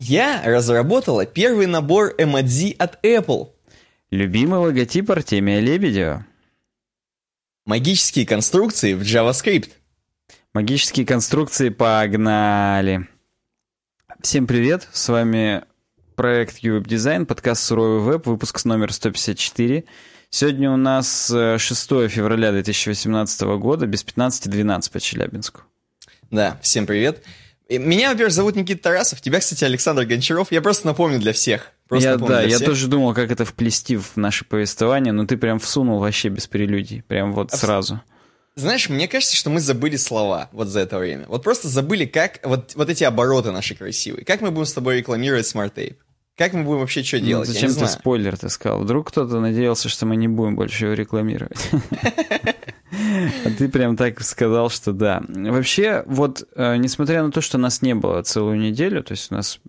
Я разработала первый набор эмодзи от Apple. Любимый логотип Артемия Лебедева. Магические конструкции в JavaScript. Магические конструкции погнали. Всем привет, с вами проект UWeb Design, подкаст «Суровый веб», выпуск номер 154. Сегодня у нас 6 э, февраля 2018 года, без 15.12 по Челябинску. Да, всем привет. Меня, во-первых, зовут Никита Тарасов, тебя, кстати, Александр Гончаров. Я просто напомню для всех. Просто я, да, я всех. тоже думал, как это вплести в наше повествование, но ты прям всунул вообще без прелюдий, прям вот Абс... сразу. Знаешь, мне кажется, что мы забыли слова вот за это время. Вот просто забыли, как вот, вот эти обороты наши красивые. Как мы будем с тобой рекламировать Smart Tape? Как мы будем вообще что ну, делать? Ну, зачем ты спойлер ты сказал? Вдруг кто-то надеялся, что мы не будем больше его рекламировать. А ты прям так сказал, что да. Вообще, вот, э, несмотря на то, что нас не было целую неделю, то есть у нас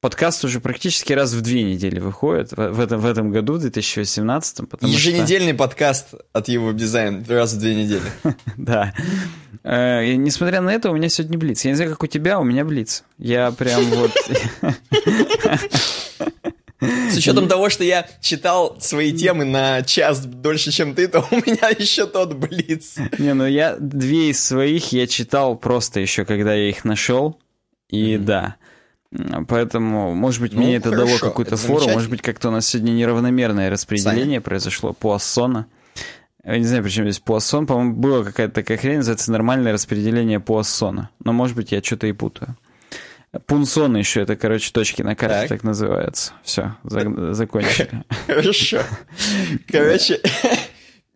подкаст уже практически раз в две недели выходит в этом, в этом году, в 2018. Потому Еженедельный что... подкаст от его дизайн раз в две недели. Да. Э, несмотря на это, у меня сегодня блиц. Я не знаю, как у тебя, у меня блиц. Я прям вот... С учетом того, что я читал свои темы на час дольше, чем ты, то у меня еще тот блиц. Не, ну я две из своих я читал просто еще, когда я их нашел. И mm-hmm. да. Поэтому, может быть, ну, мне это дало какую-то фору, может быть, как-то у нас сегодня неравномерное распределение Саня. произошло по Ассона. Я не знаю, почему здесь Пуассон. По-моему, была какая-то такая хрень, называется нормальное распределение Пуассона. Но, может быть, я что-то и путаю. Пунсон еще, это, короче, точки на карте так, так называется. Все, за, закончили. Хорошо. Короче,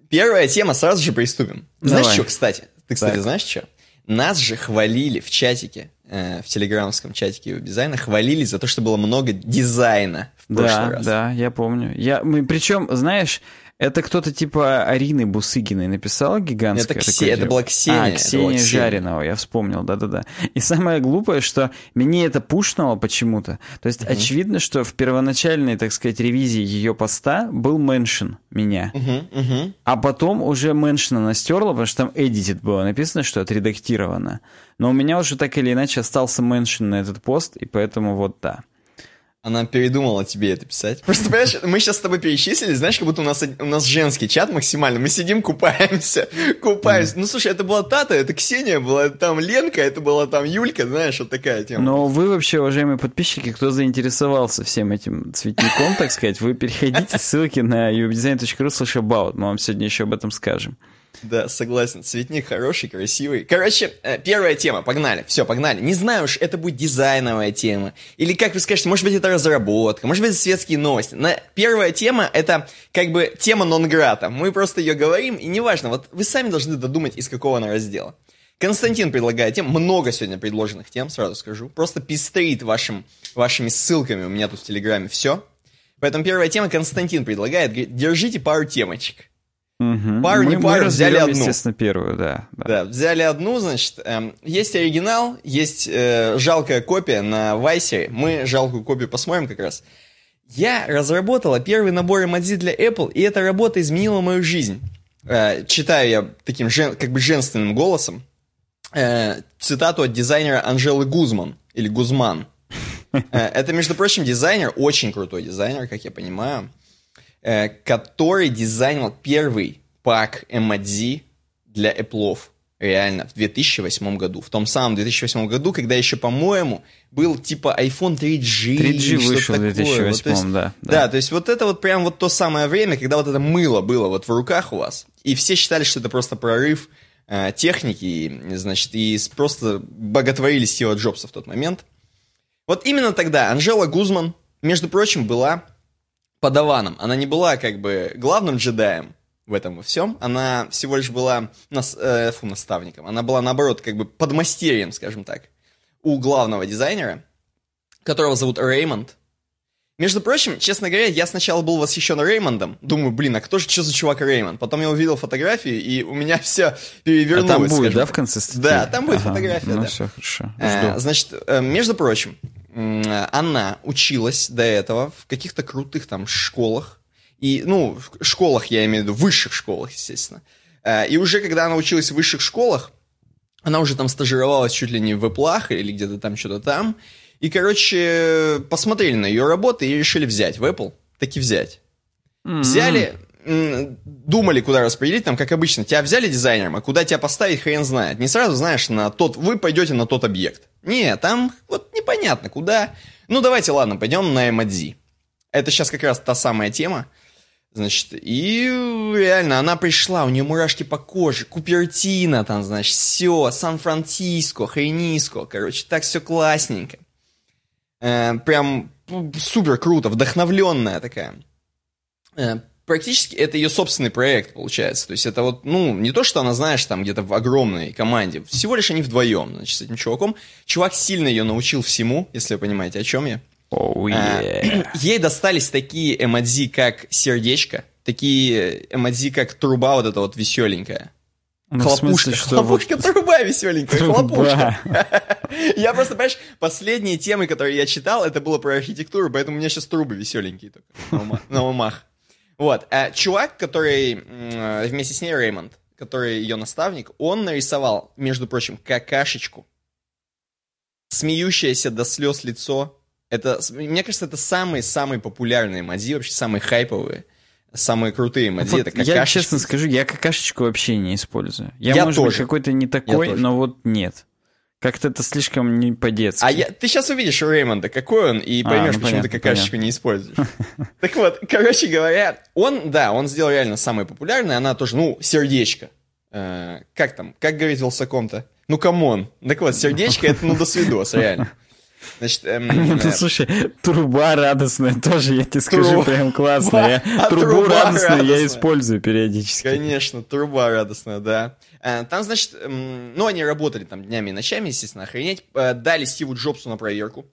первая тема, сразу же приступим. Знаешь что, кстати? Ты, кстати, знаешь что? Нас же хвалили в чатике, э, в телеграммском чатике дизайна, хвалили за то, что было много дизайна в прошлый да, раз. Да, я помню. Я, мы, причем, знаешь, это кто-то типа Арины Бусыгиной написала гигантское. Это, Ксе... это была Ксения. А, Ксения Ксения. Жаринова, я вспомнил, да-да-да. И самое глупое, что мне это пушнуло почему-то. То есть угу. очевидно, что в первоначальной, так сказать, ревизии ее поста был меншин меня. Угу, угу. А потом уже меншина она стерла, потому что там edited было написано, что отредактировано. Но у меня уже так или иначе остался меншин на этот пост, и поэтому вот да. Она передумала тебе это писать. Просто, понимаешь, мы сейчас с тобой перечислили, знаешь, как будто у нас, у нас женский чат максимально. Мы сидим, купаемся, купаемся. Mm. Ну, слушай, это была Тата, это Ксения была, там Ленка, это была там Юлька, знаешь, вот такая тема. Но вы вообще, уважаемые подписчики, кто заинтересовался всем этим цветником, так сказать, вы переходите ссылки на uwebdesign.ru slash about. Мы вам сегодня еще об этом скажем. Да, согласен. Цветник хороший, красивый. Короче, э, первая тема. Погнали. Все, погнали. Не знаю уж, это будет дизайновая тема. Или, как вы скажете, может быть, это разработка. Может быть, это светские новости. Но первая тема — это как бы тема нон-грата. Мы просто ее говорим, и неважно. Вот вы сами должны додумать, из какого она раздела. Константин предлагает тем. Много сегодня предложенных тем, сразу скажу. Просто пестрит вашим, вашими ссылками. У меня тут в Телеграме все. Поэтому первая тема Константин предлагает. Говорит, держите пару темочек. Угу. Пару мы, не пару, взяли одну. естественно, первую, да. Да, да взяли одну, значит, эм, есть оригинал, есть э, жалкая копия на Вайсере. Мы жалкую копию посмотрим как раз. Я разработала первый набор эмодзи для Apple, и эта работа изменила мою жизнь. Э, читаю я таким жен, как бы женственным голосом э, цитату от дизайнера Анжелы Гузман, или Гузман. Э, это, между прочим, дизайнер, очень крутой дизайнер, как я понимаю. Э, который дизайнил первый пак эмодзи для Apple. Реально, в 2008 году. В том самом 2008 году, когда еще, по-моему, был типа iPhone 3G. 3G вышел в 2008, вот, есть, да, да. Да, то есть вот это вот прям вот то самое время, когда вот это мыло было вот в руках у вас, и все считали, что это просто прорыв э, техники, значит, и просто боготворили Стива Джобса в тот момент. Вот именно тогда Анжела Гузман, между прочим, была подаваном. Она не была как бы главным джедаем в этом во всем. Она всего лишь была нас, э, фу, наставником. Она была, наоборот, как бы подмастерьем, скажем так, у главного дизайнера, которого зовут Реймонд. Между прочим, честно говоря, я сначала был восхищен Реймондом. Думаю, блин, а кто же, что за чувак Реймонд? Потом я увидел фотографии, и у меня все перевернулось. А там будет, да, в конце статьи? Да, там будет ага, фотография, ну, да. все, хорошо. А, значит, э, между прочим, она училась до этого в каких-то крутых там школах. И, ну, в школах, я имею в виду, высших школах, естественно. Э, и уже когда она училась в высших школах, она уже там стажировалась чуть ли не в Эплах или где-то там, что-то там. И, короче, посмотрели на ее работы и решили взять в Apple. Таки взять. Mm-hmm. Взяли, думали, куда распределить, там, как обычно, тебя взяли дизайнером, а куда тебя поставить, хрен знает. Не сразу знаешь, на тот, вы пойдете на тот объект. Не, там вот непонятно, куда. Ну, давайте, ладно, пойдем на Эмодзи. Это сейчас как раз та самая тема. Значит, и реально, она пришла, у нее мурашки по коже, Купертино там, значит, все, Сан-Франциско, Хрениско, короче, так все классненько. Э, прям супер круто, вдохновленная такая. Э, практически это ее собственный проект, получается. То есть это вот, ну, не то, что она, знаешь, там где-то в огромной команде. Всего лишь они вдвоем, значит, с этим чуваком. Чувак сильно ее научил всему, если вы понимаете, о чем я. Oh, yeah. а, ей достались такие эмодзи, как сердечко, такие эмодзи, как труба вот эта вот веселенькая. Ну, хлопушка, смысле, хлопушка, вот... труба веселенькая, труба. хлопушка. Я просто, понимаешь, последние темы, которые я читал, это было про архитектуру, поэтому у меня сейчас трубы веселенькие только на умах. Вот. А чувак, который вместе с ней, Реймонд, который ее наставник, он нарисовал, между прочим, какашечку, смеющееся до слез лицо, это, мне кажется, это самые-самые популярные мади, вообще самые хайповые, самые крутые мади. Вот это Я честно скажу, я какашечку вообще не использую. Я, я может тоже. быть, какой-то не такой, но вот нет. Как-то это слишком не по-детски. А я, ты сейчас увидишь у Реймонда, какой он, и поймешь, а, ну, почему понятно, ты какашечку понятно. не используешь. Так вот, короче говоря, он, да, он сделал реально самый популярный, она тоже, ну, сердечко. Э, как там, как говорит Wylsacom-то? Ну, come on. Так вот, сердечко, это ну до свидос, реально. Значит, эм, ну, э... слушай, труба радостная тоже, я тебе скажу, труба, прям классная. А трубу труба радостную радостная. я использую периодически. Конечно, труба радостная, да. Э, там, значит, эм, ну, они работали там днями и ночами, естественно, охренеть. Э, дали Стиву Джобсу на проверку.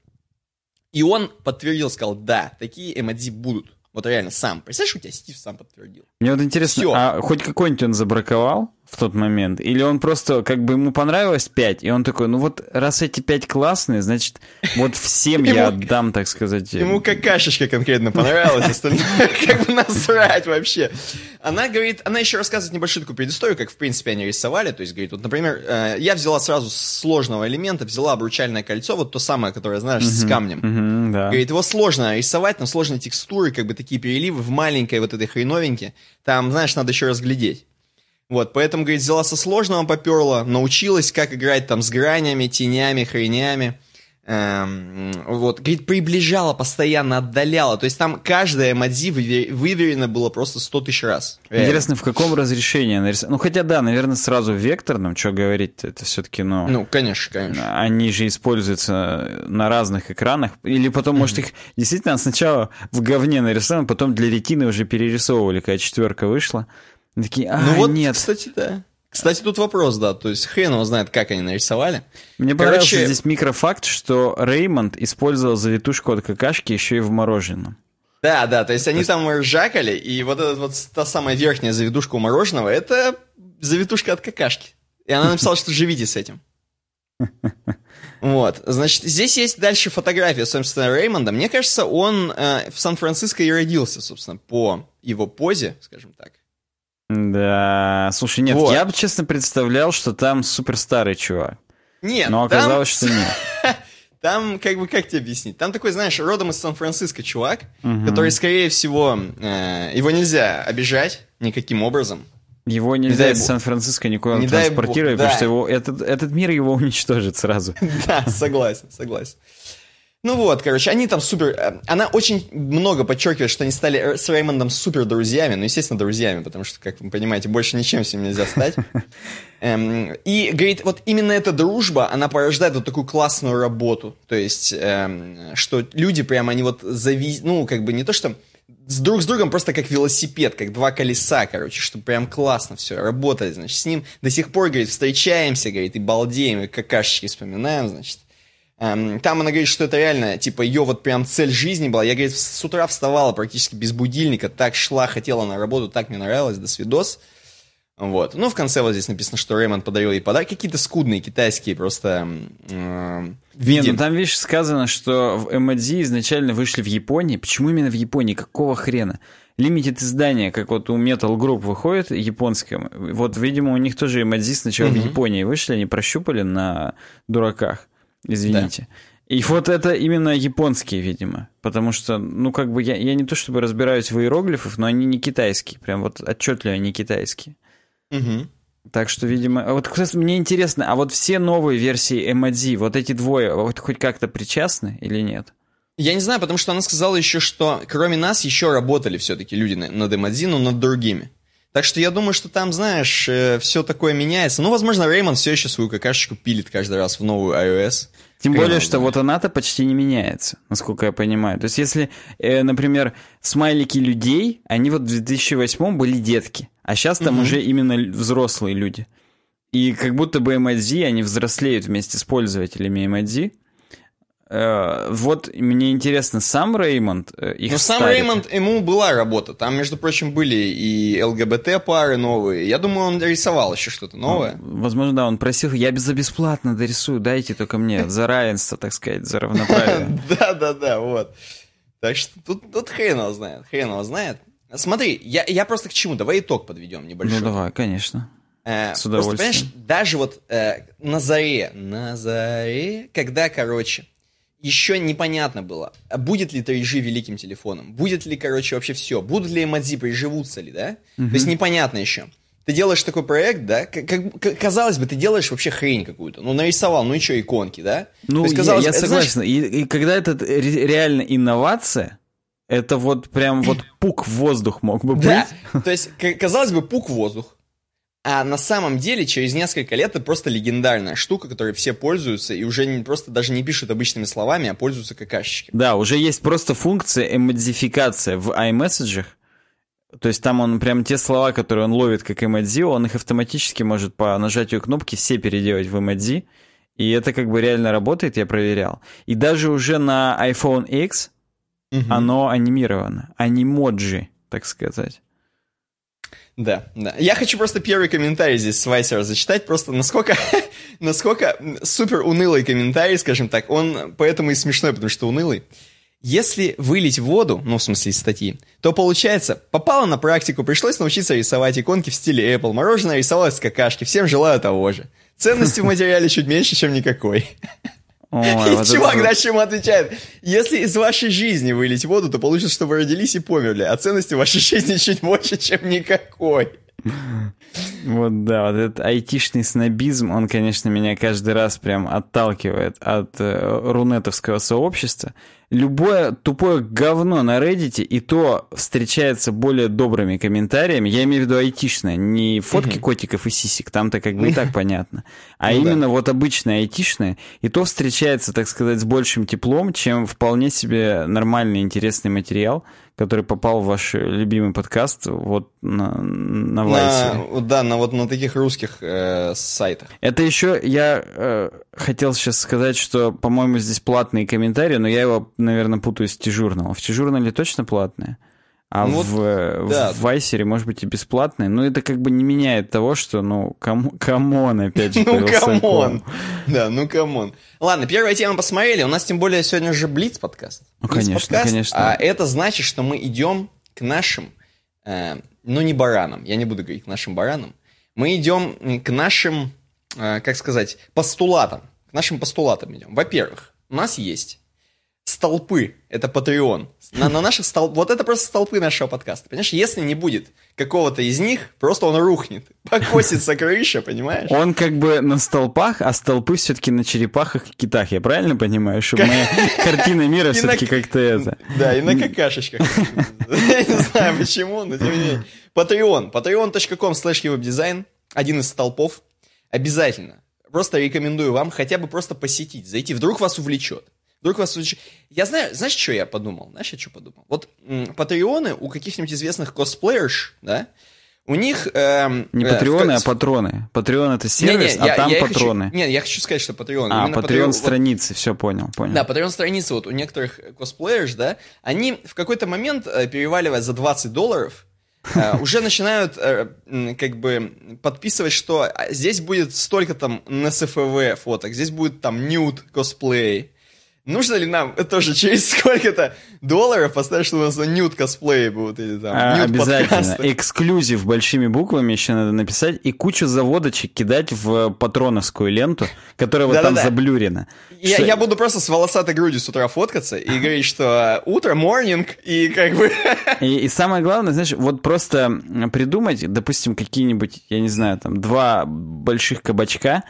И он подтвердил, сказал, да, такие эмодзи будут. Вот реально сам. Представляешь, у тебя Стив сам подтвердил. Мне вот интересно, Всё. а хоть какой-нибудь он забраковал в тот момент? Или он просто, как бы ему понравилось 5, и он такой, ну вот раз эти 5 классные, значит, вот всем я отдам, так сказать. Ему какашечка конкретно понравилась, остальное как бы насрать вообще. Она говорит, она еще рассказывает небольшую такую предысторию, как в принципе они рисовали. То есть говорит, вот, например, э, я взяла сразу сложного элемента, взяла обручальное кольцо, вот то самое, которое, знаешь, с камнем. Говорит, его сложно рисовать, там сложные текстуры, как бы такие переливы в маленькой вот этой хреновеньке. Там, знаешь, надо еще разглядеть. Вот, поэтому, говорит, взяла со сложного, поперла, научилась, как играть там с гранями, тенями, хренями. Эм, вот, говорит, приближала, постоянно отдаляла. То есть там каждая эмодзи выверено было просто 100 тысяч раз. Реально. Интересно, в каком разрешении нарисовать? Ну, хотя да, наверное, сразу векторным, что говорить, это все-таки, ну... Ну, конечно, конечно. Они же используются на разных экранах. Или потом, mm-hmm. может, их действительно сначала в говне нарисовали, потом для ретины уже перерисовывали, когда четверка вышла. Такие, а, ну вот, нет. кстати, да. Кстати, тут вопрос, да, то есть хрен его знает, как они нарисовали. Мне Короче... понравился здесь микрофакт, что Реймонд использовал завитушку от какашки еще и в мороженом. Да, да, то есть они там ржакали, и вот эта вот та самая верхняя завитушка у мороженого, это завитушка от какашки. И она написала, что живите с этим. Вот, значит, здесь есть дальше фотография, собственно, Реймонда. Мне кажется, он э, в Сан-Франциско и родился, собственно, по его позе, скажем так. Да, слушай, нет, вот. я бы честно представлял, что там супер старый чувак. Нет, но оказалось, там... что нет. Там, как бы, как тебе объяснить? Там такой, знаешь, родом из Сан-Франциско чувак, угу. который, скорее всего, э, его нельзя обижать никаким образом. Его нельзя не из Сан-Франциско никуда не транспортировать, бог, потому да. что его, этот, этот мир его уничтожит сразу. Да, согласен, согласен. Ну вот, короче, они там супер... Э, она очень много подчеркивает, что они стали э, с Реймондом супер друзьями, ну, естественно, друзьями, потому что, как вы понимаете, больше ничем с ним нельзя стать. Эм, и, говорит, вот именно эта дружба, она порождает вот такую классную работу. То есть, эм, что люди прям, они вот завис... Ну, как бы не то, что с друг с другом просто как велосипед, как два колеса, короче, что прям классно все, работает, значит, с ним до сих пор, говорит, встречаемся, говорит, и балдеем, и какашечки вспоминаем, значит. Эм, там она говорит, что это реально, типа, ее вот прям цель жизни была. Я, говорит, с утра вставала практически без будильника, так шла, хотела на работу, так мне нравилось, до свидос. Вот. Ну, в конце вот здесь написано, что Реймонд подарил ей подарки какие-то скудные, китайские, просто... Э, виде. Не, ну там, видишь, сказано, что в MLG изначально вышли в Японии. Почему именно в Японии? Какого хрена? Лимитед издание, как вот у Metal Group выходит японское. Вот, видимо, у них тоже MLG сначала угу. в Японии вышли, они прощупали на дураках извините. Да. И вот это именно японские, видимо. Потому что, ну, как бы я, я не то чтобы разбираюсь в иероглифах, но они не китайские. Прям вот отчетливо не китайские. Угу. Так что, видимо... А вот, кстати, мне интересно, а вот все новые версии Эмодзи, вот эти двое, вот хоть как-то причастны или нет? Я не знаю, потому что она сказала еще, что кроме нас еще работали все-таки люди над Эмодзи, но над другими. Так что я думаю, что там, знаешь, э, все такое меняется. Ну, возможно, Реймонд все еще свою какашечку пилит каждый раз в новую iOS. Тем более, что вот она-то почти не меняется, насколько я понимаю. То есть, если, э, например, смайлики людей, они вот в 2008 были детки, а сейчас там угу. уже именно взрослые люди. И как будто бы MID, они взрослеют вместе с пользователями Э, вот мне интересно, сам Реймонд э, их Ну, сам? Реймонд, ему была работа. Там, между прочим, были и ЛГБТ-пары новые. Я думаю, он рисовал еще что-то новое. Ну, возможно, да, он просил, я за бесплатно дорисую, дайте только мне, за равенство, так сказать, за равноправие. Да-да-да, вот. Так что тут, тут хрен его знает, хрен его знает. Смотри, я, я просто к чему, давай итог подведем небольшой. Ну, давай, конечно. Э, С удовольствием. Просто, понимаешь, даже вот э, на заре, на заре, когда, короче, еще непонятно было, а будет ли 3G великим телефоном, будет ли, короче, вообще все, будут ли эмодзи, приживутся ли, да? Угу. То есть непонятно еще. Ты делаешь такой проект, да, как, как, казалось бы, ты делаешь вообще хрень какую-то. Ну, нарисовал, ну и что, иконки, да? Ну, есть, казалось, я, я согласен. Знаешь... И, и когда это реально инновация, это вот прям вот пук в воздух мог бы быть. Да, то есть, казалось бы, пук в воздух. А на самом деле, через несколько лет это просто легендарная штука, которой все пользуются и уже не, просто даже не пишут обычными словами, а пользуются какашечки. Да, уже есть просто функция эмодификация в iMessage. То есть там он прям те слова, которые он ловит как эмодзи, он их автоматически может по нажатию кнопки все переделать в эмодзи. И это как бы реально работает, я проверял. И даже уже на iPhone X угу. оно анимировано. Анимоджи, так сказать. Да, да. Я хочу просто первый комментарий здесь с Вайсера зачитать, просто насколько, насколько супер унылый комментарий, скажем так, он поэтому и смешной, потому что унылый. Если вылить воду, ну, в смысле из статьи, то получается, попало на практику, пришлось научиться рисовать иконки в стиле Apple, мороженое рисовалось с какашки, всем желаю того же. Ценности в материале чуть меньше, чем никакой. Ой, и вот чувак это... дальше ему отвечает, если из вашей жизни вылить воду, то получится, что вы родились и померли, а ценности в вашей жизни чуть больше, чем никакой. Вот да, вот этот айтишный снобизм, он, конечно, меня каждый раз прям отталкивает от э, рунетовского сообщества любое тупое говно на Reddit, и то встречается более добрыми комментариями. Я имею в виду айтишное, не фотки котиков и сисек, там-то как бы и так понятно. А ну, именно да. вот обычное айтишное, и то встречается, так сказать, с большим теплом, чем вполне себе нормальный интересный материал, который попал в ваш любимый подкаст вот на, на vc. На, да, на вот на таких русских э, сайтах. Это еще я э, хотел сейчас сказать, что, по-моему, здесь платные комментарии, но я его, наверное, путаю с TJournal ом. В TJournal е точно платные? А ну, в, э, да. в vc.ru, может быть, и бесплатные. Но это как бы не меняет того, что, ну, come come on, опять же. Ну, come on. Да, ну, come on. Ладно, первая тема посмотрели. У нас, тем более, сегодня же Блиц подкаст. Ну, конечно, конечно. А это значит, что мы идем к нашим, э, ну, не баранам. Я не буду говорить к нашим баранам. Мы идем к нашим, э, как сказать, постулатам. К нашим постулатам идем. Во-первых, у нас есть столпы, это Patreon. На, на наших стол... Вот это просто столпы нашего подкаста. Понимаешь, если не будет какого-то из них, просто он рухнет. Покосится крыша, понимаешь? Он как бы на столпах, а столпы все-таки на черепахах и китах. Я правильно понимаю? Чтобы моя картина мира все-таки как-то это... Да, и на какашечках. Я не знаю почему, но тем не менее. Patreon. Patreon.com slash. Один из столпов. Обязательно. Просто рекомендую вам хотя бы просто посетить, зайти. Вдруг вас увлечет. Вдруг вас... Я знаю, знаешь, что я подумал? Знаешь, я что подумал? Вот патреоны у каких-нибудь известных косплеерш, да, у них... Эм, не э, патреоны, в... а патроны. Патреон это сервис, не, не, а я, там я патроны. Хочу, нет, я хочу сказать, что патреон. А, патреон страницы, вот, все понял, понял. Да, патреон страницы вот у некоторых косплеерш, да, они в какой-то момент, э, переваливая за 20 долларов, э, уже начинают как бы подписывать, что а, здесь будет столько там на СФВ фоток, здесь будет там нюд косплей, Нужно ли нам тоже через сколько-то долларов поставить, чтобы у нас нюд косплеи будут или там а, Обязательно. Эксклюзив большими буквами еще надо написать и кучу заводочек кидать в патроновскую ленту, которая вот там заблюрена. Я, что... я буду просто с волосатой грудью с утра фоткаться и говорить, что утро, морнинг, и как бы... И, и самое главное, знаешь, вот просто придумать, допустим, какие-нибудь, я не знаю, там, два больших кабачка,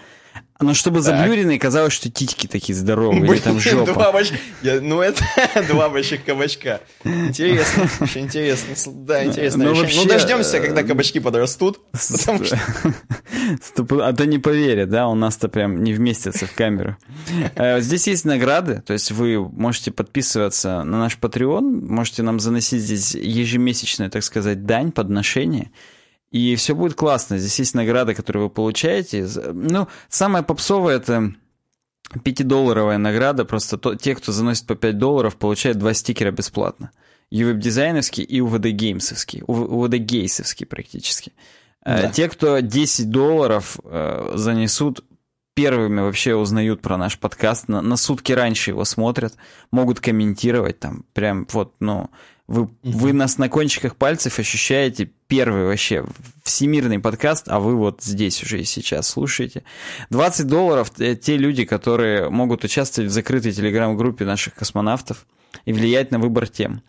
но чтобы заблюренные казалось, что титьки такие здоровые, или там жопа. Два больш... Я, ну, это два больших кабачка. Интересно, очень интересно. Да, интересно. Ну, вообще... ну, дождемся, когда кабачки подрастут. Потому что... А то не поверят, да, у нас-то прям не вместится в камеру. Э, здесь есть награды, то есть вы можете подписываться на наш Patreon, можете нам заносить здесь ежемесячную, так сказать, дань, подношение. И все будет классно. Здесь есть награды, которые вы получаете. Ну, самое попсовое это 5-долларовая награда. Просто то, те, кто заносит по 5 долларов, получают два стикера бесплатно. UWeb-дизайновский и UVD-геймсовский. UVD-гейсовский практически. Э, да. Те, кто 10 долларов э, занесут, первыми вообще узнают про наш подкаст, на, на сутки раньше его смотрят, могут комментировать там, прям вот, ну, вы, вы нас на кончиках пальцев ощущаете первый вообще всемирный подкаст, а вы вот здесь уже и сейчас слушаете. 20 долларов те люди, которые могут участвовать в закрытой телеграм-группе наших космонавтов и влиять на выбор тем.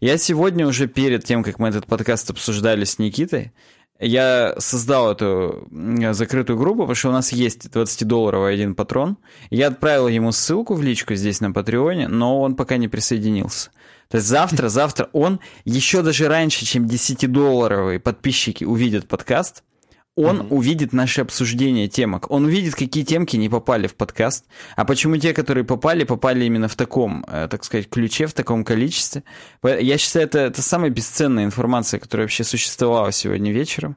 Я сегодня уже перед тем, как мы этот подкаст обсуждали с Никитой, я создал эту закрытую группу, потому что у нас есть 20-долларовый один патрон. Я отправил ему ссылку в личку здесь на Патреоне, но он пока не присоединился. То есть завтра, завтра он еще даже раньше, чем 10-долларовые подписчики увидят подкаст, он угу. увидит наши обсуждения темок. Он увидит, какие темки не попали в подкаст. А почему те, которые попали, попали именно в таком, э, так сказать, ключе, в таком количестве. Я считаю, это, это самая бесценная информация, которая вообще существовала сегодня вечером.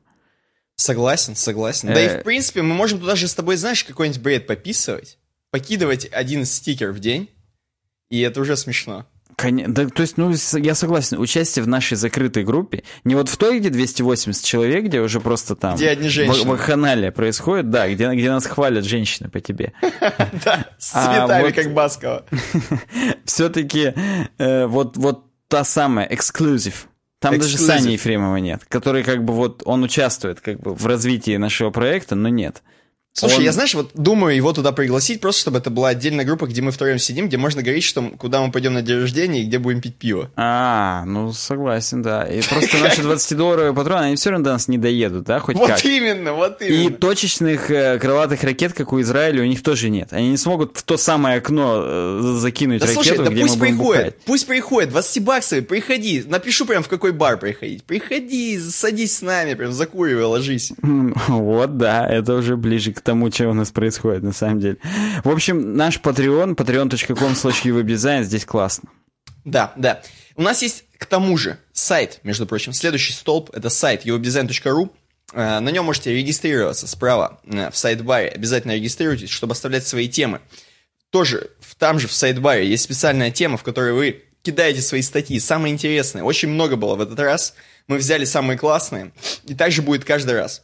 Согласен, согласен. Да и в э, принципе мы можем туда же с тобой, знаешь, какой-нибудь бред пописывать, покидывать один стикер в день, и это уже смешно. Да, то есть, ну, я согласен, участие в нашей закрытой группе, не вот в той, где 280 человек, где уже просто там... Где одни женщины. Вакханалия происходит, да, где, где нас хвалят женщины по тебе. Да, с а цветами, как Баскова. Все-таки э, вот та самая, эксклюзив, там даже Сани Ефремова нет, который как бы вот, он участвует как бы в развитии нашего проекта, но нет. Слушай, он... я, знаешь, вот думаю его туда пригласить, просто чтобы это была отдельная группа, где мы втроем сидим, где можно говорить, что куда мы пойдем на день рождения и где будем пить пиво. А, ну согласен, да. И просто наши 20-долларовые патроны, они все равно до нас не доедут, да, хоть вот как. Вот именно, вот именно. И точечных э, крылатых ракет, как у Израиля, у них тоже нет. Они не смогут в то самое окно э, закинуть да, ракету, слушай, да где пусть мы будем приходит, бухать. пусть приходит, 20 баксов, приходи, напишу прям в какой бар приходить. Приходи, садись с нами, прям закуривай, ложись. Вот, да, это уже ближе к тому, чем у нас происходит на самом деле. В общем, наш Patreon, patreon.com slash здесь классно. Да, да. У нас есть, к тому же, сайт, между прочим. Следующий столб — это сайт uwebdesign.ru. Э, на нем можете регистрироваться справа э, в сайт-баре. Обязательно регистрируйтесь, чтобы оставлять свои темы. Тоже там же в сайт-баре есть специальная тема, в которой вы кидаете свои статьи, самые интересные. Очень много было в этот раз. Мы взяли самые классные. И также будет каждый раз.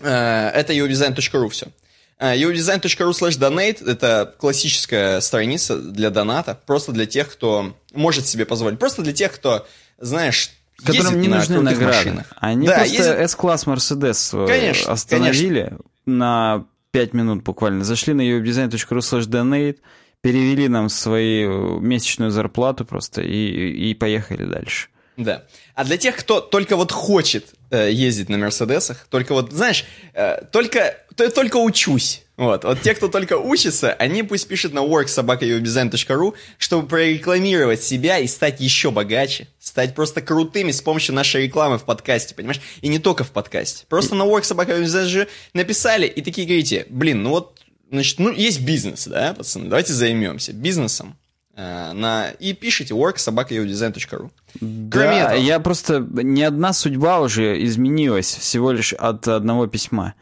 Э, это uwebdesign.ru все. udesign.ru slash donate – это классическая страница для доната, просто для тех, кто может себе позволить, просто для тех, кто, знаешь, Которым не на нужны награды. Машинах. Они да, просто ездит... S-класс Mercedes конечно, остановили конечно. на 5 минут буквально. Зашли на uwebdesign.ru slash donate, перевели нам свою месячную зарплату просто и, и поехали дальше. Да. А для тех, кто только вот хочет э, ездить на Мерседесах, только вот, знаешь, э, только, то, только учусь. Вот. вот те, кто только учится, они пусть пишут на worksobaka.udesign.ru, чтобы прорекламировать себя и стать еще богаче, стать просто крутыми с помощью нашей рекламы в подкасте, понимаешь? И не только в подкасте. Просто на worksobaka.udesign написали и такие говорите, блин, ну вот, значит, ну есть бизнес, да, пацаны, давайте займемся бизнесом. Э, на, и пишите work собакаеудизайн.ру. Да, этого... я просто... Ни одна судьба уже изменилась всего лишь от одного письма.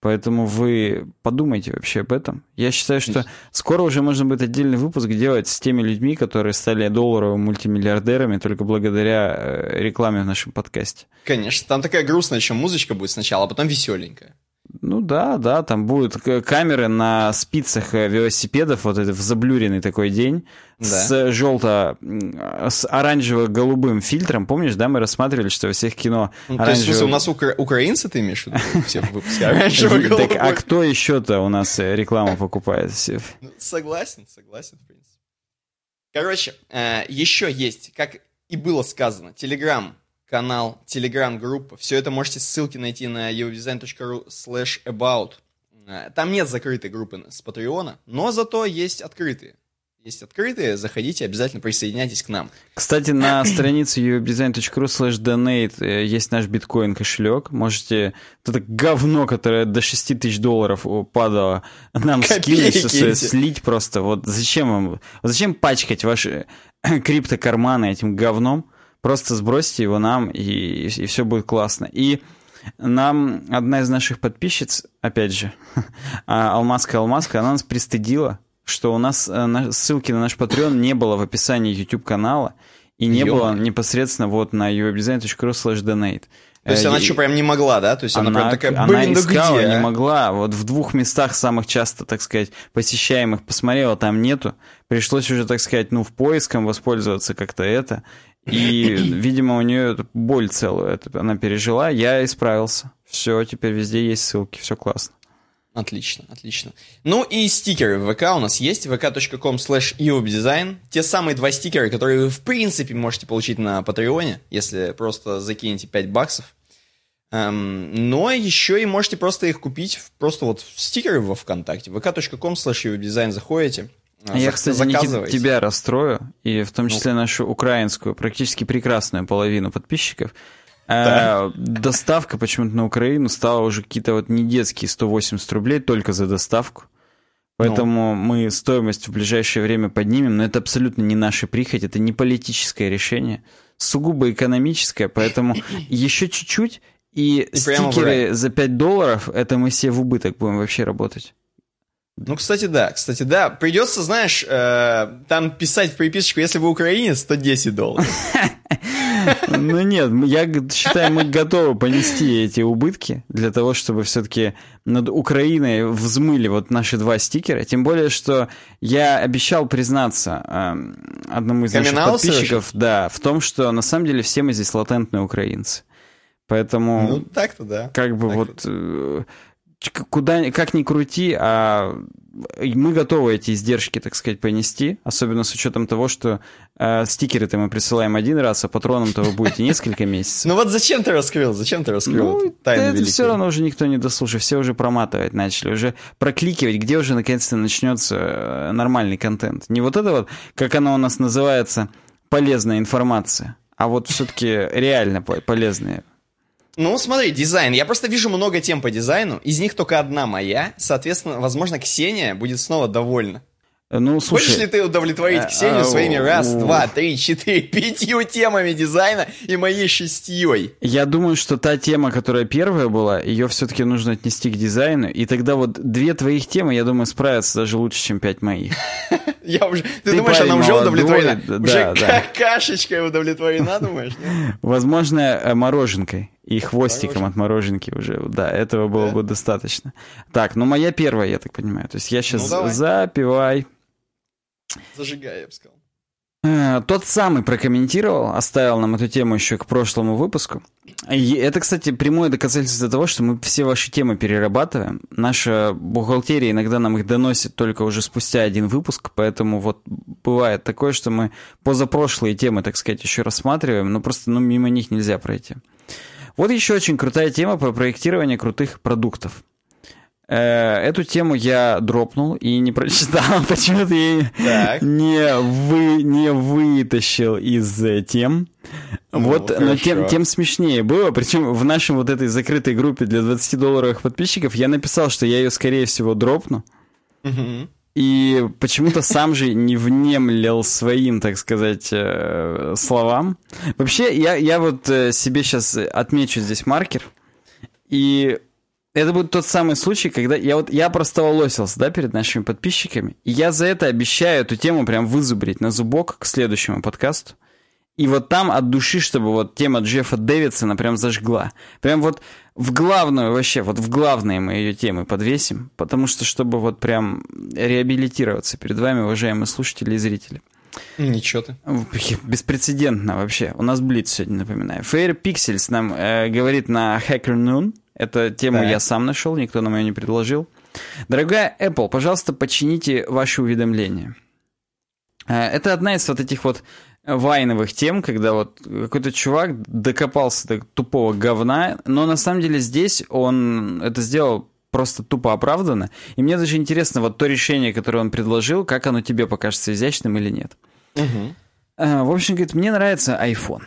Поэтому вы подумайте вообще об этом. Я считаю, что скоро уже можно будет отдельный выпуск делать с теми людьми, которые стали долларовыми мультимиллиардерами только благодаря э, рекламе в нашем подкасте. Конечно. Там такая грустная еще музычка будет сначала, а потом веселенькая. Ну да, да, там будут камеры на спицах э, велосипедов, вот это в заблюренный такой день, да. с желто, с оранжево-голубым фильтром. Помнишь, да, мы рассматривали, что во всех кино ну, оранжево... То есть, у нас укра... украинцы ты имеешь в виду? Все выпуски оранжево-голубой. Так, а кто еще-то у нас э, рекламу покупает? Ну, согласен, согласен, в принципе. Короче, э, еще есть, как и было сказано, Telegram канал, телеграм-группа. Все это можете ссылки найти на eurodesign.ru slash about. Э, там нет закрытой группы с Патреона, но зато есть открытые. Есть открытые, заходите, обязательно присоединяйтесь к нам. Кстати, на странице uwebdesign.ru slash donate э, есть наш биткоин кошелек. Можете это говно, которое до 6 тысяч долларов падало, нам скинуть, слить просто. Вот зачем вам, зачем пачкать ваши криптокарманы этим говном? Просто сбросьте его нам, и, и все будет классно. И нам одна из наших подписчиц, опять же, а, Алмазка Алмазка, она нас пристыдила, что у нас э, ссылки на наш Patreon не было в описании YouTube-канала, и не Ё. было непосредственно вот на uwebdesign.ru slash donate. То есть она что, прям не могла, да? То есть она, она прям такая, блин, она искала, где, не могла. Вот в двух местах самых часто, так сказать, посещаемых посмотрела, там нету. Пришлось уже, так сказать, ну, в поиском воспользоваться как-то это. И, видимо, у нее боль целую это она пережила. Я исправился. Все, теперь везде есть ссылки, все классно. Отлично, отлично. Ну и стикеры в ВК у нас есть, vk.com slash Те самые два стикера, которые вы в принципе можете получить на Патреоне, если просто закинете 5 баксов. Эм, но еще и можете просто их купить, просто вот стикеры во ВКонтакте. vk.com slash заходите, а, Я, кстати, не тебя расстрою, и в том числе ну. нашу украинскую, практически прекрасную половину подписчиков. Да. Э, доставка почему-то на Украину стала уже какие-то вот не детские 180 рублей только за доставку. Поэтому ну. мы стоимость в ближайшее время поднимем, но это абсолютно не наша прихоть, это не политическое решение, сугубо экономическое, поэтому еще чуть-чуть, и, и стикеры за 5 долларов, это мы все в убыток будем вообще работать. Ну, кстати, да, кстати, да. Придется, знаешь, э, там писать в приписочку, если вы украинец, 110 долларов. Ну нет, я считаю, мы готовы понести эти убытки для того, чтобы все-таки над Украиной взмыли вот наши два стикера. Тем более, что я обещал признаться э, одному из наших подписчиков, да, в том, что на самом деле все мы здесь латентные украинцы. Поэтому... Ну, так-то да. Как бы так вот... Э, куда, как ни крути, а мы готовы эти издержки, так сказать, понести, особенно с учетом того, что э, стикеры-то мы присылаем один раз, а патроном-то вы будете несколько месяцев. Ну вот зачем ты раскрыл? Зачем ты раскрыл ну, это все равно уже никто не дослушает, все уже проматывать начали, уже прокликивать, где уже наконец-то начнется э, нормальный контент. Не вот это вот, как оно у нас называется, полезная информация, а вот все-таки реально полезная ну, смотри, дизайн. Я просто вижу много тем по дизайну. Из них только одна моя. Соответственно, возможно, Ксения будет снова довольна. Ну, слушай, Хочешь ли ты удовлетворить а, Ксению а, своими раз, два, три, четыре, пятью темами дизайна и моей шестьей? Я думаю, что та тема, которая первая была, ее все-таки нужно отнести к дизайну, и тогда вот две твоих темы, я думаю, справятся даже лучше, чем пять моих. Я уже... Ты, ты думаешь, она уже удовлетворена? Да, уже да. кашечкой удовлетворена, думаешь? Возможно, э, мороженкой и хвостиком от мороженки уже. Да, этого было бы достаточно. Так, ну моя первая, я так понимаю. То есть я сейчас ну, запивай. Зажигай, я бы сказал. Э, тот самый прокомментировал, оставил нам эту тему еще к прошлому выпуску. И это, кстати, прямое доказательство того, что мы все ваши темы перерабатываем. Наша бухгалтерия иногда нам их доносит только уже спустя один выпуск, поэтому вот бывает такое, что мы позапрошлые темы, так сказать, еще рассматриваем, но просто ну, мимо них нельзя пройти. Вот еще очень крутая тема про проектирование крутых продуктов. Э, эту тему я дропнул и не прочитал, почему-то я не, вы, не вытащил из э, тем. Ну, вот, хорошо. но тем, тем смешнее было. Причем в нашем вот этой закрытой группе для 20-долларовых подписчиков я написал, что я ее, скорее всего, дропну. Угу. И почему-то сам же не внемлил своим, так сказать, э, словам. Вообще, я, я вот себе сейчас отмечу здесь маркер. И это будет тот самый случай, когда я вот я просто волосился, да, перед нашими подписчиками. И я за это обещаю эту тему прям вызубрить на зубок к следующему подкасту. И вот там от души, чтобы вот тема Джеффа Дэвидсона прям зажгла. Прям вот в главную вообще, вот в главные мы ее темы подвесим, потому что чтобы вот прям реабилитироваться перед вами, уважаемые слушатели и зрители. Ничего ты. Беспрецедентно вообще. У нас Блиц сегодня, напоминаю. Fair Pixels нам э, говорит на Hacker Noon. Эту тему так. я сам нашел, никто нам ее не предложил. Дорогая Apple, пожалуйста, почините ваши уведомления. Э, это одна из вот этих вот вайновых тем, когда вот какой-то чувак докопался до тупого говна, но на самом деле здесь он это сделал просто тупо оправданно. И мне даже интересно, вот то решение, которое он предложил, как оно тебе покажется изящным или нет. Угу. В общем, говорит, мне нравится iPhone.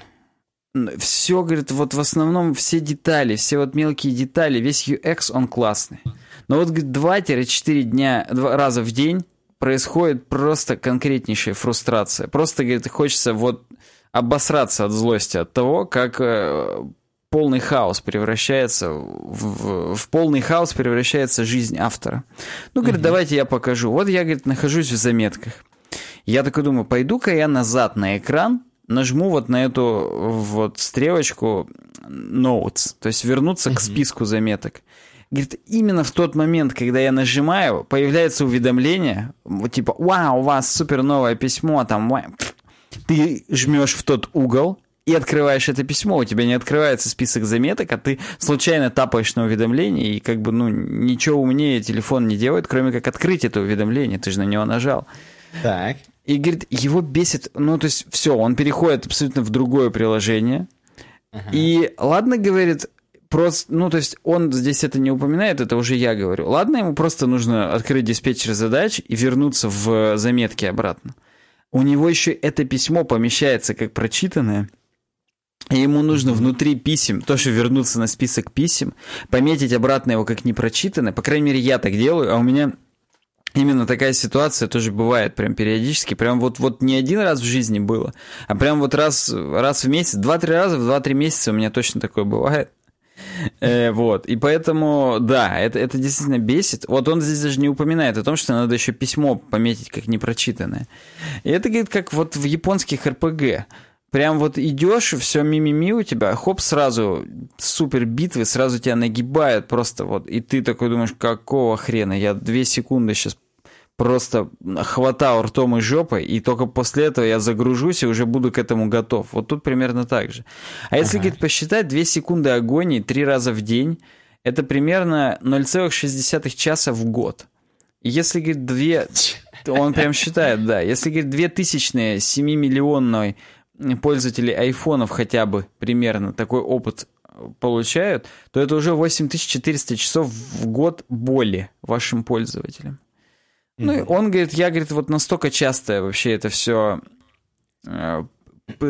Все, говорит, вот в основном все детали, все вот мелкие детали, весь UX, он классный. Но вот, говорит, 2-4 дня, два раза в день происходит просто конкретнейшая фрустрация. Просто, говорит, хочется вот обосраться от злости от того, как э, полный хаос превращается в, в полный хаос превращается жизнь автора. Ну, говорит, угу. давайте я покажу. Вот я, говорит, нахожусь в заметках. Я такой думаю, пойду-ка я назад на экран, нажму вот на эту вот стрелочку notes, то есть вернуться угу. к списку заметок. Говорит, именно в тот момент, когда я нажимаю, появляется уведомление, вот типа, вау, у вас супер новое письмо, там, ты жмешь в тот угол, и открываешь это письмо, у тебя не открывается список заметок, а ты случайно тапаешь на уведомление, и как бы, ну, ничего умнее телефон не делает, кроме как открыть это уведомление, ты же на него нажал. Так. И, говорит, его бесит, ну, то есть, все, он переходит абсолютно в другое приложение, uh-huh. и, ладно, говорит, просто, ну, то есть, он здесь это не упоминает, это уже я говорю. Ладно, ему просто нужно открыть диспетчер задач и вернуться в заметки обратно. У него еще это письмо помещается как прочитанное, и ему нужно внутри писем тоже вернуться на список писем, пометить обратно его как непрочитанное. По крайней мере, я так делаю, а у меня именно такая ситуация тоже бывает прям периодически. Прям вот, вот не один раз в жизни было, а прям вот раз, раз в месяц, два-три раза в два-три месяца у меня точно такое бывает. Э, вот, и поэтому, да, это, это действительно бесит. Вот он здесь даже не упоминает о том, что надо еще письмо пометить как непрочитанное. И это, говорит, как вот в японских РПГ. Прям вот идешь, все мимими у тебя, хоп, сразу супер битвы, сразу тебя нагибают просто вот. И ты такой думаешь, какого хрена, я две секунды сейчас просто хватал ртом и жопой, и только после этого я загружусь и уже буду к этому готов. Вот тут примерно так же. А если, ага. говорит, посчитать, 2 секунды агонии три раза в день, это примерно 0,6 часа в год. И если, говорит, 2... Он прям считает, да. Если, говорит, 2000 7-миллионной пользователи айфонов хотя бы примерно такой опыт получают, то это уже 8400 часов в год боли вашим пользователям. Mm-hmm. Ну и он говорит, я, говорит, вот настолько часто вообще это все э,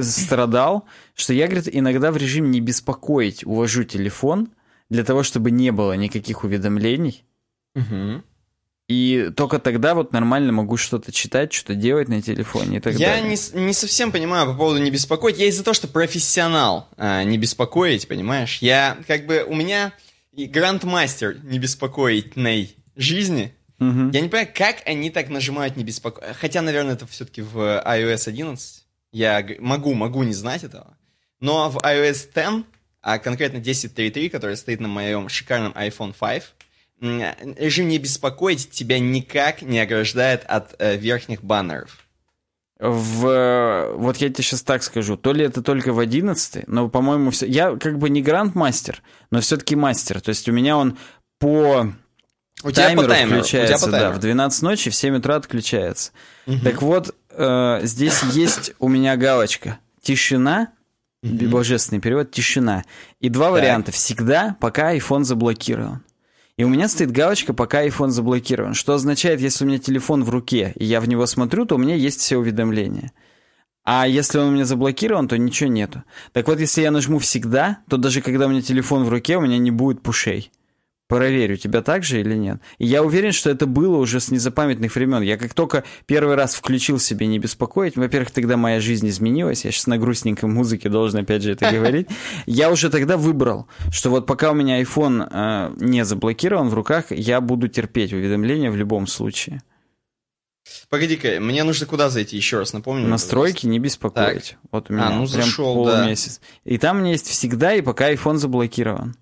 страдал, что я, говорит, иногда в режим не беспокоить увожу телефон для того, чтобы не было никаких уведомлений. Mm-hmm. И только тогда вот нормально могу что-то читать, что-то делать на телефоне и так я далее. Я не, не совсем понимаю по поводу не беспокоить. Я из-за того, что профессионал а, не беспокоить, понимаешь? Я как бы у меня грандмастер не беспокоить жизни. Угу. Я не понимаю, как они так нажимают не беспокоить. Хотя, наверное, это все-таки в iOS 11. Я могу, могу не знать этого. Но в iOS 10, а конкретно 10.3.3, который стоит на моем шикарном iPhone 5, режим не беспокоить тебя никак не ограждает от э, верхних баннеров. В, вот я тебе сейчас так скажу, то ли это только в 11, но, по-моему, все... я как бы не гранд-мастер, но все-таки мастер. То есть у меня он по у таймеру, по таймеру включается, у тебя по таймеру. да, в 12 ночи в 7 утра отключается. Угу. Так вот, э, здесь есть у меня галочка «Тишина», угу. божественный перевод «Тишина». И два так. варианта «Всегда, пока iPhone заблокирован». И у меня стоит галочка, пока iPhone заблокирован. Что означает, если у меня телефон в руке, и я в него смотрю, то у меня есть все уведомления. А если он у меня заблокирован, то ничего нету. Так вот, если я нажму «Всегда», то даже когда у меня телефон в руке, у меня не будет пушей. Проверь, у тебя так же или нет. И я уверен, что это было уже с незапамятных времен. Я как только первый раз включил себе не беспокоить, во-первых, тогда моя жизнь изменилась, я сейчас на грустненькой музыке должен опять же это говорить, я уже тогда выбрал, что вот пока у меня iPhone э, не заблокирован в руках, я буду терпеть уведомления в любом случае. Погоди-ка, мне нужно куда зайти еще раз, напомню. Настройки не беспокоить. Так. Вот у меня а, ну, прям зашел, полумесяц. Да. И там у меня есть всегда, и пока iPhone заблокирован.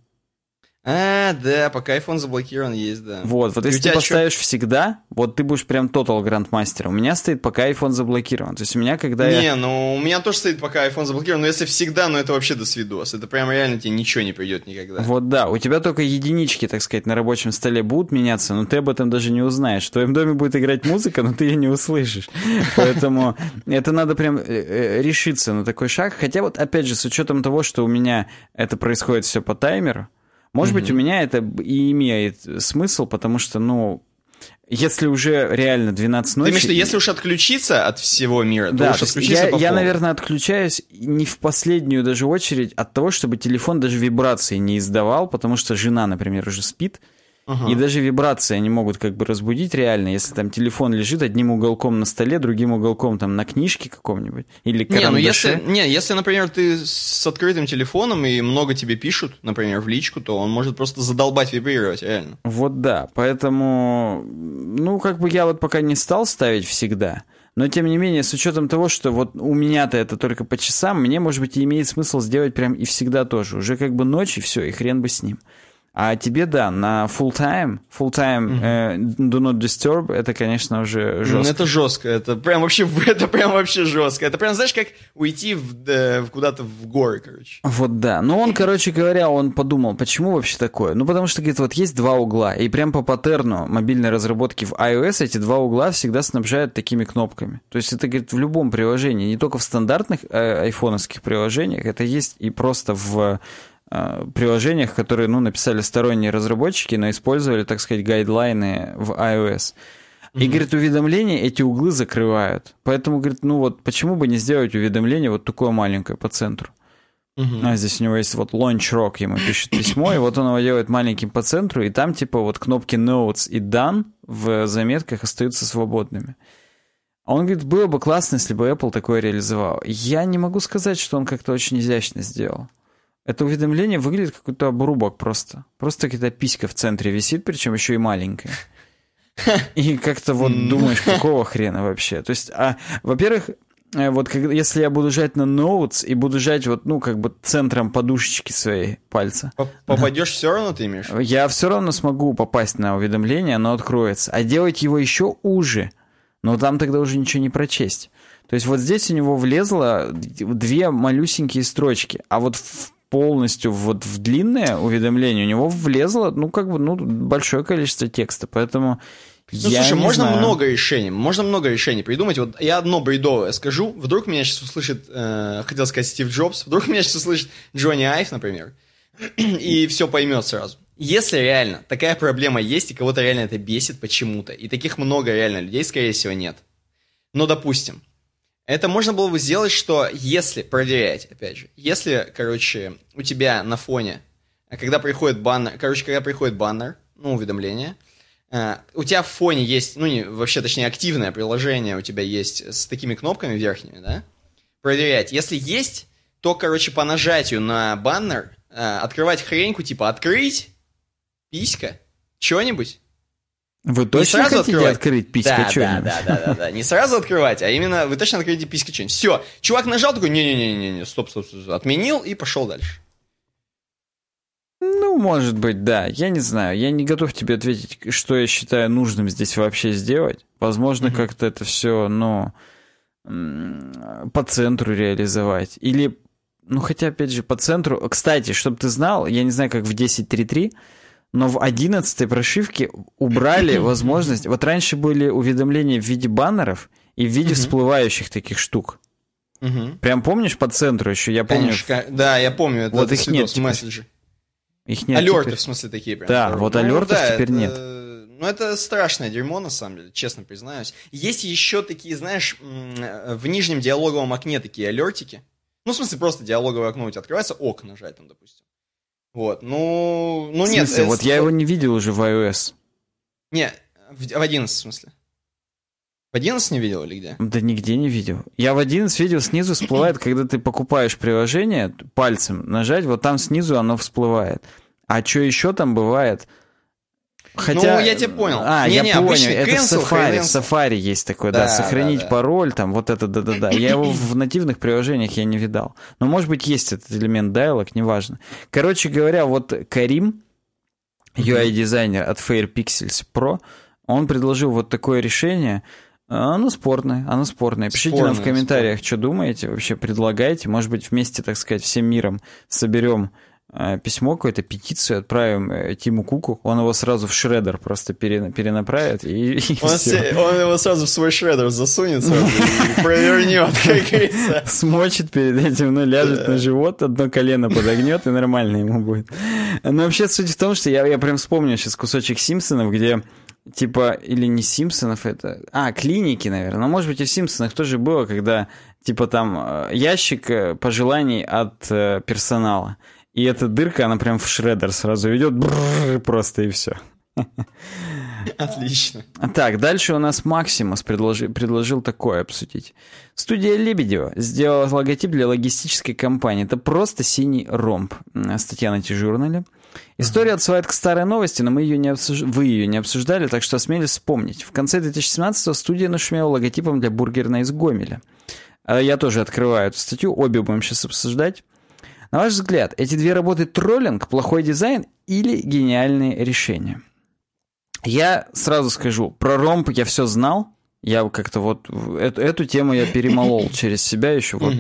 А, да, пока iPhone заблокирован есть, да. Вот, вот если ты поставишь что? всегда, вот ты будешь прям Total Grandmaster. У меня стоит пока iPhone заблокирован. То есть у меня когда Не, я... ну у меня тоже стоит пока iPhone заблокирован, но если всегда, ну это вообще до свидос. Это прям реально тебе ничего не придет никогда. Вот да, у тебя только единички, так сказать, на рабочем столе будут меняться, но ты об этом даже не узнаешь. В твоем доме будет играть музыка, но ты ее не услышишь. Поэтому это надо прям э, э, решиться на такой шаг. Хотя вот опять же, с учетом того, что у меня это происходит все по таймеру, может mm-hmm. быть, у меня это и имеет смысл, потому что, ну, если уже реально 12 ночи... Ты имеешь виду, если уж отключиться от всего мира, да, то уж отключиться я, я, наверное, отключаюсь не в последнюю даже очередь от того, чтобы телефон даже вибрации не издавал, потому что жена, например, уже спит, Ага. И даже вибрации они могут как бы разбудить реально, если там телефон лежит одним уголком на столе, другим уголком там на книжке каком-нибудь или карандаше. Не, ну если, не, если, например, ты с открытым телефоном и много тебе пишут, например, в личку, то он может просто задолбать вибрировать, реально. Вот да, поэтому, ну, как бы я вот пока не стал ставить всегда, но, тем не менее, с учетом того, что вот у меня-то это только по часам, мне, может быть, и имеет смысл сделать прям и всегда тоже. Уже как бы ночь, и все, и хрен бы с ним. А тебе, да, на full time, full time mm-hmm. uh, do not disturb, это, конечно, уже жестко. Это жестко, это прям вообще, это прям вообще жестко. Это прям, знаешь, как уйти в, да, куда-то в горы, короче. Вот да. Ну, он, короче говоря, он подумал, почему вообще такое? Ну, потому что, говорит, вот есть два угла, и прям по паттерну мобильной разработки в iOS эти два угла всегда снабжают такими кнопками. То есть это, говорит, в любом приложении, не только в стандартных э, айфоновских приложениях, это есть и просто в Э, приложениях, которые, ну, написали сторонние разработчики, но использовали, так сказать, гайдлайны в iOS. И, mm-hmm. говорит, уведомления эти углы закрывают. Поэтому, говорит, ну вот почему бы не сделать уведомление вот такое маленькое по центру? Mm-hmm. А здесь у него есть вот Launch Rock, ему пишет письмо, и вот он его делает маленьким по центру, и там типа вот кнопки Notes и Done в заметках остаются свободными. А он говорит, было бы классно, если бы Apple такое реализовал. Я не могу сказать, что он как-то очень изящно сделал. Это уведомление выглядит как какой-то обрубок просто. Просто какая-то писька в центре висит, причем еще и маленькая. И как-то вот думаешь, какого хрена вообще? То есть, а, во-первых, э, вот когда, если я буду жать на Notes и буду жать вот, ну, как бы центром подушечки своей пальца. Попадешь все равно, ты имеешь? Я все равно смогу попасть на уведомление, оно откроется. А делать его еще уже, но там тогда уже ничего не прочесть. То есть вот здесь у него влезло две малюсенькие строчки, а вот в полностью вот в длинное уведомление у него влезло, ну, как бы, ну, большое количество текста, поэтому... Ну, я слушай, можно знаю. много решений, можно много решений придумать. Вот я одно бредовое скажу, вдруг меня сейчас услышит, э, хотел сказать Стив Джобс, вдруг меня сейчас услышит Джонни Айв, например, и все поймет сразу. Если реально такая проблема есть, и кого-то реально это бесит почему-то, и таких много реально людей, скорее всего, нет. Но, допустим, это можно было бы сделать, что если проверять, опять же, если, короче, у тебя на фоне, когда приходит баннер, короче, когда приходит баннер, ну, уведомление, э, у тебя в фоне есть, ну, не, вообще, точнее, активное приложение у тебя есть с такими кнопками верхними, да, проверять. Если есть, то, короче, по нажатию на баннер э, открывать хреньку, типа открыть, писька, что-нибудь, вы точно сразу хотите открывать. открыть писька да, да, да, да, да, да. Не сразу открывать, а именно вы точно откроете писька что-нибудь. Все. Чувак нажал такой, не-не-не-не, стоп, стоп, стоп, отменил и пошел дальше. Ну, может быть, да. Я не знаю. Я не готов тебе ответить, что я считаю нужным здесь вообще сделать. Возможно, mm-hmm. как-то это все, ну, по центру реализовать. Или, ну, хотя, опять же, по центру. Кстати, чтобы ты знал, я не знаю, как в 10.3.3, но в 11 прошивке убрали возможность... Вот раньше были уведомления в виде баннеров и в виде всплывающих таких штук. Прям помнишь по центру еще? Я помню. Конечно, да, я помню. Это вот их нет. Месседжи. Их нет. Алерты, теперь. в смысле, такие прям. Да, вот ну, алертов да, теперь это... нет. Ну, это страшное дерьмо, на самом деле, честно признаюсь. Есть еще такие, знаешь, в нижнем диалоговом окне такие алертики. Ну, в смысле, просто диалоговое окно у тебя открывается, ок нажать там, допустим. Вот, ну, ну в нет. Смысле? Вот я его не видел уже в iOS. Не, в, в 11 в смысле. В 11 не видел или где? Да нигде не видел. Я в 11 видел, снизу всплывает, когда ты покупаешь приложение, пальцем нажать, вот там снизу оно всплывает. А что еще там бывает? Хотя... Ну, я тебя понял. А, не, я не, понял. Это cancel, в Safari. В Safari есть такое, да, да сохранить да, да. пароль, там, вот это, да-да-да. Я его в нативных приложениях я не видал. Но, может быть, есть этот элемент dialog, неважно. Короче говоря, вот Карим, UI-дизайнер от Fair Pixels Pro, он предложил вот такое решение. Оно спорное, оно спорное. Пишите спорное, нам в комментариях, спорное. что думаете, вообще предлагайте. Может быть, вместе, так сказать, всем миром соберем письмо, какую-то петицию отправим э, Тиму Куку, он его сразу в шредер просто перенаправит и, и он, все. он его сразу в свой шредер засунет сразу и провернет, как говорится. Смочит перед этим, ну, ляжет на живот, одно колено подогнет, и нормально ему будет. Но вообще суть в том, что я, я прям вспомнил сейчас кусочек Симпсонов, где типа, или не Симпсонов это... А, клиники, наверное. Но, может быть, и в Симпсонах тоже было, когда, типа, там э, ящик пожеланий от персонала. И эта дырка, она прям в шредер сразу ведет просто и все. Отлично. Так, дальше у нас Максимус предложил, предложил такое обсудить. Студия Лебедева сделала логотип для логистической компании. Это просто синий ромб. Статья на T-журнале. История отсылает к старой новости, но мы ее не обсуж... вы ее не обсуждали, так что осмелись вспомнить. В конце 2017-го студия нашумела логотипом для бургерной из Гомеля. А я тоже открываю эту статью, обе будем сейчас обсуждать. На ваш взгляд, эти две работы троллинг, плохой дизайн или гениальные решения? Я сразу скажу, про ромб я все знал. Я как-то вот эту, эту тему я перемолол через себя еще вот,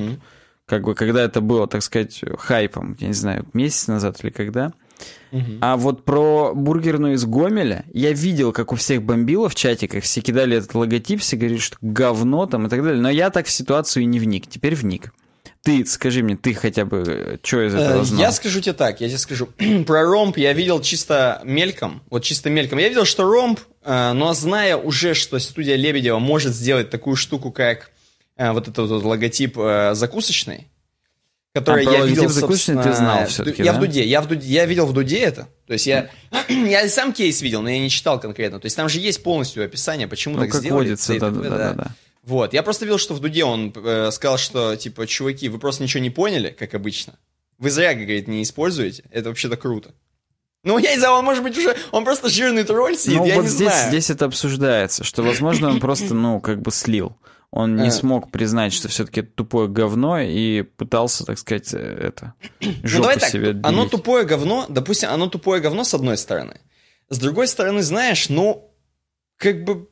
как бы, когда это было, так сказать, хайпом, я не знаю, месяц назад или когда. А вот про бургерную из Гомеля я видел, как у всех бомбило в чатиках, все кидали этот логотип, все говорили, что говно там и так далее. Но я так в ситуацию не вник. Теперь вник. Ты, скажи мне, ты хотя бы, э, что из этого э, знал? Я скажу тебе так, я тебе скажу. Про ромб я видел чисто мельком, вот чисто мельком. Я видел, что ромб, э, но зная уже, что студия Лебедева может сделать такую штуку, как вот этот вот логотип закусочный, который а, я видел, закусочный ты знал все-таки, Я да? в Дуде, я в Дуде, я видел в Дуде это. То есть я, я сам кейс видел, но я не читал конкретно. То есть там же есть полностью описание, почему ну, так как сделали. Водится, да, да, да, да, да. Вот, я просто видел, что в Дуде он э, сказал, что, типа, чуваки, вы просто ничего не поняли, как обычно. Вы зря, говорит, не используете. Это вообще-то круто. Ну, я не знаю, он может быть уже, он просто жирный тролль сидит, ну, я вот не здесь, знаю. здесь это обсуждается, что, возможно, он просто, ну, как бы слил. Он не а. смог признать, что все-таки это тупое говно и пытался, так сказать, э, это, ну, давай так, себе оно тупое говно, допустим, оно тупое говно с одной стороны. С другой стороны, знаешь, ну, как бы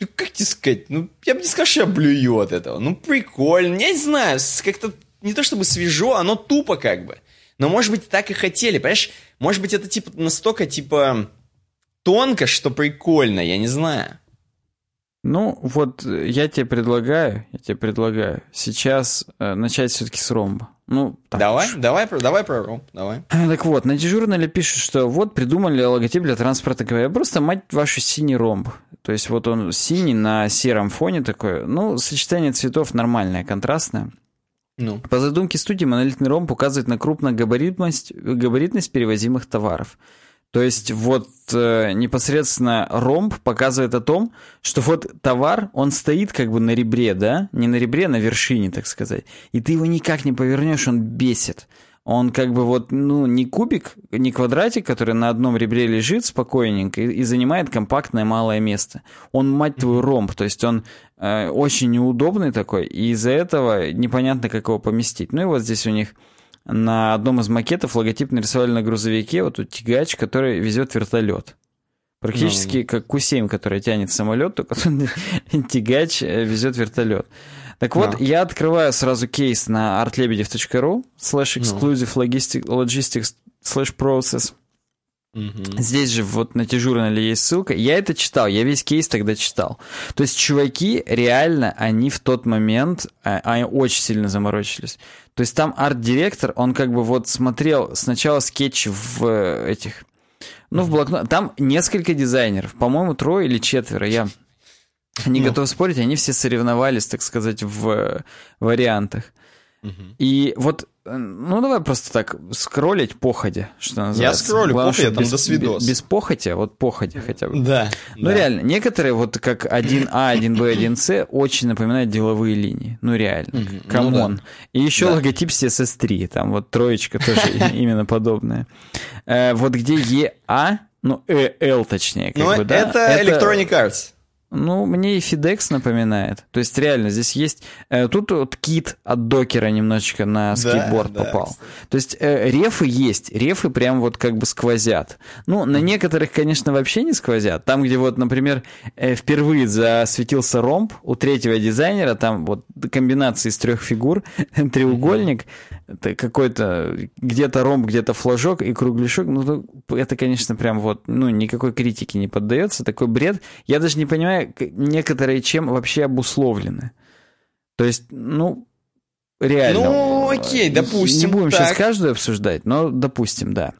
ну, как тебе сказать, ну, я бы не сказал, что я блюю от этого. Ну, прикольно, я не знаю, как-то не то чтобы свежо, оно тупо как бы. Но, может быть, так и хотели, понимаешь? Может быть, это, типа, настолько, типа, тонко, что прикольно, я не знаю. Ну, вот я тебе предлагаю, я тебе предлагаю сейчас э, начать все-таки с ромба. Ну, давай, уж. давай, давай про ромб, давай. Э, так вот, на дежурнале пишут, что вот придумали логотип для транспорта КВ. Просто, мать вашу, синий ромб. То есть вот он синий на сером фоне такой. Ну, сочетание цветов нормальное, контрастное. Ну. По задумке студии монолитный ромб указывает на крупногабаритность габаритность перевозимых товаров. То есть вот э, непосредственно ромб показывает о том, что вот товар, он стоит как бы на ребре, да? Не на ребре, а на вершине, так сказать. И ты его никак не повернешь, он бесит. Он как бы вот, ну, не кубик, не квадратик, который на одном ребре лежит спокойненько и, и занимает компактное малое место. Он, мать твою, ромб, то есть он э, очень неудобный такой, и из-за этого непонятно, как его поместить. Ну и вот здесь у них на одном из макетов логотип нарисовали на грузовике, вот тут тягач, который везет вертолет. Практически ну, как Q7, который тянет самолет, только тягач э, везет вертолет. Так вот, no. я открываю сразу кейс на artlebedev.ru slash exclusive logistics slash process. Угу. Здесь же вот на T-журнале есть ссылка. Я это читал, я весь кейс тогда читал. То есть чуваки реально, они в тот момент, а, они очень сильно заморочились. То есть там арт-директор, он как бы вот смотрел сначала скетчи в э, этих, ну, в блокнот. Там несколько дизайнеров, по-моему, трое или четверо, я не ну. готов спорить, они все соревновались, так сказать, в э, вариантах. Угу. И вот ну, давай просто так скроллить походя, что называется. Я скроллю Главное, походя, там без, до свидос. Без, похоти, вот походя хотя бы. Да. Ну, да. реально, некоторые, вот как 1А, 1Б, 1С, очень напоминают деловые линии. Ну, реально. Come on. Ну, да. И еще да. логотип CSS3, там вот троечка тоже именно подобная. Э, вот где EA, Ну, L точнее. Как Но бы, да? это Electronic Arts. Ну, мне и FedEx напоминает. То есть, реально, здесь есть... Э, тут вот кит от Docker а немножечко на скейтборд да, попал. Да, То есть, э, рефы есть. Рефы прям вот как бы сквозят. Ну, на некоторых, конечно, вообще не сквозят. Там, где вот, например, э, впервые засветился ромб у третьего дизайнера, там вот комбинация из трех фигур, треугольник, это какой-то где-то ромб, где-то флажок и кругляшок. Ну, это, конечно, прям вот, ну, никакой критики не поддается. Такой бред. Я даже не понимаю, некоторые чем вообще обусловлены. То есть, ну, реально. Ну, окей, допустим. Не будем так. сейчас каждую обсуждать, но допустим, да.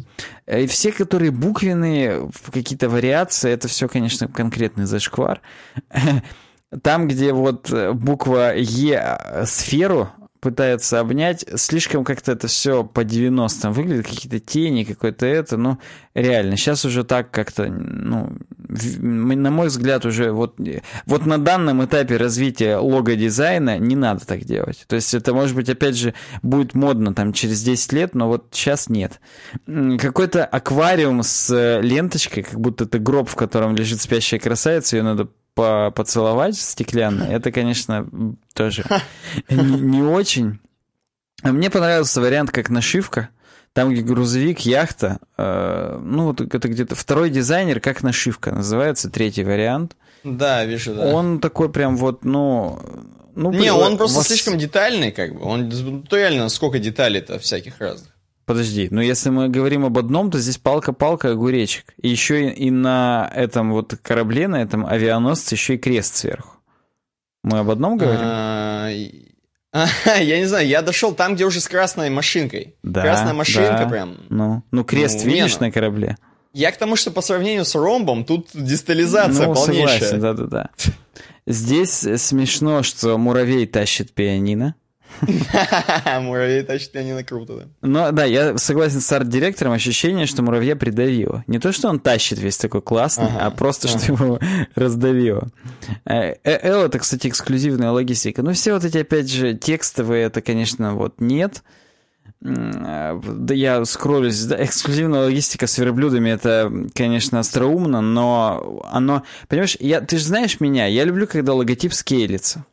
И все, которые буквенные, какие-то вариации, это все, конечно, конкретный зашквар. Там, где вот буква Е сферу пытается обнять. Слишком как-то это все по 90-м выглядит, какие-то тени, какое-то это, ну, реально. Сейчас уже так как-то, ну, на мой взгляд, уже вот, вот на данном этапе развития лого-дизайна не надо так делать. То есть это, может быть, опять же, будет модно там через 10 лет, но вот сейчас нет. Какой-то аквариум с ленточкой, как будто это гроб, в котором лежит спящая красавица, ее надо по поцеловать стеклянно, это, конечно, тоже не, не очень. А мне понравился вариант как нашивка. Там, где грузовик, яхта, э, ну, это где-то второй дизайнер, как нашивка называется, третий вариант. Да, вижу, да. Он такой прям вот, ну... ну не, он просто вас... слишком детальный, как бы. Он ну, реально сколько деталей-то всяких разных. Подожди, но если мы говорим об одном, то здесь палка-палка огуречек. И еще и на этом вот корабле, на этом авианосце еще и крест сверху. Мы об одном говорим? А, я не знаю, я дошел там, где уже с красной машинкой. Да, Красная машинка да. прям. Ну, ну крест ну, видишь на корабле? Я к тому, что по сравнению с ромбом, тут дистализация ну, полнейшая. Согласен, да-да-да. Здесь смешно, что муравей тащит пианино. Муравей тащит пианино круто, да. Ну да, я согласен с арт-директором, ощущение, что муравья придавило. Не то, что он тащит весь такой классный, ага, а просто, ага. что его раздавило. Эл э, это, кстати, эксклюзивная логистика. Ну все вот эти, опять же, текстовые, это, конечно, вот нет. Да я скроллюсь. Да, эксклюзивная логистика с верблюдами, это, конечно, остроумно, но оно... Понимаешь, я, ты же знаешь меня, я люблю, когда логотип скейлится.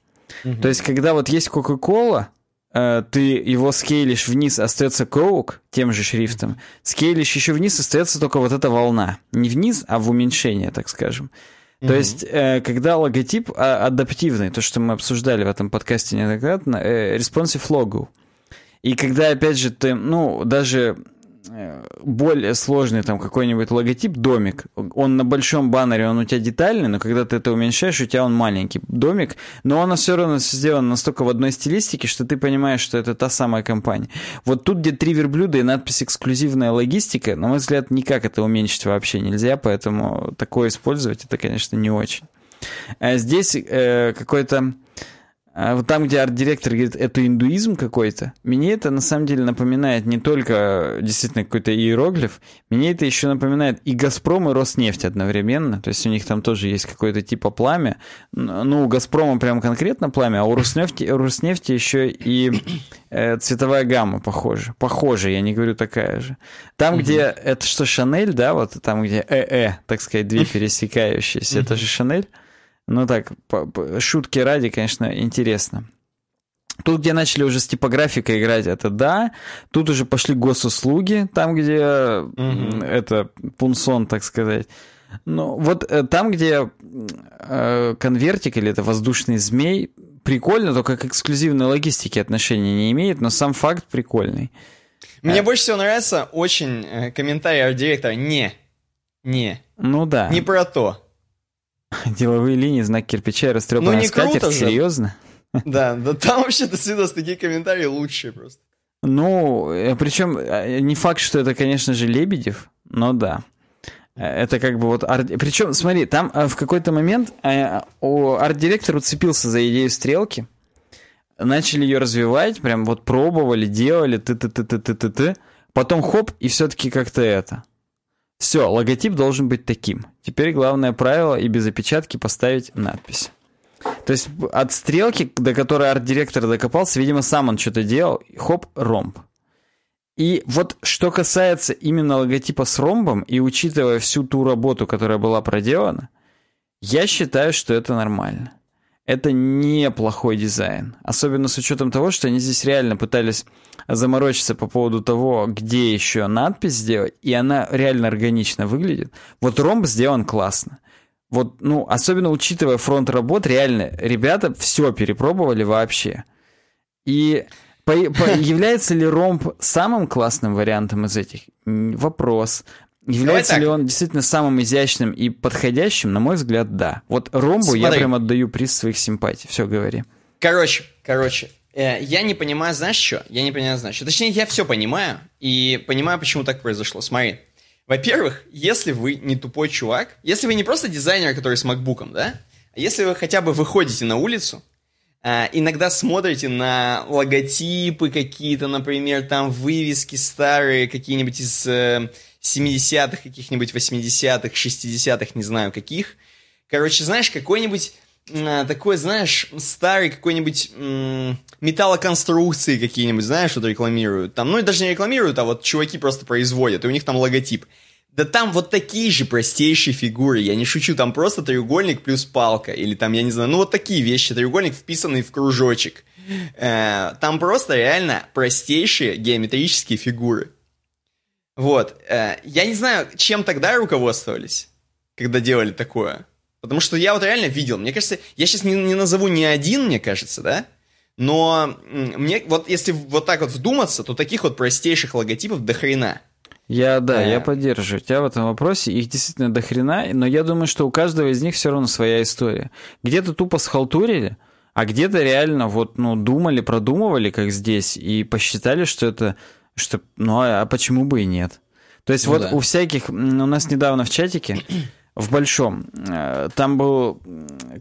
Угу. То есть, когда вот есть Кока-Кола, э, ты его скейлишь вниз, остается Коук тем же шрифтом. Скейлишь еще вниз, остается только вот эта волна. Не вниз, а в уменьшение, так скажем. То mm есть, э, когда логотип а, адаптивный, то, что мы обсуждали в этом подкасте неоднократно, э, responsive logo. И когда, опять же, ты, ну, даже более сложный там какой-нибудь логотип, домик, он на большом баннере, он у тебя детальный, но когда ты это уменьшаешь, у тебя он маленький домик, но он все равно сделан настолько в одной стилистике, что ты понимаешь, что это та самая компания. Вот тут, где три верблюда и надпись «эксклюзивная логистика», на мой взгляд, никак это уменьшить вообще нельзя, поэтому такое использовать, это, конечно, не очень. А здесь э, какой-то а вот там, где арт-директор говорит, это индуизм какой-то, мне это на самом деле напоминает не только действительно какой-то иероглиф, мне это еще напоминает и «Газпром», и «Роснефть» одновременно, то есть у них там тоже есть какое-то типа пламя, ну, у «Газпрома» прям конкретно пламя, а у «Роснефти», у «Роснефти» еще и э, цветовая гамма похожа, похожа, я не говорю такая же. Там, где, это что, «Шанель», да, вот там, где «э-э», так сказать, две пересекающиеся, это же «Шанель»? Ну так, шутки ради, конечно, интересно. Тут, где начали уже с типографикой играть, это да. Тут уже пошли госуслуги, там, где угу. это пунсон, так сказать. Ну, вот э, там, где э, конвертик или это воздушный змей, прикольно, только к эксклюзивной логистике отношения не имеет, но сам факт прикольный. Мне а... больше всего нравится очень э, комментарий арт-директора «не». Не. Ну да. Не про то. Деловые линии, знак кирпича и растрепанная ну, скатерть, серьезно? Да, да там вообще до свидос такие комментарии лучшие просто. Ну, э, причем э, не факт, что это, конечно же, Лебедев, но да. Э, это как бы вот... Арт... Причем, смотри, там в какой-то момент арт-директор уцепился за идею стрелки, начали ее развивать, прям вот пробовали, делали, ты-ты-ты-ты-ты-ты, потом хоп, и все-таки как-то это... Все, логотип должен быть таким. Теперь главное правило и без опечатки поставить надпись. То есть от стрелки, до которой арт-директор докопался, видимо, сам он что-то делал, хоп, ромб. И вот что касается именно логотипа с ромбом, и учитывая всю ту работу, которая была проделана, я считаю, что это нормально. Это неплохой дизайн. Особенно с учетом того, что они здесь реально пытались заморочиться по поводу того, где еще надпись сделать, и она реально органично выглядит. Вот ромб сделан классно. Вот, ну, особенно учитывая фронт работ, реально, ребята все перепробовали вообще. И по, по, является ли ромб самым классным вариантом из этих? Вопрос. Является ли он действительно самым изящным и подходящим? На мой взгляд, да. Вот ромбу Смотри. я прям отдаю приз своих симпатий. Все, говори. Короче, короче, э, я не понимаю, знаешь что? Я не понимаю, знаешь что. Точнее, я все понимаю и понимаю, почему так произошло. Смотри. Во-первых, если вы не тупой чувак, если вы не просто дизайнер, который с макбуком, да? А если вы хотя бы выходите на улицу, э, иногда смотрите на логотипы какие-то, например, там вывески старые, какие-нибудь из э, 70-х, каких-нибудь 80-х, 60-х, не знаю каких. Короче, знаешь, какой-нибудь э, такой, знаешь, старый какой-нибудь металлоконструкции какие-нибудь, знаешь, что рекламируют. Там, ну, и даже не рекламируют, а вот чуваки просто производят, и у них там логотип. Да там вот такие же простейшие фигуры, я не шучу, там просто треугольник плюс палка, или там, я не знаю, ну вот такие вещи, треугольник вписанный в кружочек. Э, там просто реально простейшие геометрические фигуры. Вот. Э, я не знаю, чем тогда руководствовались, когда делали такое. Потому что я вот реально видел, мне кажется, я сейчас не, не назову ни один, мне кажется, да? Но мне вот если вот так вот вдуматься, то таких вот простейших логотипов до хрена. Я, да, а... я поддерживаю тебя в этом вопросе. Их действительно до хрена, но я думаю, что у каждого из них все равно своя история. Где-то тупо схалтурили, а где-то реально вот, ну, думали, продумывали, как здесь, и посчитали, что это что, ну а, а почему бы и нет? То есть ну, вот да. у всяких, у нас недавно в чатике, в большом, э, там был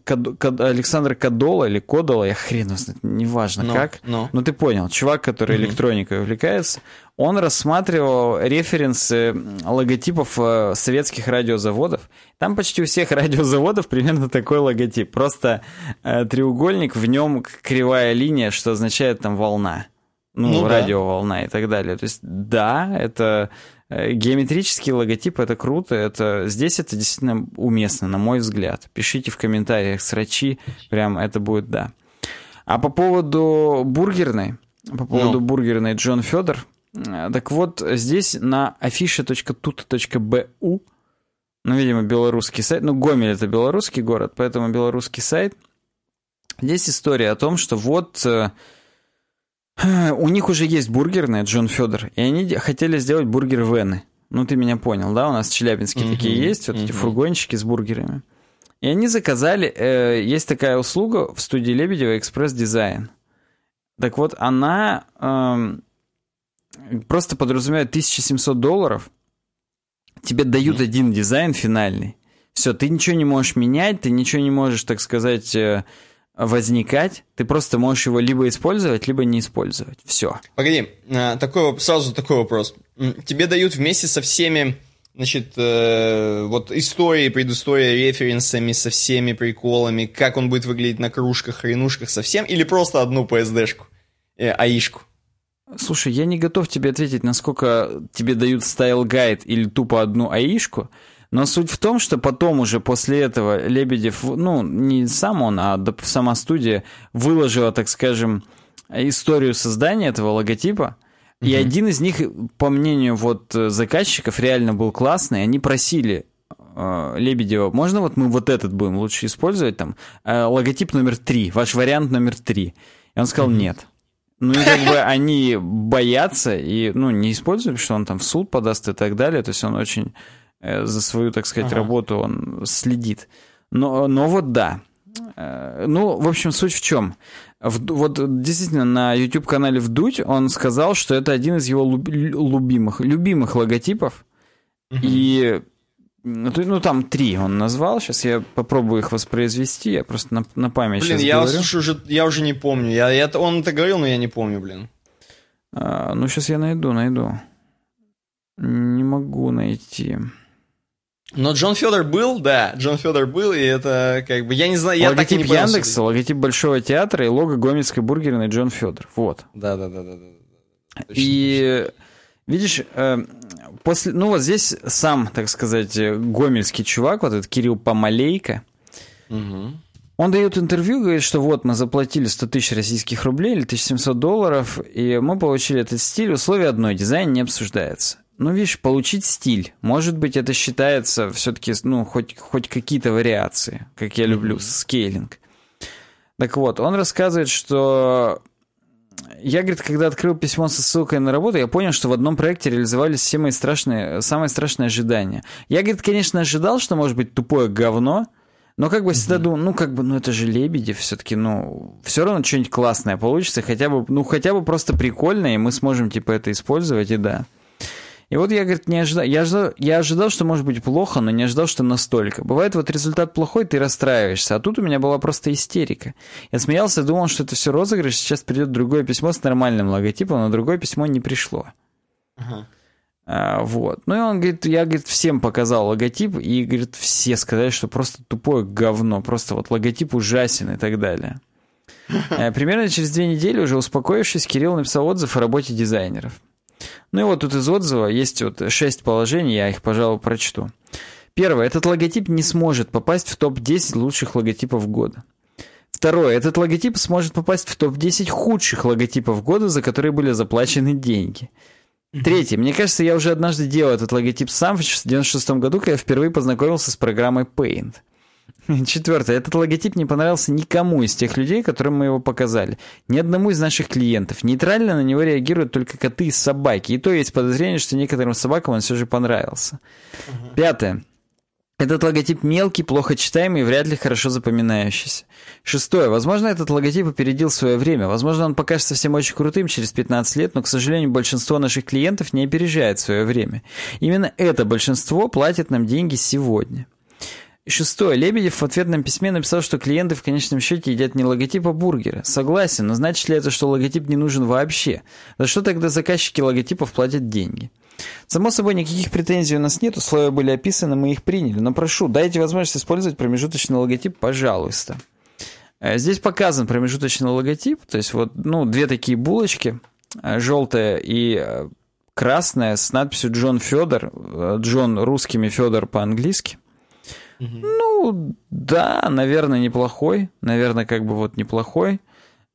Кад, Кад, Александр Кадола или Кодола, я хрен знает, неважно но, как. Но. но ты понял, чувак, который угу. электроникой увлекается, он рассматривал референсы логотипов э, советских радиозаводов. Там почти у всех радиозаводов примерно такой логотип. Просто э, треугольник, в нем кривая линия, что означает там волна ну, ну радиоволна да. и так далее. То есть, да, это э, геометрический логотип, это круто, это здесь это действительно уместно, на мой взгляд. Пишите в комментариях срачи, прям это будет да. А по поводу бургерной, по поводу ну. бургерной Джон Федор, э, так вот, здесь на afisha.tut.bu, ну, видимо, белорусский сайт, ну, Гомель это белорусский город, поэтому белорусский сайт. Здесь история о том, что вот э, у них уже есть бургерная, Джон Федор, и они хотели сделать бургер Вены. Ну, ты меня понял, да? У нас в Челябинске mm-hmm. такие есть, вот mm-hmm. эти фургончики с бургерами. И они заказали, э, есть такая услуга в студии Лебедева «Экспресс-дизайн». Так вот, она э, просто подразумевает 1700 долларов, тебе дают mm-hmm. один дизайн финальный. Все, ты ничего не можешь менять, ты ничего не можешь, так сказать... Э, возникать, ты просто можешь его либо использовать, либо не использовать. Все. Погоди, а, такой, сразу такой вопрос. Тебе дают вместе со всеми, значит, э, вот истории, предыстория, референсами, со всеми приколами, как он будет выглядеть на кружках, хренушках, со всем, или просто одну PSD-шку, э, AI-шку? Слушай, я не готов тебе ответить, насколько тебе дают style guide или тупо одну AI-шку, но суть в том, что потом уже после этого Лебедев, ну, не сам он, а сама студия выложила, так скажем, историю создания этого логотипа. И mm один из них, по мнению вот заказчиков, реально был классный. Они просили э, Лебедева, можно вот мы вот этот будем лучше использовать, там, э, логотип номер три, ваш вариант номер три. И он сказал, mm нет. Ну и как бы они боятся и, ну, не используют, что он там в суд подаст и так далее. То есть он очень Э, за свою, так сказать, ага. работу он следит. Но, но вот да. Э, ну, в общем, суть в чем? В, вот действительно на YouTube-канале Вдуть он сказал, что это один из его любимых, любимых логотипов. Угу. И ну, ну, там три он назвал. Сейчас я попробую их воспроизвести. Я просто на, на память блин, сейчас я, говорю. Слушай, уже, я уже не помню. Я, я, он это говорил, но я не помню, блин. А, ну, сейчас я найду, найду. Не могу найти. Но Джон Федор был, да, Джон Федор был, и это как бы, я не знаю, я логотип так и не Яндекса, понял, логотип Большого театра и лого Гомельской бургерной Джон Федор, вот. Да, да, да, да, да. И Видишь, э, после, ну вот здесь сам, так сказать, гомельский чувак, вот этот Кирилл Помалейко, угу. он дает интервью, говорит, что вот мы заплатили 100 тысяч российских рублей или 1700 долларов, и мы получили этот стиль, условие одной, дизайн не обсуждается. Ну, видишь, получить стиль. Может быть, это считается все-таки, ну, хоть, хоть какие-то вариации, как я люблю, mm-hmm. скейлинг. Так вот, он рассказывает, что я, говорит, когда открыл письмо со ссылкой на работу, я понял, что в одном проекте реализовались все мои страшные, самые страшные ожидания. Я, говорит, конечно, ожидал, что может быть тупое говно, но как бы всегда думал, ну как бы, ну это же Лебедев, все-таки, ну, все равно что-нибудь классное получится, хотя бы, ну хотя бы просто прикольно, и мы сможем, типа, это использовать, и да. И вот я, говорит, не ожидал, я ожидал, я ожидал, что может быть плохо, но не ожидал, что настолько. Бывает, вот результат плохой, ты расстраиваешься, а тут у меня была просто истерика. Я смеялся, думал, что это все розыгрыш, сейчас придет другое письмо с нормальным логотипом, но другое письмо не пришло. Ага. А, вот. Ну и он говорит, я, говорит, всем показал логотип, и, говорит, все сказали, что просто тупое говно, просто вот логотип ужасен и так далее. Э, примерно через две недели, уже успокоившись, Кирилл написал отзыв о работе дизайнеров. Ну и вот тут из отзыва есть вот шесть положений, я их, пожалуй, прочту. Первое. Этот логотип не сможет попасть в топ-10 лучших логотипов года. Второе. Этот логотип сможет попасть в топ-10 худших логотипов года, за которые были заплачены деньги. Третье. Мне кажется, я уже однажды делал этот логотип сам в 96 году, когда я впервые познакомился с программой Paint. Четвертое. Этот логотип не понравился никому из тех людей, которым мы его показали. Ни одному из наших клиентов. Нейтрально на него реагируют только коты и собаки. И то есть подозрение, что некоторым собакам он все же понравился. Угу. Пятое. Этот логотип мелкий, плохо читаемый и вряд ли хорошо запоминающийся. Шестое. Возможно, этот логотип опередил свое время. Возможно, он покажется всем очень крутым через 15 лет, но, к сожалению, большинство наших клиентов не опережает свое время. Именно это большинство платит нам деньги сегодня. Шестое. Лебедев в ответном письме написал, что клиенты в конечном счете едят не логотип, а бургеры. Согласен, но значит ли это, что логотип не нужен вообще? За что тогда заказчики логотипов платят деньги? Само собой, никаких претензий у нас нет, условия были описаны, мы их приняли. Но прошу, дайте возможность использовать промежуточный логотип, пожалуйста. Э, здесь показан промежуточный логотип, то есть вот, ну, две такие булочки, э, желтая и э, красная с надписью Джон Федор, Джон русскими, Федор по-английски. Ну, да, наверное, неплохой. Наверное, как бы вот неплохой.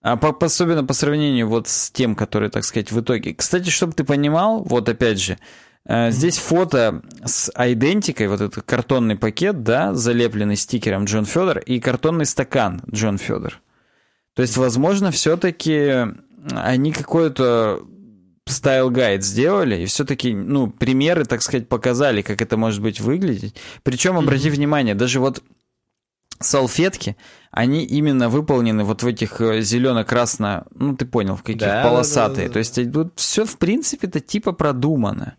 А по, особенно по сравнению вот с тем, который, так сказать, в итоге. Кстати, чтобы ты понимал, вот опять же, э, здесь фото с идентикой, вот этот картонный пакет, да, залепленный стикером Джон Федор, и картонный стакан Джон Федор. То есть, возможно, все-таки они какое-то style guide сделали, и все-таки, ну, примеры, так сказать, показали, как это может быть выглядеть. Причем, обрати mm-hmm. внимание, даже вот салфетки, они именно выполнены вот в этих э, зелено-красно, ну, ты понял, в каких да, полосатые. Да, да, да. То есть тут все, в принципе-то, типа продумано.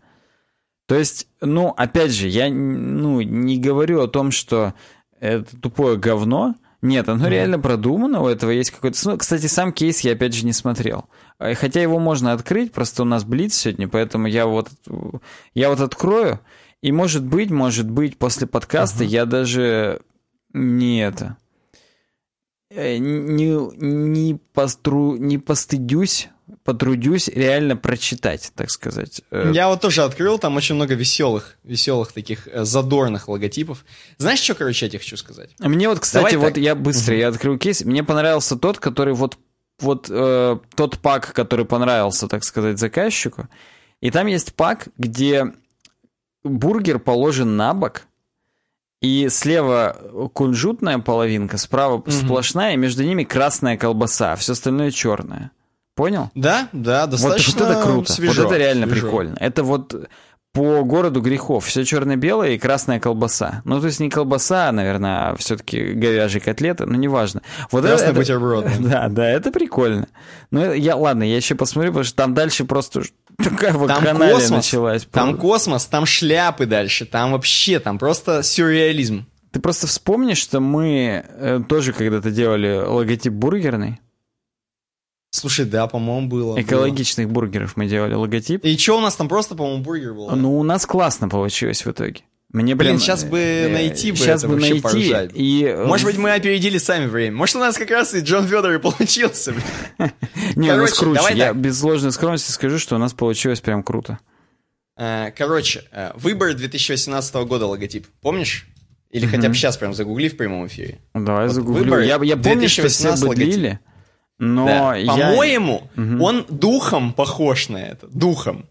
То есть, ну, опять же, я, ну, не говорю о том, что это тупое говно, нет, оно mm-hmm. реально продумано, у этого есть какой-то... Ну, кстати, сам кейс я опять же не смотрел. Э, хотя его можно открыть, просто у нас блиц сегодня, поэтому я вот, я вот открою, и может быть, может быть, после подкаста uh-huh. я даже не это... Э, не, не, постру, не постыдюсь потрудюсь реально прочитать, так сказать. Э, Я вот тоже открыл, там очень много веселых, веселых таких э, задорных логотипов. Знаешь, что, короче, я тебе хочу сказать? Мне вот, кстати, Давай вот так. я быстро, угу. я открыл кейс, мне понравился тот, который вот, вот э, тот пак, который понравился, так сказать, заказчику. И там есть пак, где бургер положен на бок, и слева кунжутная половинка, справа угу. сплошная, и между ними красная колбаса, а все остальное черное. Понял? Да, да, достаточно Вот, вот это круто, свежо, вот это реально свежо. прикольно. Это вот по городу грехов. Все черно-белое и красная колбаса. Ну, то есть не колбаса, наверное, а все-таки говяжьи котлеты, но неважно. Вот Красный это, бутерброд. Да, да, это прикольно. Ну, я, ладно, я еще посмотрю, потому что там дальше просто такая вот там космос, началась. Там космос, там шляпы дальше, там вообще, там просто сюрреализм. Ты просто вспомнишь, что мы э, тоже когда-то делали логотип бургерный. Слушай, да, по-моему, было. Экологичных было. бургеров мы делали логотип. И что у нас там просто, по-моему, бургер был? Ну, у нас классно получилось в итоге. Мне, блин, блин сейчас бы э, найти бы сейчас это бы найти поржать. и э, может быть мы опередили сами время. Может у нас как раз и Джон Федор и получился. Не, у нас круче. Я без ложной скромности скажу, что у нас получилось прям круто. Э, короче, э, выборы 2018 года логотип. Помнишь? Или хотя бы сейчас прям загугли в прямом эфире. Давай вот загуглю. Я помню, что все быдлили, но да. я... По-моему, угу. он духом похож на это. Духом.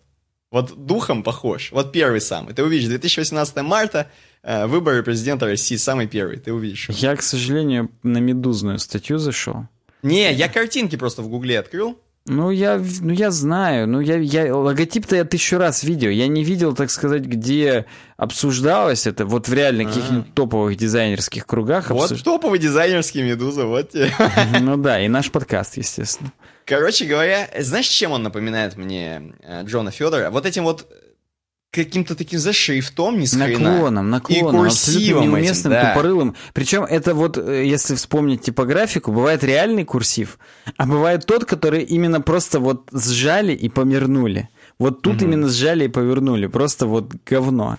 Вот духом похож. Вот первый самый. Ты увидишь, 2018 марта, э, выборы президента России, самый первый. Ты увидишь. Я, к сожалению, на медузную статью зашел. Не, я картинки просто в гугле открыл. Ну, я, ну, я знаю. Ну, я, я, логотип-то я тысячу раз видел. Я не видел, так сказать, где обсуждалось это. Вот в реально каких-нибудь топовых дизайнерских кругах. Вот обсуж... топовый дизайнерский Медуза, вот тебе. Ну да, и наш подкаст, естественно. Короче говоря, знаешь, чем он напоминает мне э, Джона Федора? Вот этим вот каким-то таким за шрифтом не Наклоном, наклоном, и абсолютно неуместным, этим, да. тупорылым. Причем это вот, э, если вспомнить типографику, бывает реальный курсив, а бывает тот, который именно просто вот сжали и помернули. Вот тут угу. именно сжали и повернули, просто вот говно.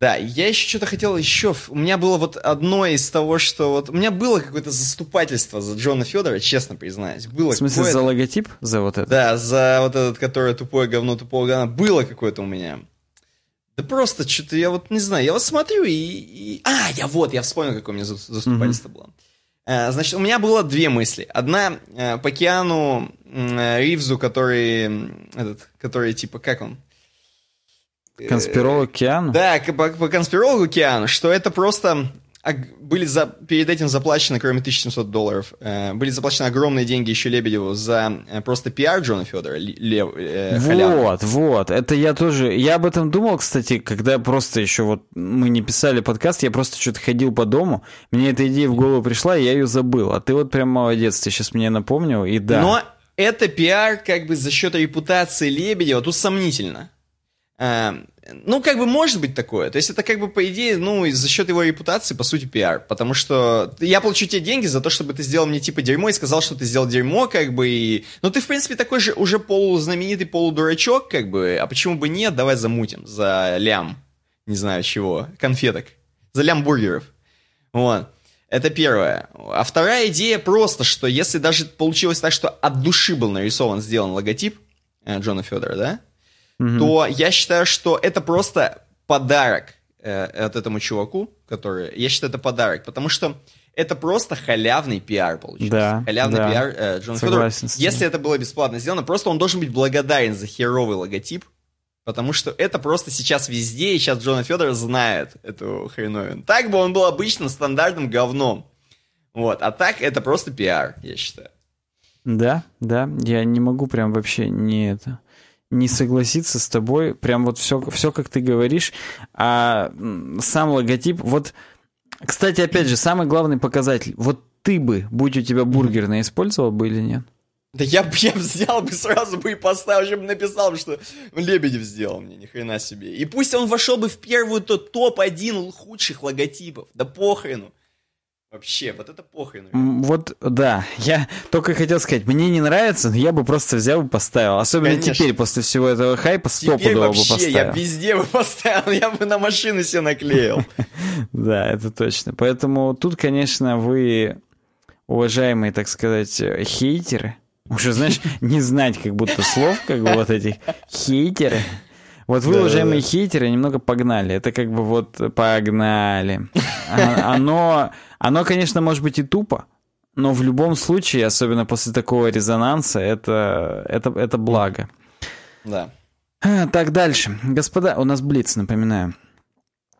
Да, я еще что-то хотел еще. У меня было вот одно из того, что вот... У меня было какое-то заступательство за Джона Федора, честно признаюсь. Было В смысле, за логотип? За вот это? Да, за вот этот, который тупое говно, тупого говна. Было какое-то у меня. Да просто что-то я вот не знаю. Я вот смотрю и... и... А, я вот, я вспомнил, какое у меня заступательство mm-hmm. было. А, значит, у меня было две мысли. Одна э, по Киану э, Ривзу, который... Этот, который типа, как он? Конспиролог Киану? Да, по, по конспирологу Киану, что это просто были за, перед этим заплачены, кроме 1700 долларов, э, были заплачены огромные деньги еще Лебедеву за э, просто пиар Джона Федора. Лев, э, вот, вот, это я тоже, я об этом думал, кстати, когда просто еще вот мы не писали подкаст, я просто что-то ходил по дому, мне эта идея в голову пришла, и я ее забыл, а ты вот прям молодец, ты сейчас мне напомнил, и да. Но это пиар как бы за счет репутации Лебедева, тут сомнительно. Эм, ну, как бы может быть такое. То есть это как бы, по идее, ну, за счет его репутации, по сути, пиар. Потому что я получу тебе деньги за то, чтобы ты сделал мне типа дерьмо и сказал, что ты сделал дерьмо, как бы. И... Ну, ты, в принципе, такой же уже полузнаменитый полудурачок, как бы. А почему бы нет? Давай замутим за лям. Не знаю чего. Конфеток. За лям бургеров. Вот. Это первое. А вторая идея просто, что если даже получилось так, что от души был нарисован, сделан логотип э, Джона Федора, да? Mm-hmm. то я считаю, что это просто подарок э, от этому чуваку, который... Я считаю, это подарок, потому что это просто халявный пиар получился. Да, халявный да. пиар э, Джона Федора. Если это было бесплатно сделано, просто он должен быть благодарен за херовый логотип, потому что это просто сейчас везде, и сейчас Джона Федора знает эту хреновину. Так бы он был обычным стандартным говном. Вот, а так это просто пиар, я считаю. Да, да, я не могу прям вообще не это не согласиться с тобой. Прям вот все, все как ты говоришь. А сам логотип... Вот, кстати, опять же, самый главный показатель. Вот ты бы, будь у тебя бургерный, использовал бы или нет? Да я бы я взял бы сразу бы и поставил, чтобы написал, что Лебедев сделал мне, ни хрена себе. И пусть он вошел бы в первую то топ-1 худших логотипов. Да похрену. Вообще, вот это похрен. Вот, да, я только хотел сказать, мне не нравится, но я бы просто взял и поставил. Особенно Конечно. теперь, после всего этого хайпа, стопудово бы поставил. я везде бы поставил, я бы на машину себе наклеил. Да, это точно. Поэтому тут, конечно, вы, уважаемые, так сказать, хейтеры, уже, знаешь, не знать как будто слов, как бы вот этих хейтеры, вот вы, да, уважаемые да. хейтеры, немного погнали. Это как бы вот погнали. А, оно, оно, конечно, может быть и тупо, но в любом случае, особенно после такого резонанса, это, это, это благо. Да. А, так, дальше. Господа, у нас Блиц, напоминаю.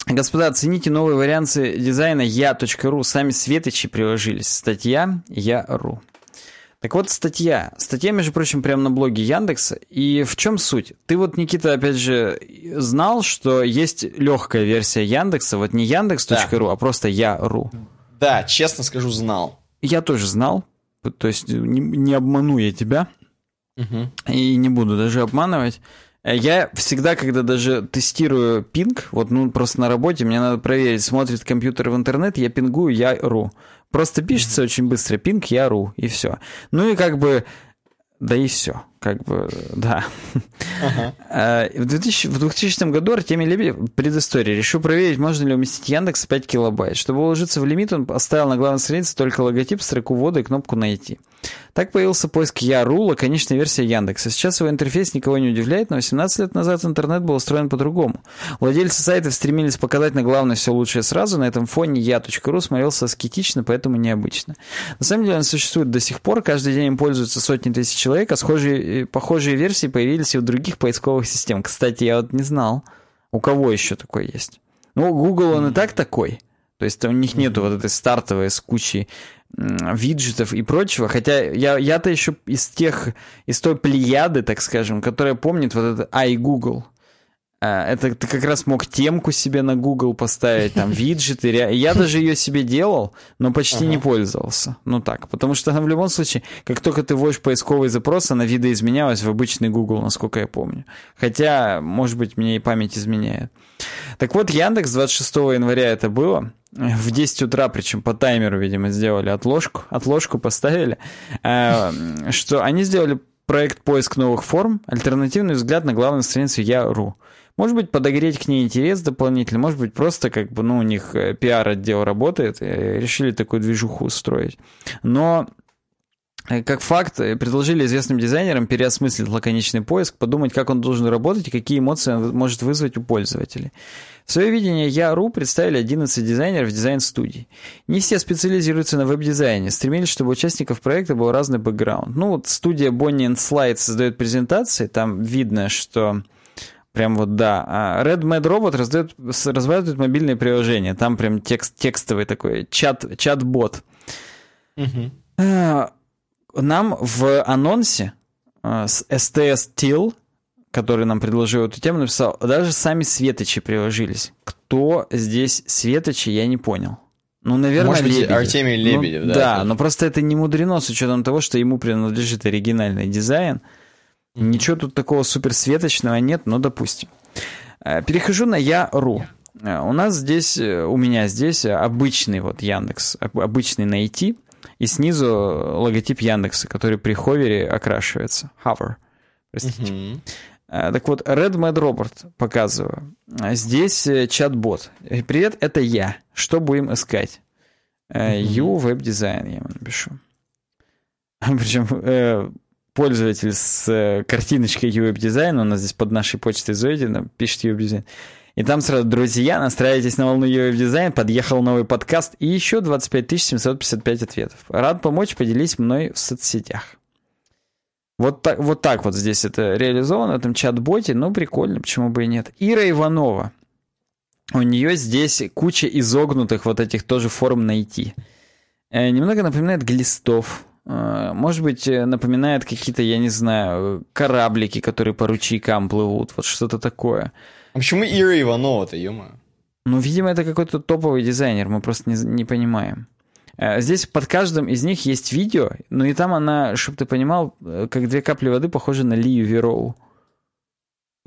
Господа, оцените новые варианты дизайна я.ру. Сами светочи приложились. Статья я.ру. Так вот, статья. Статья, между прочим, прямо на блоге Яндекса. И в чем суть? Ты вот, Никита, опять же, знал, что есть легкая версия Яндекса, вот не Яндекс.ру, да. а просто Я.ру. Да, честно скажу, знал. Я тоже знал. То есть не, не обману я тебя. Угу. И не буду даже обманывать. Я всегда, когда даже тестирую пинг, вот ну просто на работе, мне надо проверить, смотрит компьютер в интернет, я пингую я.ру. Просто пишется очень быстро пинг я.ру, и все. Ну и как бы, да и все. Как бы, да. Ага. В, 2000, в 2000 году Артемий Лебедев, предыстория, решил проверить, можно ли уместить Яндекс 5 килобайт. Чтобы уложиться в лимит, он оставил на главной странице только логотип, строку ввода и кнопку «Найти». Так появился поиск Яру, лаконичная версия Яндекса. Сейчас его интерфейс никого не удивляет, но 18 лет назад интернет был устроен по-другому. Владельцы сайтов стремились показать на главное все лучшее сразу, на этом фоне я.ру смотрелся аскетично, поэтому необычно. На самом деле он существует до сих пор, каждый день им пользуются сотни тысяч человек, а схожие, э, похожие версии появились и в других поисковых системах. Кстати, я вот не знал, у кого еще такой есть. Ну, Google он и так такой. То есть у них нету вот этой стартовой с кучей виджетов и прочего. Хотя я, я-то еще из тех, из той плеяды, так скажем, которая помнит вот это iGoogle. А, это ты как раз мог темку себе на Google поставить, там, виджеты. Я даже ее себе делал, но почти ага. не пользовался. Ну так, потому что она в любом случае, как только ты вводишь поисковый запрос, она видоизменялась в обычный Google, насколько я помню. Хотя, может быть, мне и память изменяет. Так вот, Яндекс 26 января это было. В 10 утра, причем по таймеру, видимо, сделали отложку. Отложку поставили. Э, что они сделали проект поиск новых форм, альтернативный взгляд на главную страницу Я.ру. Может быть, подогреть к ней интерес дополнительно, может быть, просто как бы, ну, у них э, пиар-отдел работает, и решили такую движуху устроить. Но э, как факт, э, предложили известным дизайнерам переосмыслить лаконичный поиск, подумать, как он должен работать и какие эмоции он может вызвать у пользователей. В свое видение Я.ру представили 11 дизайнеров дизайн-студий. Не все специализируются на веб-дизайне, стремились, чтобы у участников проекта был разный бэкграунд. Ну, вот студия Bonnie and Slide создает презентации, там видно, что Прям вот да. А Red Mad Robot раздает, развивает мобильные приложения. Там прям текст, текстовый такой чат, чат-бот. Угу. Нам в анонсе а, с STS Till, который нам предложил эту тему, написал, даже сами светочи приложились. Кто здесь светочи, я не понял. Ну, наверное, Может быть, Лебедев. Артемий Лебедев, ну, да. Да, но просто это не мудрено с учетом того, что ему принадлежит оригинальный дизайн. Ничего тут такого суперсветочного нет, но допустим. Э, перехожу на Я.ру. Э, у нас здесь, э, у меня здесь обычный вот Яндекс, обычный найти, и снизу логотип Яндекса, который при ховере окрашивается. Hover. Простите. Uh-huh. Так вот, Red Mad Robot показываю. Здесь чат-бот. Привет, это я. Что будем искать? Uh-huh. Web Design я ему напишу. Причем пользователь с э, картиночкой UWeb дизайна, у нас здесь под нашей почтой Зойдина пишет UWeb дизайн. И там сразу, друзья, настраивайтесь на волну UWeb дизайн, подъехал новый подкаст и еще 25 755 ответов. Рад помочь, поделись мной в соцсетях. Вот так, вот так вот здесь это реализовано, этом чат-боте, ну прикольно, почему бы и нет. Ира Иванова. У нее здесь куча изогнутых вот этих тоже форм найти. Э, немного напоминает глистов, Э, может быть, э, напоминает какие-то, я не знаю, кораблики, которые по ручейкам плывут, вот что-то такое. А почему Ира Иванова-то, ё Ну, видимо, это какой-то топовый дизайнер, мы просто не, не понимаем. Э, здесь под каждым из них есть видео, но и там она, чтобы ты понимал, как две капли воды похожа на Лию Вероу.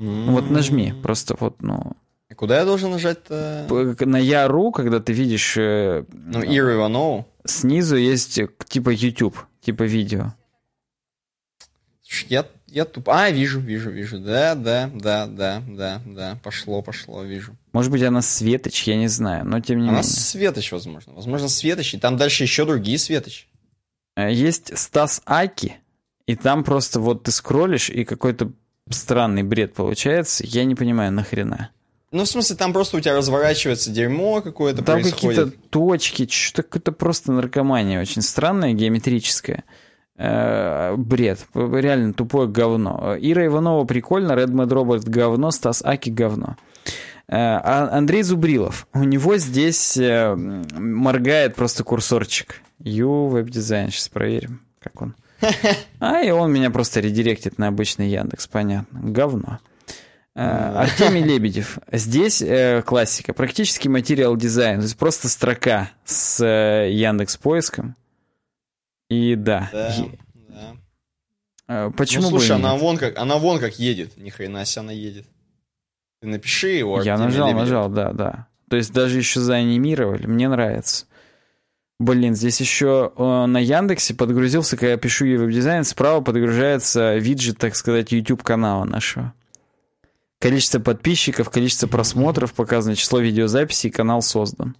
Mm-hmm. Вот нажми, просто вот, ну... Куда я должен нажать-то? На Яру, когда ты видишь... Ну, Иру Иванову. Снизу есть типа YouTube типа видео. Я, я туп... А, вижу, вижу, вижу. Да, да, да, да, да, да. Пошло, пошло, вижу. Может быть, она Светоч, я не знаю, но тем не она менее. Она Светоч, возможно. Возможно, Светоч, и там дальше еще другие Светоч. Э, есть Стас Аки, и там просто вот ты скроллишь, и какой-то странный бред получается. Я не понимаю, нахрена. Ну, в смысле, там просто у тебя разворачивается дерьмо какое-то Там какие-то точки, что-то какое-то просто наркомания очень странная, геометрическая. Э, бред. Реально тупое говно. Ира Иванова прикольно, Mad Robot говно, Стас Аки говно. Э, а Андрей Зубрилов. У него здесь э, моргает просто курсорчик. Ю веб-дизайн. Сейчас проверим, как он. А, и он меня просто редиректит на обычный Яндекс, понятно. Говно. Э, Артемий Лебедев. Здесь э, классика. Практически material design. То есть просто строка с э, Яндекс поиском. И да. Да, да. Э, почему ну, слушай, она вон как, она вон как едет. Ни хрена себе она едет. Ты напиши его. Я нажал, Лебедев. нажал, да, да. То есть даже еще заанимировали. Мне нравится. Блин, здесь еще э, на Яндексе подгрузился, когда я пишу веб-дизайн, справа подгружается виджет, так сказать, YouTube канала нашего. Количество подписчиков, количество просмотров показано, число видеозаписей, канал создан.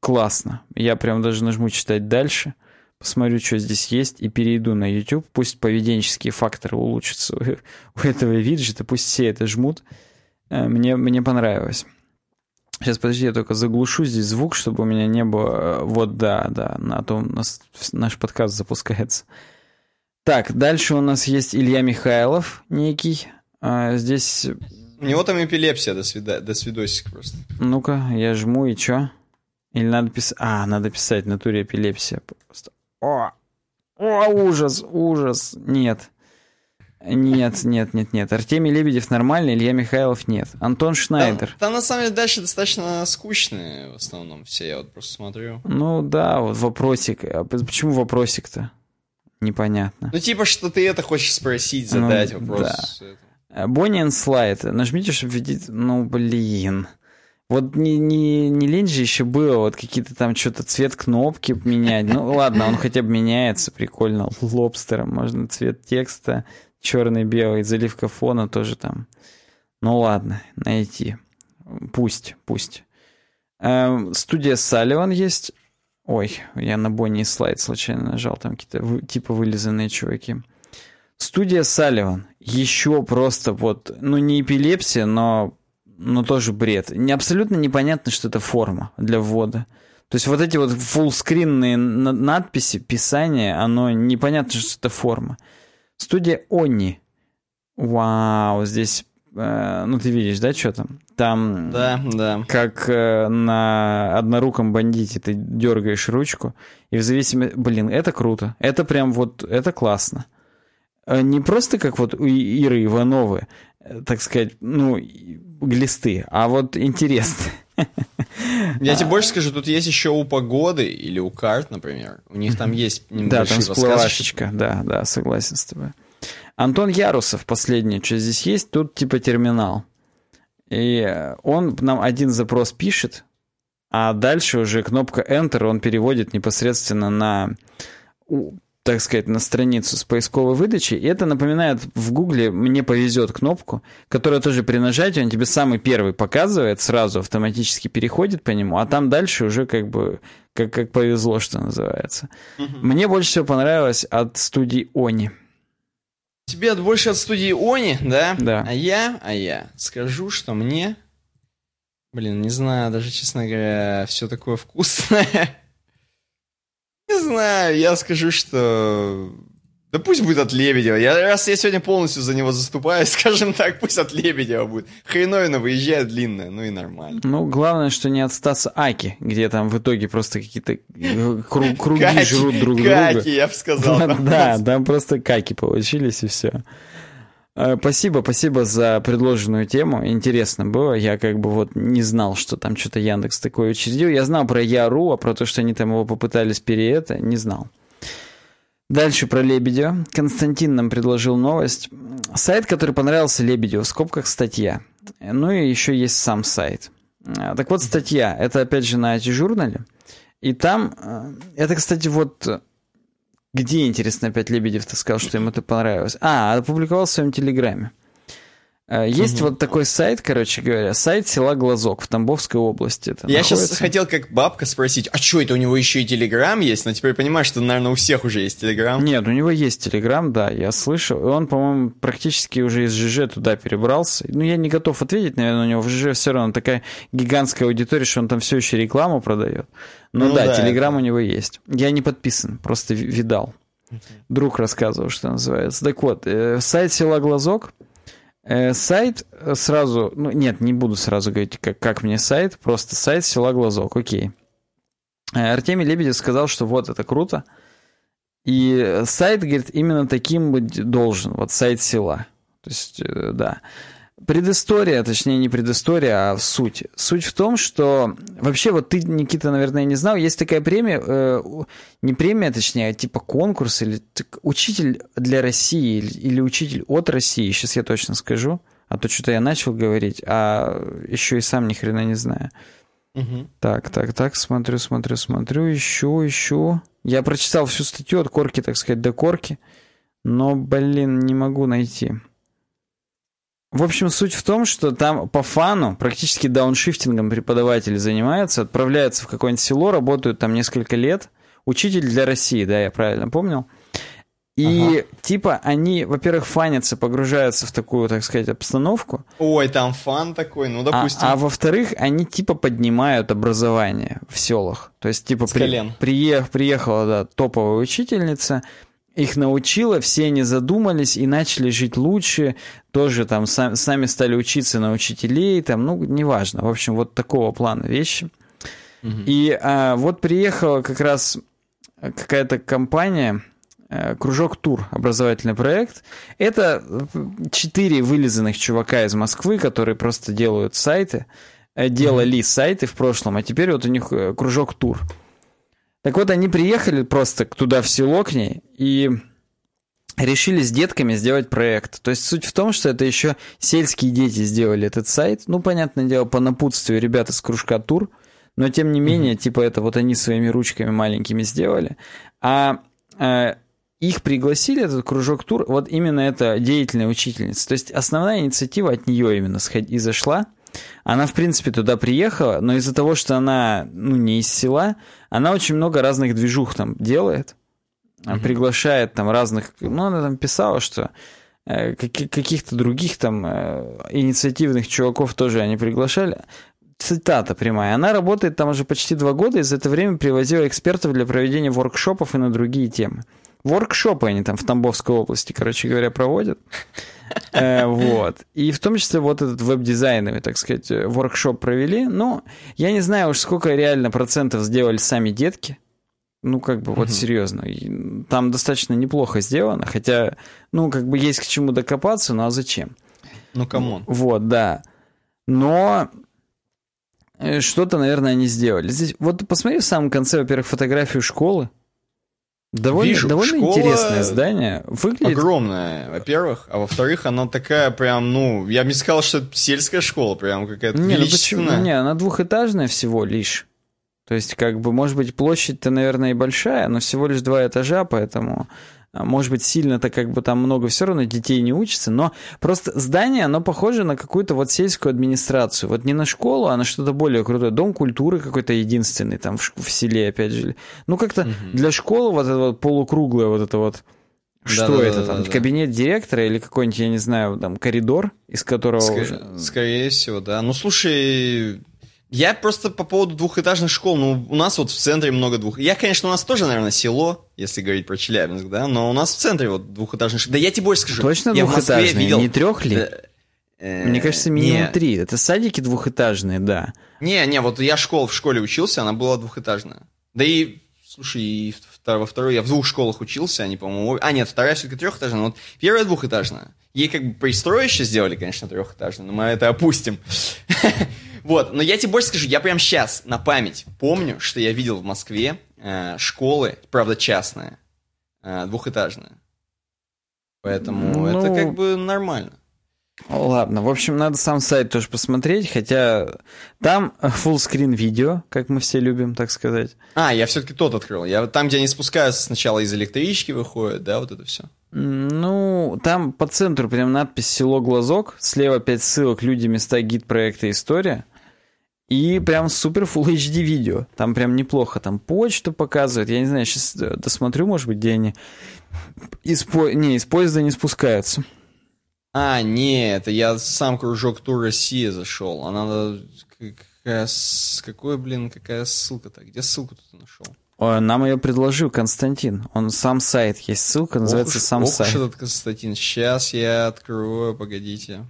Классно. Я прям даже нажму читать дальше, посмотрю, что здесь есть, и перейду на YouTube. Пусть поведенческие факторы улучшатся у, у этого виджета, пусть все это жмут. Э, мне, мне понравилось. Сейчас, подожди, я только заглушу здесь звук, чтобы у меня не было... Э, вот, да, да, на том нас, наш подкаст запускается. Так, дальше у нас есть Илья Михайлов некий. А, здесь... У него там эпилепсия, до, свида... до свидосик просто. Ну-ка, я жму, и чё? Или надо писать... А, надо писать, в натуре эпилепсия просто. О! О, ужас, ужас. Нет. Нет, нет, нет, нет. Артемий Лебедев нормальный, Илья Михайлов нет. Антон Шнайдер. Там, там на самом деле дальше достаточно скучные в основном все, я вот просто смотрю. Ну да, вот вопросик. А почему вопросик-то? Непонятно. Ну типа, что ты это хочешь спросить, ну задать ну, вопрос. Да. Бонни слайд. Нажмите, чтобы видеть... Ну, блин. Вот не, не, не лень же еще было, вот какие-то там что-то цвет кнопки менять. Ну ладно, он хотя бы меняется, прикольно. Лобстером можно цвет текста черный-белый, заливка фона тоже там. Ну ладно, найти. Пусть, пусть. Эм, студия Салливан есть. Ой, я на Бонни слайд случайно нажал, там какие-то типа вылизанные чуваки. Студия Салливан. Еще просто вот, ну не эпилепсия, но, но тоже бред. Не, абсолютно непонятно, что это форма для ввода. То есть вот эти вот фуллскринные надписи, писание, оно непонятно, что это форма. Студия Они. Вау, здесь, э, ну ты видишь, да, что там? Там, да, да. как э, на одноруком бандите ты дергаешь ручку, и в зависимости, блин, это круто, это прям вот, это классно. Э, не просто как вот у Иры Ивановой, э, так сказать, ну, глисты, а вот интересно. Я тебе больше скажу, тут есть еще у погоды или у карт, например. У них там есть Да, там всплывашечка, да, да, согласен с тобой. Антон Ярусов, последнее, что здесь есть, тут типа терминал. И он нам один запрос пишет, а дальше уже кнопка Enter он переводит непосредственно на так сказать, на страницу с поисковой выдачей. И это напоминает в Гугле «Мне повезет» кнопку, которая тоже при нажатии он тебе самый первый показывает, сразу автоматически переходит по нему, а там дальше уже как бы как, как повезло, что называется. Угу. Мне больше всего понравилось от студии Они. Тебе больше от студии Они, да? Да. А я, а я скажу, что мне, блин, не знаю, даже, честно говоря, все такое вкусное. Знаю, я скажу, что... Да пусть будет от Лебедева. Я, раз я сегодня полностью за него заступаю, скажем так, пусть от Лебедева будет. Хреновина выезжает длинная, ну и нормально. Ну, главное, что не от Стаса Аки, где там в итоге просто какие-то э, круги жрут друг друга. Каки, я бы сказал. Да, там просто каки получились и все. Э, спасибо, спасибо за предложенную тему. Интересно было. Я как бы вот не знал, что там что-то Яндекс такое учредил. Я знал про Яру, а про то, что они там его попытались переэта, не знал. Дальше про Лебедева. Константин нам предложил новость. Сайт, который понравился Лебедеву, в скобках статья. Ну и еще есть сам сайт. Э, так вот, статья. Это опять же на IT-журнале. И там, э, это, кстати, вот где, интересно, опять Лебедев-то сказал, что ему это понравилось? А, опубликовал в своем телеграме. Э, есть угу. вот такой сайт, короче говоря, сайт села Глазок в Тамбовской области. Это Я находится. сейчас хотел как бабка спросить, а что это у него еще и Телеграм есть? Но теперь понимаешь, что, наверное, у всех уже есть Телеграм. Нет, у него есть Телеграм, да, я слышал. И он, по-моему, практически уже из ЖЖ туда перебрался. Ну, я не готов ответить, наверное, у него в ЖЖ все равно такая гигантская аудитория, что он там все еще рекламу продает. Но ну, да, да, Телеграм это... у него есть. Я не подписан, просто видал. Друг рассказывал, что называется. Так вот, э, сайт села Глазок. Э, сайт сразу... Ну, нет, не буду сразу говорить, как, как мне сайт. Просто сайт села Глазок, окей. Э, Артемий Лебедев сказал, что вот, это круто. И сайт, говорит, именно таким быть должен. Вот сайт села. То есть, да. Предыстория, точнее не предыстория, а суть. Суть в том, что вообще вот ты, Никита, наверное, не знал, есть такая премия, э, не премия, точнее, а типа конкурс или так, учитель для России или, или учитель от России, сейчас я точно скажу, а то что-то я начал говорить, а еще и сам ни хрена не знаю. Угу. Так, так, так, смотрю, смотрю, смотрю, ищу, ищу. Я прочитал всю статью от корки, так сказать, до корки, но, блин, не могу найти. В общем, суть в том, что там по фану практически дауншифтингом преподаватели занимаются, отправляются в какое-нибудь село, работают там несколько лет. Учитель для России, да, я правильно помнил. И ага. типа они, во-первых, фанятся, погружаются в такую, так сказать, обстановку. Ой, там фан такой, ну допустим. А, а во-вторых, они типа поднимают образование в селах. То есть типа при, приех, приехала да, топовая учительница, их научила, все они задумались и начали жить лучше, тоже там сам, сами стали учиться на учителей, там, ну, неважно. В общем, вот такого плана вещи. Угу. И а, вот приехала как раз какая-то компания, Э, кружок тур, образовательный проект. Это четыре вылизанных чувака из Москвы, которые просто делают сайты, э, делали сайты в прошлом, а теперь вот у них э, кружок тур. Так вот, они приехали просто туда, в село к ней, и решили с детками сделать проект. То есть суть в том, что это еще сельские дети сделали этот сайт. Ну, понятное дело, по напутствию ребята с кружка тур, но тем не менее, mm-hmm. типа это вот они своими ручками маленькими сделали. А их пригласили, этот кружок тур, вот именно эта деятельная учительница. То есть основная инициатива от нее именно и зашла. Она, в принципе, туда приехала, но из-за того, что она, ну, не из села, она очень много разных движух там делает. Mm-hmm. Приглашает там разных... Ну, она там писала, что э, каких-то других там э, инициативных чуваков тоже они приглашали. Цитата прямая. Она работает там уже почти два года и за это время привозила экспертов для проведения воркшопов и на другие темы. Воркшопы они там в Тамбовской области, короче говоря, проводят. Э, вот. И в том числе вот этот веб-дизайновый, так сказать, воркшоп провели. Ну, я не знаю уж сколько реально процентов сделали сами детки. Ну, как бы, вот серьезно. Там достаточно неплохо сделано, хотя, ну, как бы есть к чему докопаться, ну а зачем? Ну, come on. Вот, да. Но э, что-то, наверное, они сделали. Здесь, вот посмотри в самом конце, во-первых, фотографию школы. Довольно, Вижу, довольно интересное здание. Выглядит... Огромное, во-первых. А во-вторых, она такая прям, ну, я бы не сказал, что это сельская школа, прям какая-то не, величественная. Ну почему? Не, она двухэтажная всего лишь. То есть, как бы, может быть, площадь-то, наверное, и большая, но всего лишь два этажа, поэтому может быть, сильно-то как бы там много все равно детей не учится, но просто здание, оно похоже на какую-то вот сельскую администрацию. Вот не на школу, а на что-то более крутое. Дом культуры какой-то единственный там в, в селе, опять же. Ну, как-то угу. для школы вот это вот полукруглое вот это вот что да, это да, там? Да, Кабинет директора или какой-нибудь, я не знаю, там коридор, из которого... Уже... скорее всего, да. Ну, слушай, я просто по поводу двухэтажных школ, ну, у нас вот в центре много двух... Я, конечно, у нас тоже, наверное, село, если говорить про Челябинск, да, но у нас в центре вот двухэтажных школ. Да я тебе больше скажу. Точно я двухэтажные, видел... не трех ли? Да... Э, Мне кажется, минимум не. три. Это садики двухэтажные, да. Не, не, вот я школ в школе учился, она была двухэтажная. Да и, слушай, и во второй я в двух школах учился, они, по-моему... А, нет, вторая все-таки трехэтажная, но вот первая двухэтажная. Ей как бы пристроище сделали, конечно, трехэтажную, но мы это опустим. Вот, но я тебе больше скажу, я прям сейчас на память помню, что я видел в Москве э, школы, правда частные, э, двухэтажные. Поэтому ну, это как бы нормально. Ладно, в общем, надо сам сайт тоже посмотреть, хотя там full видео, как мы все любим, так сказать. А, я все-таки тот открыл. Я там, где они спускаются сначала из электрички выходят, да, вот это все. Ну, там по центру прям надпись «Село Глазок», слева пять ссылок «Люди, места, гид, проекта, история». И прям супер Full HD видео. Там прям неплохо. Там почту показывают. Я не знаю, сейчас досмотрю, может быть, где они из, по... не, из поезда не спускаются. А, нет, я сам кружок Тур России зашел. А надо... Какая... Какой, блин, какая ссылка-то? Где ссылку ты нашел? Нам ее предложил Константин. Он сам сайт есть. Ссылка называется ох сам ох сайт. Ох этот Константин. Сейчас я открою. Погодите.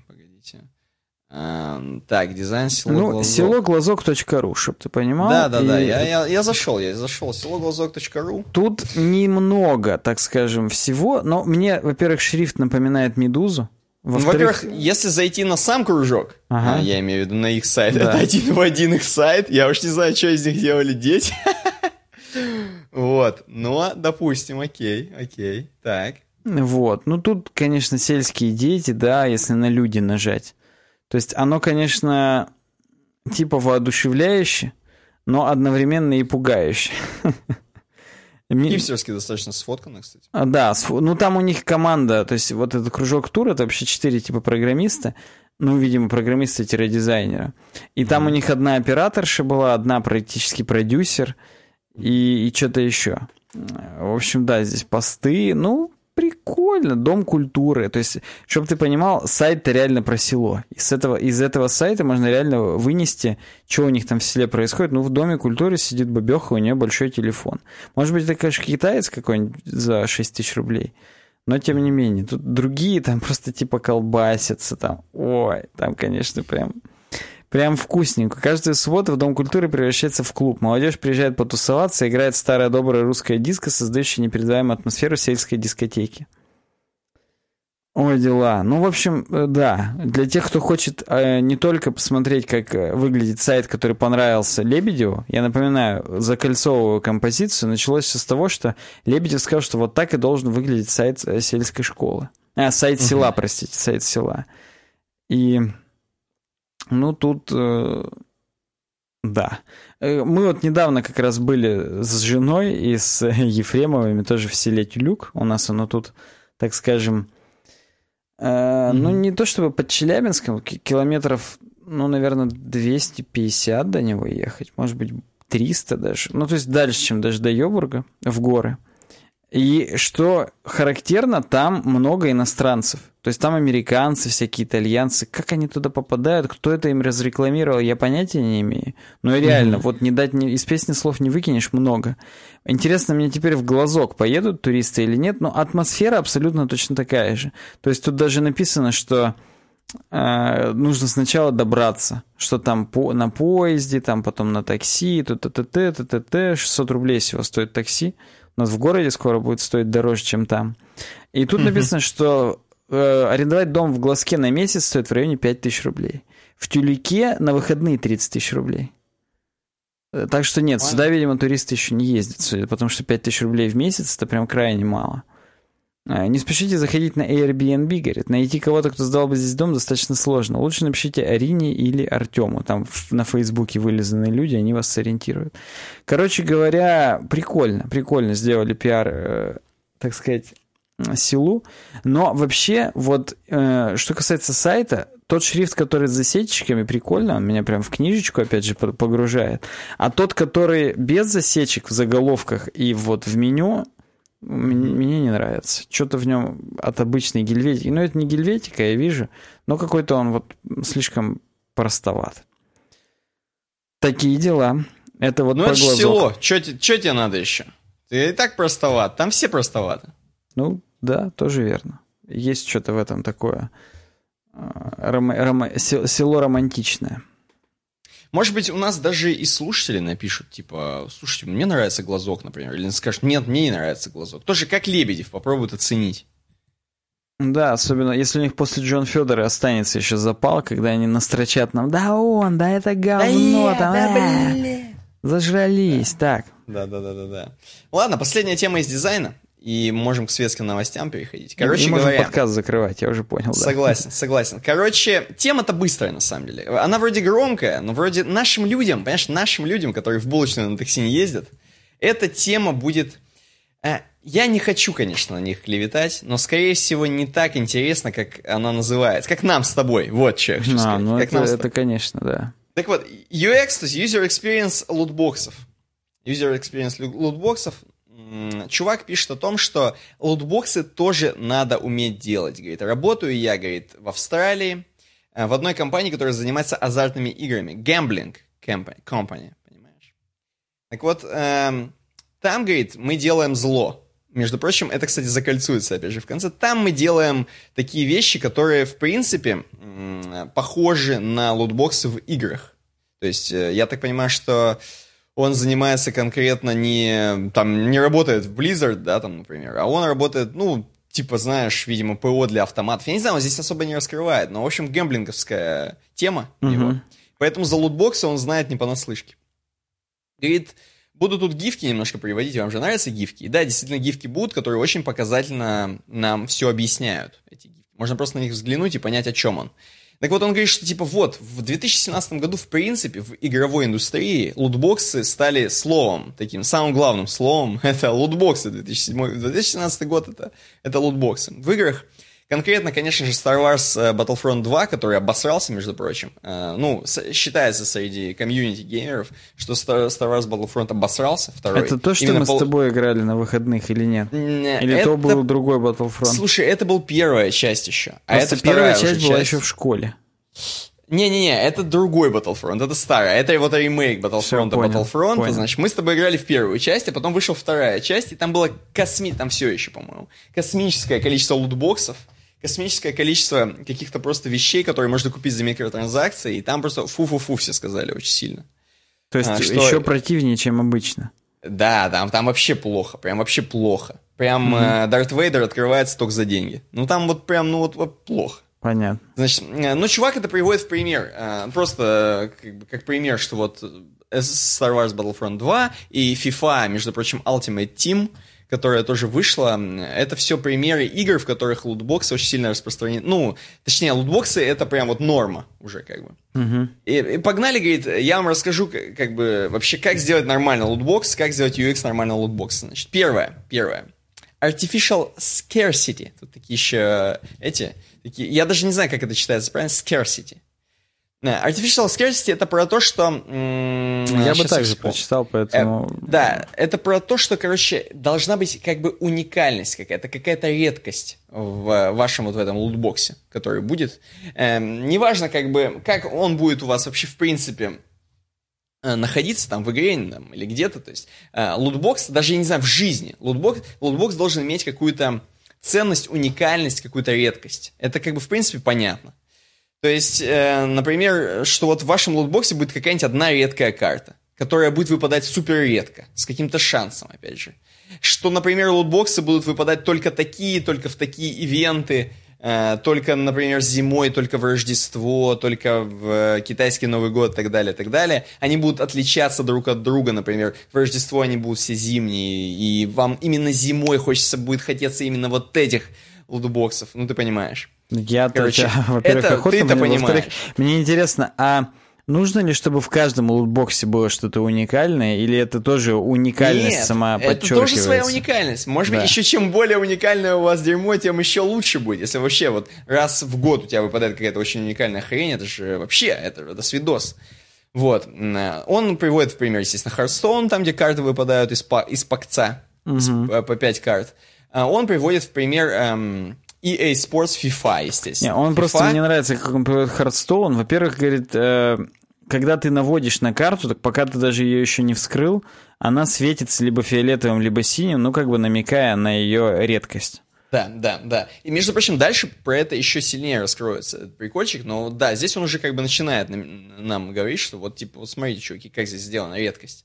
Так, дизайн село ну, глазок. селоглазок.ру, чтобы ты понимал. Да, да, и... да, я, я, я зашел, я зашел, селоглазок.ру. Тут немного, так скажем, всего, но мне, во-первых, шрифт напоминает Медузу. Во ну, во-первых, если зайти на сам кружок, ага. а, я имею в виду на их сайт, да. это один в один их сайт, я уж не знаю, что из них делали дети. вот, но, допустим, окей, окей, так. Вот, ну тут, конечно, сельские дети, да, если на люди нажать. То есть оно, конечно, типа воодушевляюще, но одновременно и пугающе. Хипстерски достаточно сфоткано, кстати. А, да, ну там у них команда, то есть вот этот кружок тур, это вообще четыре типа программиста, ну, видимо, программиста-дизайнера. И там у них одна операторша была, одна практически продюсер и, и что-то еще. В общем, да, здесь посты, ну, прикольно, дом культуры. То есть, чтобы ты понимал, сайт-то реально про село. Из этого, из этого сайта можно реально вынести, что у них там в селе происходит. Ну, в доме культуры сидит бабеха, у нее большой телефон. Может быть, это, конечно, китаец какой-нибудь за 6 тысяч рублей. Но, тем не менее, тут другие там просто типа колбасятся там. Ой, там, конечно, прям Прям вкусненько. Каждую субботу в Дом культуры превращается в клуб. Молодежь приезжает потусоваться, играет старая добрая русская диско, создающая непередаваемую атмосферу сельской дискотеки. Ой, дела. Ну, в общем, э, да. Для тех, кто хочет э, не только посмотреть, как э, выглядит сайт, который понравился Лебедеву, я напоминаю, закольцовываю композицию, началось все с того, что Лебедев сказал, что вот так и должен выглядеть сайт э, сельской школы. А, сайт села, простите, сайт села. И ну, тут... Э, да. Э, мы вот недавно как раз были с женой и с Ефремовыми тоже в селе Тюлюк. У нас оно тут, так скажем, mm-hmm. ну, не то чтобы под Челябинском, километров, ну, наверное, 250 до него ехать, может быть, 300 даже. Ну, то есть дальше, чем даже до Йобурга, в горы. И что характерно, там много иностранцев. То есть там американцы, всякие итальянцы. Как они туда попадают, кто это им разрекламировал, я понятия не имею. Но реально, mm-hmm. вот не дать ни, из песни слов не выкинешь много. Интересно, мне теперь в глазок поедут туристы или нет, но атмосфера абсолютно точно такая же. То есть тут даже написано, что э, нужно сначала добраться, что там по, на поезде, там потом на такси, т-т-т-т, т-т-т, 600 рублей всего стоит такси. У нас в городе скоро будет стоить дороже, чем там. И тут написано, что э, арендовать дом в Глазке на месяц стоит в районе 5 тысяч рублей. В Тюлике на выходные 30 тысяч рублей. Э, так что нет, сюда, видимо, туристы еще не ездят, потому что 5 тысяч рублей в месяц это прям крайне мало. А, не спешите заходить на Airbnb, говорит. Найти кого-то, кто сдал бы здесь дом, достаточно сложно. Лучше напишите Арине или Артему. Там на Фейсбуке вылизанные люди, они вас сориентируют. Короче говоря, прикольно. Прикольно сделали пиар, э, так сказать, силу. Но вообще, вот, э, что касается сайта, тот шрифт, который с засечечками, прикольно, он меня прям в книжечку, опять же, погружает. А тот, который без засечек в заголовках и вот в меню, мне не нравится. Что-то в нем от обычной гельветики. Ну, это не гельветика, я вижу, но какой-то он вот слишком простоват. Такие дела. Это вот Ну, это глазок. село. Что тебе надо еще? Ты и так простоват. Там все простоваты. Ну, да, тоже верно. Есть что-то в этом такое. А, рома- рома- село романтичное. Может быть, у нас даже и слушатели напишут, типа, слушайте, мне нравится глазок, например, или скажут, нет, мне не нравится глазок. Тоже как Лебедев, попробуют оценить. Да, особенно если у них после Джон Федора останется еще запал, когда они настрочат нам, да он, да это говно, да, там, да, э, зажрались, да. так. Да, да, да, да, да. Ладно, последняя тема из дизайна. И можем к светским новостям переходить. Короче и говоря... подкаст закрывать, я уже понял. Согласен, да. согласен. Короче, тема-то быстрая, на самом деле. Она вроде громкая, но вроде нашим людям, понимаешь, нашим людям, которые в булочную на такси не ездят, эта тема будет... Э, я не хочу, конечно, на них клеветать, но, скорее всего, не так интересно, как она называется. Как нам с тобой. Вот что я хочу а, сказать. Ну как это, это, конечно, да. Так вот, UX, то есть User Experience лутбоксов. User Experience лутбоксов чувак пишет о том, что лутбоксы тоже надо уметь делать. Говорит, работаю я, говорит, в Австралии, э, в одной компании, которая занимается азартными играми. Gambling company, понимаешь? Так вот, эм, там, говорит, мы делаем зло. Между прочим, это, кстати, закольцуется, опять же, в конце. Там мы делаем такие вещи, которые, в принципе, похожи на лутбоксы в играх. То есть, э, я так понимаю, что он занимается конкретно не, там, не работает в Blizzard, да, там, например, а он работает, ну, типа, знаешь, видимо, ПО для автоматов. Я не знаю, он здесь особо не раскрывает, но, в общем, гэмблинговская тема uh-huh. его. Поэтому за лутбоксы он знает не понаслышке. Говорит, буду тут гифки немножко приводить, вам же нравятся гифки? И да, действительно, гифки будут, которые очень показательно нам все объясняют, эти гифки. Можно просто на них взглянуть и понять, о чем он. Так вот, он говорит, что типа вот, в 2017 году, в принципе, в игровой индустрии лутбоксы стали словом, таким самым главным словом, это лутбоксы 2007, 2017 год, это, это лутбоксы. В играх Конкретно, конечно же, Star Wars э, Battlefront 2, который обосрался, между прочим. Э, ну, считается среди комьюнити геймеров, что Star Wars Battlefront обосрался, второй. Это то, что Именно мы пол... с тобой играли на выходных или нет? Или это... то был другой Battlefront? Слушай, это был первая часть еще. А это первая часть была часть. еще в школе. Не-не-не, это другой Battlefront, это старый. Это вот ремейк Battlefront Battlefront. Понял. Значит, мы с тобой играли в первую часть, а потом вышла вторая часть, и там было косми... Там все еще, по-моему. Космическое количество лутбоксов космическое количество каких-то просто вещей, которые можно купить за микротранзакции, и там просто фу-фу-фу все сказали очень сильно. То есть а, что... еще противнее, чем обычно. Да, там, там вообще плохо, прям вообще плохо. Прям mm-hmm. э, Дарт Вейдер открывается только за деньги. Ну там вот прям, ну вот, вот плохо. Понятно. Значит, э, ну чувак это приводит в пример, э, просто как, бы, как пример, что вот Star Wars Battlefront 2 и FIFA, между прочим, Ultimate Team — которая тоже вышла, это все примеры игр, в которых лутбоксы очень сильно распространены. Ну, точнее, лутбоксы это прям вот норма уже как бы. Угу. И, и погнали, говорит, я вам расскажу как бы вообще, как сделать нормально лутбокс, как сделать UX нормального лутбокса. Значит, первое, первое. Artificial scarcity. Тут такие еще эти, такие, я даже не знаю, как это читается, правильно? Scarcity. Artificial scarcity это про то, что... Я бы также прочитал, поэтому... Э, да, это про то, что, короче, должна быть как бы уникальность какая-то, какая-то редкость в вашем вот в этом лутбоксе, который будет. Эм, неважно, как бы, как он будет у вас вообще в принципе э, находиться там в игре там, или где-то, то есть э, лутбокс, даже, я не знаю, в жизни, лутбокс, лутбокс должен иметь какую-то ценность, уникальность, какую-то редкость. Это как бы в принципе понятно. То есть, э, например, что вот в вашем лутбоксе будет какая-нибудь одна редкая карта, которая будет выпадать супер редко, с каким-то шансом, опять же. Что, например, лутбоксы будут выпадать только такие, только в такие ивенты, э, только, например, зимой, только в Рождество, только в китайский Новый год и так далее, так далее. Они будут отличаться друг от друга, например, в Рождество они будут все зимние, и вам именно зимой хочется, будет хотеться именно вот этих лутбоксов, ну ты понимаешь. Я Короче, во-первых, это охотно, ты-то мне, понимаешь. Мне интересно, а нужно ли, чтобы в каждом лутбоксе было что-то уникальное, или это тоже уникальность Нет, сама это тоже своя уникальность. Может да. быть, еще чем более уникальное у вас дерьмо, тем еще лучше будет. Если вообще вот раз в год у тебя выпадает какая-то очень уникальная хрень, это же вообще, это, это свидос. Вот. Он приводит в пример, естественно, Hearthstone, там, где карты выпадают из, па- из пакца, угу. из, э, по 5 карт. А он приводит в пример эм, EA Sports FIFA, естественно. Не, он FIFA... просто мне нравится, как он приводит Hearthstone. Во-первых, говорит, э, когда ты наводишь на карту, так пока ты даже ее еще не вскрыл, она светится либо фиолетовым, либо синим, ну как бы намекая на ее редкость. Да, да, да. И, между прочим, дальше про это еще сильнее раскроется этот прикольчик, но да, здесь он уже как бы начинает нам, нам говорить, что вот, типа, вот смотрите, чуваки, как здесь сделана редкость.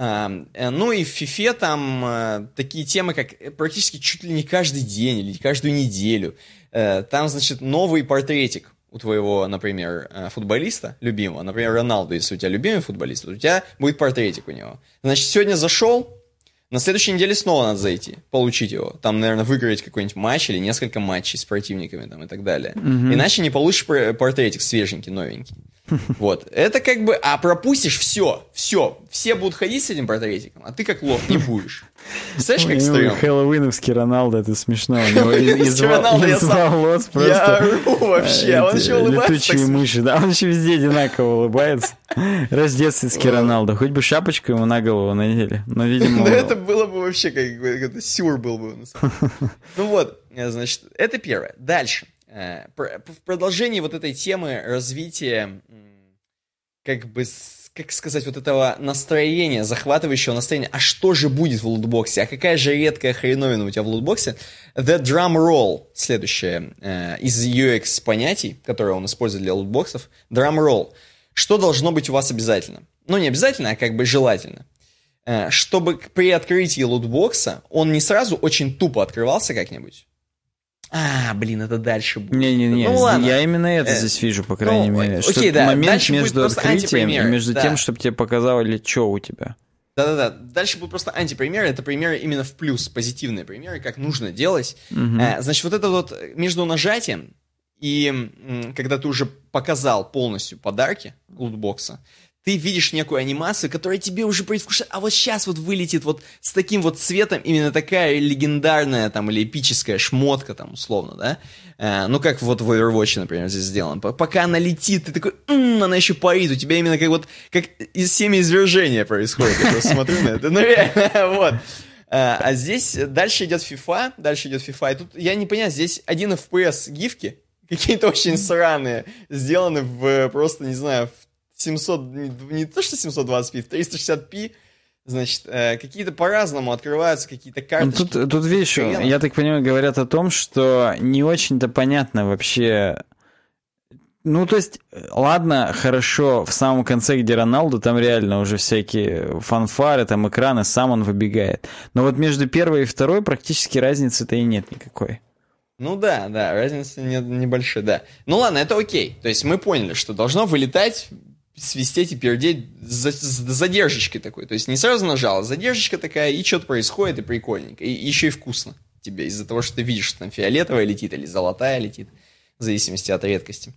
Э, ну и в FIFA там э, такие темы, как практически чуть ли не каждый день или каждую неделю. Э, там, значит, новый портретик у твоего, например, футболиста любимого, например, Роналду, если у тебя любимый футболист, у тебя будет портретик у него. Значит, сегодня зашел, на следующей неделе снова надо зайти, получить его. Там, наверное, выиграть какой-нибудь матч или несколько матчей с противниками там, и так далее. Mm-hmm. Иначе не получишь портретик свеженький, новенький. Вот. Это как бы... А пропустишь все, все. Все будут ходить с этим портретиком, а ты как лох не будешь. Представляешь, как стрёмно? Хэллоуиновский Роналдо, это смешно. У него из волос просто... Я ору вообще, он еще улыбается. Летучие мыши, да, он еще везде одинаково улыбается. Рождественский Роналдо. Хоть бы шапочку ему на голову надели. Но, видимо... Да это было бы вообще как сюр был бы. Ну вот, значит, это первое. Дальше. Э, в продолжении вот этой темы развития, как бы, как сказать, вот этого настроения, захватывающего настроения, а что же будет в лутбоксе, а какая же редкая хреновина у тебя в лутбоксе, The Drum Roll, следующее, э, из UX понятий, которые он использует для лутбоксов, Drum Roll. Что должно быть у вас обязательно? Ну, не обязательно, а как бы желательно. Э, чтобы при открытии лутбокса он не сразу очень тупо открывался как-нибудь, а, блин, это дальше будет. Не-не-не, ну, ладно. я именно это э, здесь вижу, по крайней ну, мере. Окей, да, момент дальше между открытием и между да. тем, чтобы тебе показывали, что у тебя. Да-да-да, дальше будут просто антипримеры, это примеры именно в плюс, позитивные примеры, как нужно делать. Угу. А, значит, вот это вот между нажатием и когда ты уже показал полностью подарки лутбокса, ты видишь некую анимацию, которая тебе уже предвкушает, а вот сейчас вот вылетит вот с таким вот цветом именно такая легендарная там или эпическая шмотка там условно, да? Э, ну как вот в Overwatch, например, здесь сделано. Пока она летит, ты такой, м-м, она еще парит, у тебя именно как вот, как из семяизвержения происходит. Я просто смотрю на это, ну вот. Э, а здесь дальше идет FIFA, дальше идет FIFA, и тут я не понимаю, здесь один FPS гифки, какие-то очень сраные, сделаны в просто, не знаю, в 700, не, то что 720p, в 360p, значит, э, какие-то по-разному открываются какие-то карточки. Тут, тут видишь, я так понимаю, говорят о том, что не очень-то понятно вообще... Ну, то есть, ладно, хорошо, в самом конце, где Роналду, там реально уже всякие фанфары, там экраны, сам он выбегает. Но вот между первой и второй практически разницы-то и нет никакой. Ну да, да, разница не, небольшая, да. Ну ладно, это окей. То есть мы поняли, что должно вылетать свистеть и пердеть с задержечкой такой. То есть не сразу нажал, а задержечка такая, и что-то происходит, и прикольненько. И еще и вкусно тебе из-за того, что ты видишь, что там фиолетовая летит или золотая летит, в зависимости от редкости.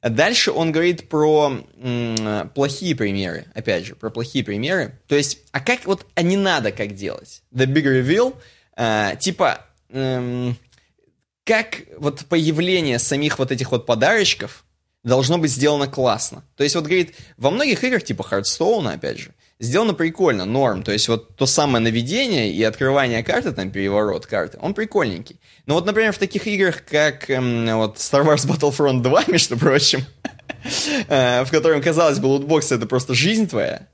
А дальше он говорит про м, плохие примеры, опять же, про плохие примеры. То есть, а как вот, а не надо как делать? The Big Reveal, э, типа, эм, как вот появление самих вот этих вот подарочков, должно быть сделано классно. То есть вот, говорит, во многих играх, типа Hearthstone, опять же, сделано прикольно, норм. То есть вот то самое наведение и открывание карты, там, переворот карты, он прикольненький. Но вот, например, в таких играх, как эм, вот Star Wars Battlefront 2, между прочим, э, в котором, казалось бы, лутбокс это просто жизнь твоя,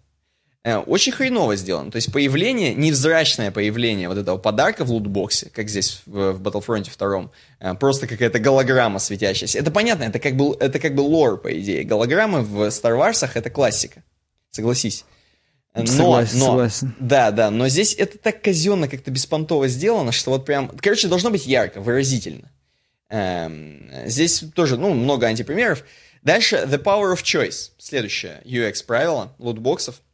очень хреново сделано. То есть появление, невзрачное появление вот этого подарка в лутбоксе, как здесь в, в Battlefront 2, э, просто какая-то голограмма светящаяся. Это понятно, это как бы, это как бы лор, по идее. Голограммы в Star Wars это классика. Согласись. Но, согласен, но, согласен. Да, да, но здесь это так казенно, как-то беспонтово сделано, что вот прям, короче, должно быть ярко, выразительно. Эм, здесь тоже, ну, много антипримеров. Дальше, the power of choice. Следующее UX правило лутбоксов –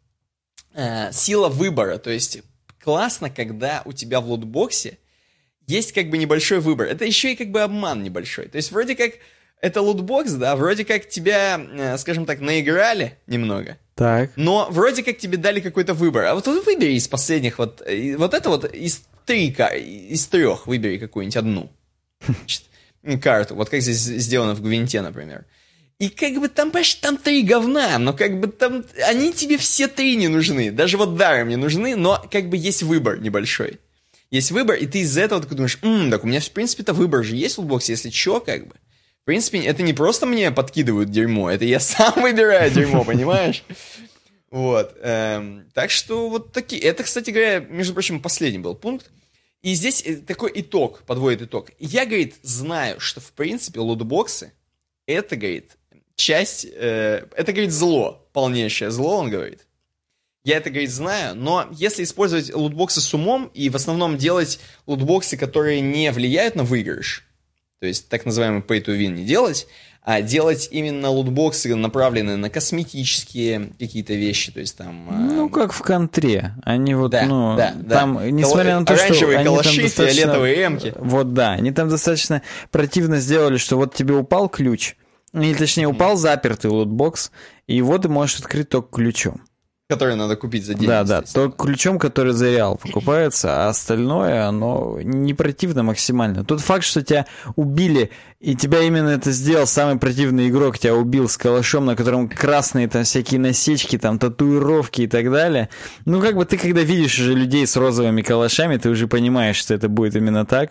э, сила выбора. То есть классно, когда у тебя в лутбоксе есть как бы небольшой выбор. Это еще и как бы обман небольшой. То есть вроде как это лутбокс, да, вроде как тебя, э, скажем так, наиграли немного. Так. Но вроде как тебе дали какой-то выбор. А вот выбери из последних вот, вот это вот из три, из трех выбери какую-нибудь одну карту. Вот как здесь сделано в Гвинте, например. И как бы там, понимаешь, там три говна, но как бы там, они тебе все три не нужны. Даже вот даром не нужны, но как бы есть выбор небольшой. Есть выбор, и ты из-за этого такой думаешь, ммм, так у меня в принципе-то выбор же есть в лутбоксе, если чё, как бы. В принципе, это не просто мне подкидывают дерьмо, это я сам выбираю дерьмо, понимаешь? Вот. Эм, так что вот такие. Это, кстати говоря, между прочим, последний был пункт. И здесь э, такой итог, подводит итог. Я, говорит, знаю, что в принципе лутбоксы это, говорит, часть, э, это, говорит, зло, полнейшее зло, он говорит. Я это, говорит, знаю, но если использовать лутбоксы с умом и в основном делать лутбоксы, которые не влияют на выигрыш, то есть так называемый pay to win не делать, а делать именно лутбоксы, направленные на косметические какие-то вещи, то есть там... А, ну, как в контре. Они вот, да, ну, да, там, да. несмотря на то, что они калаши, там достаточно... фиолетовые эмки. Вот, да, они там достаточно противно сделали, что вот тебе упал ключ, или точнее, упал запертый лутбокс, и его ты можешь открыть только ключом. Который надо купить за деньги. Да, да, только ключом, который за реал покупается, а остальное, оно не противно максимально. Тот факт, что тебя убили, и тебя именно это сделал самый противный игрок, тебя убил с калашом, на котором красные там всякие насечки, там татуировки и так далее. Ну, как бы ты, когда видишь уже людей с розовыми калашами, ты уже понимаешь, что это будет именно так.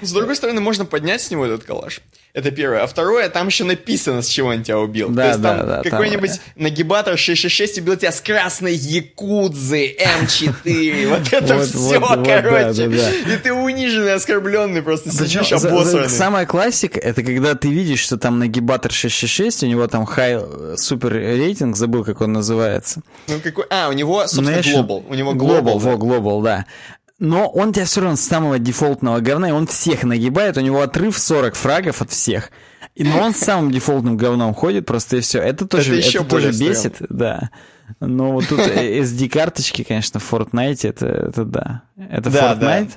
С другой стороны, можно поднять с него этот калаш. Это первое. А второе, там еще написано, с чего он тебя убил. Да, То есть да, там да, какой-нибудь там... нагибатор 666 убил тебя с красной Якудзы М4. Вот это все, короче. И ты униженный, оскорбленный, просто сидишь обосранный. Самая классика, это когда ты видишь, что там нагибатор 666, у него там хай супер рейтинг, забыл, как он называется. Ну, какой... А, у него, собственно, Global. У него Global, во, Global, да но он тебя все равно с самого дефолтного говна, и он всех нагибает, у него отрыв 40 фрагов от всех. И, но он с самым дефолтным говном ходит, просто и все. Это тоже, это, это тоже бесит, да. Но вот тут SD-карточки, конечно, в Fortnite, это, это да. Это да, Fortnite?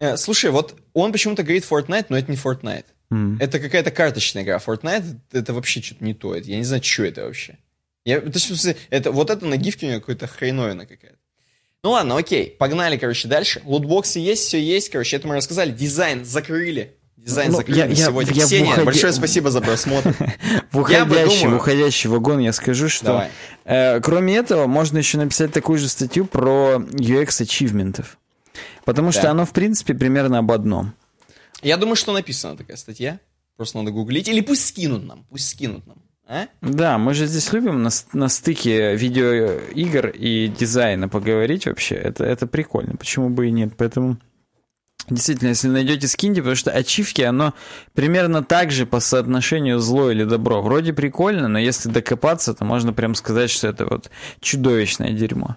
Да. Э, слушай, вот он почему-то говорит Fortnite, но это не Fortnite. Mm. Это какая-то карточная игра. Fortnite это вообще что-то не то. Это, я не знаю, что это вообще. Я, то есть, это, вот это на гифке у меня какой-то хреновина какая-то. Ну ладно, окей, погнали, короче, дальше. Лутбоксы есть, все есть, короче, это мы рассказали. Дизайн закрыли. Дизайн ну, закрыли я, сегодня. Я, Ксения, уходи... большое спасибо за просмотр. В уходящий, в уходящий вагон я скажу, что э, кроме этого можно еще написать такую же статью про UX ачивментов. Потому что оно, в принципе, примерно об одном. Я думаю, что написана такая статья. Просто надо гуглить. Или пусть скинут нам, пусть скинут нам. А? Да, мы же здесь любим на, на стыке видеоигр и дизайна поговорить вообще. Это, это прикольно. Почему бы и нет? Поэтому действительно, если найдете, скиньте, потому что ачивки, оно примерно так же по соотношению зло или добро. Вроде прикольно, но если докопаться, то можно прям сказать, что это вот чудовищное дерьмо.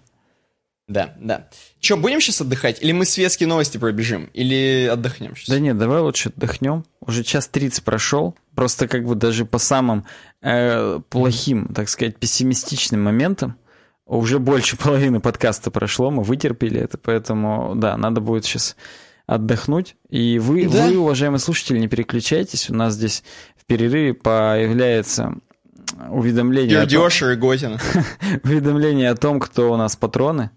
Да, да. Че, будем сейчас отдыхать? Или мы светские новости пробежим? Или отдохнем сейчас? Да нет, давай лучше отдохнем. Уже час 30 прошел. Просто как бы даже по самым э, плохим, так сказать, пессимистичным моментам уже больше половины подкаста прошло, мы вытерпели это, поэтому, да, надо будет сейчас отдохнуть. И вы, да. вы, уважаемые слушатели, не переключайтесь. У нас здесь в перерыве появляется уведомление... Пердеша и Готина. уведомление о том, кто у нас патроны.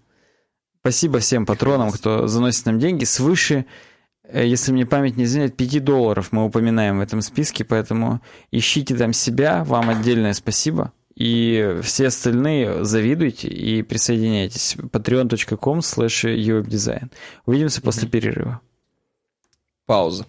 Спасибо всем патронам, кто заносит нам деньги. Свыше, если мне память не изменяет, 5 долларов мы упоминаем в этом списке, поэтому ищите там себя, вам отдельное спасибо. И все остальные завидуйте и присоединяйтесь. patreon.com slash. Увидимся после перерыва. Пауза.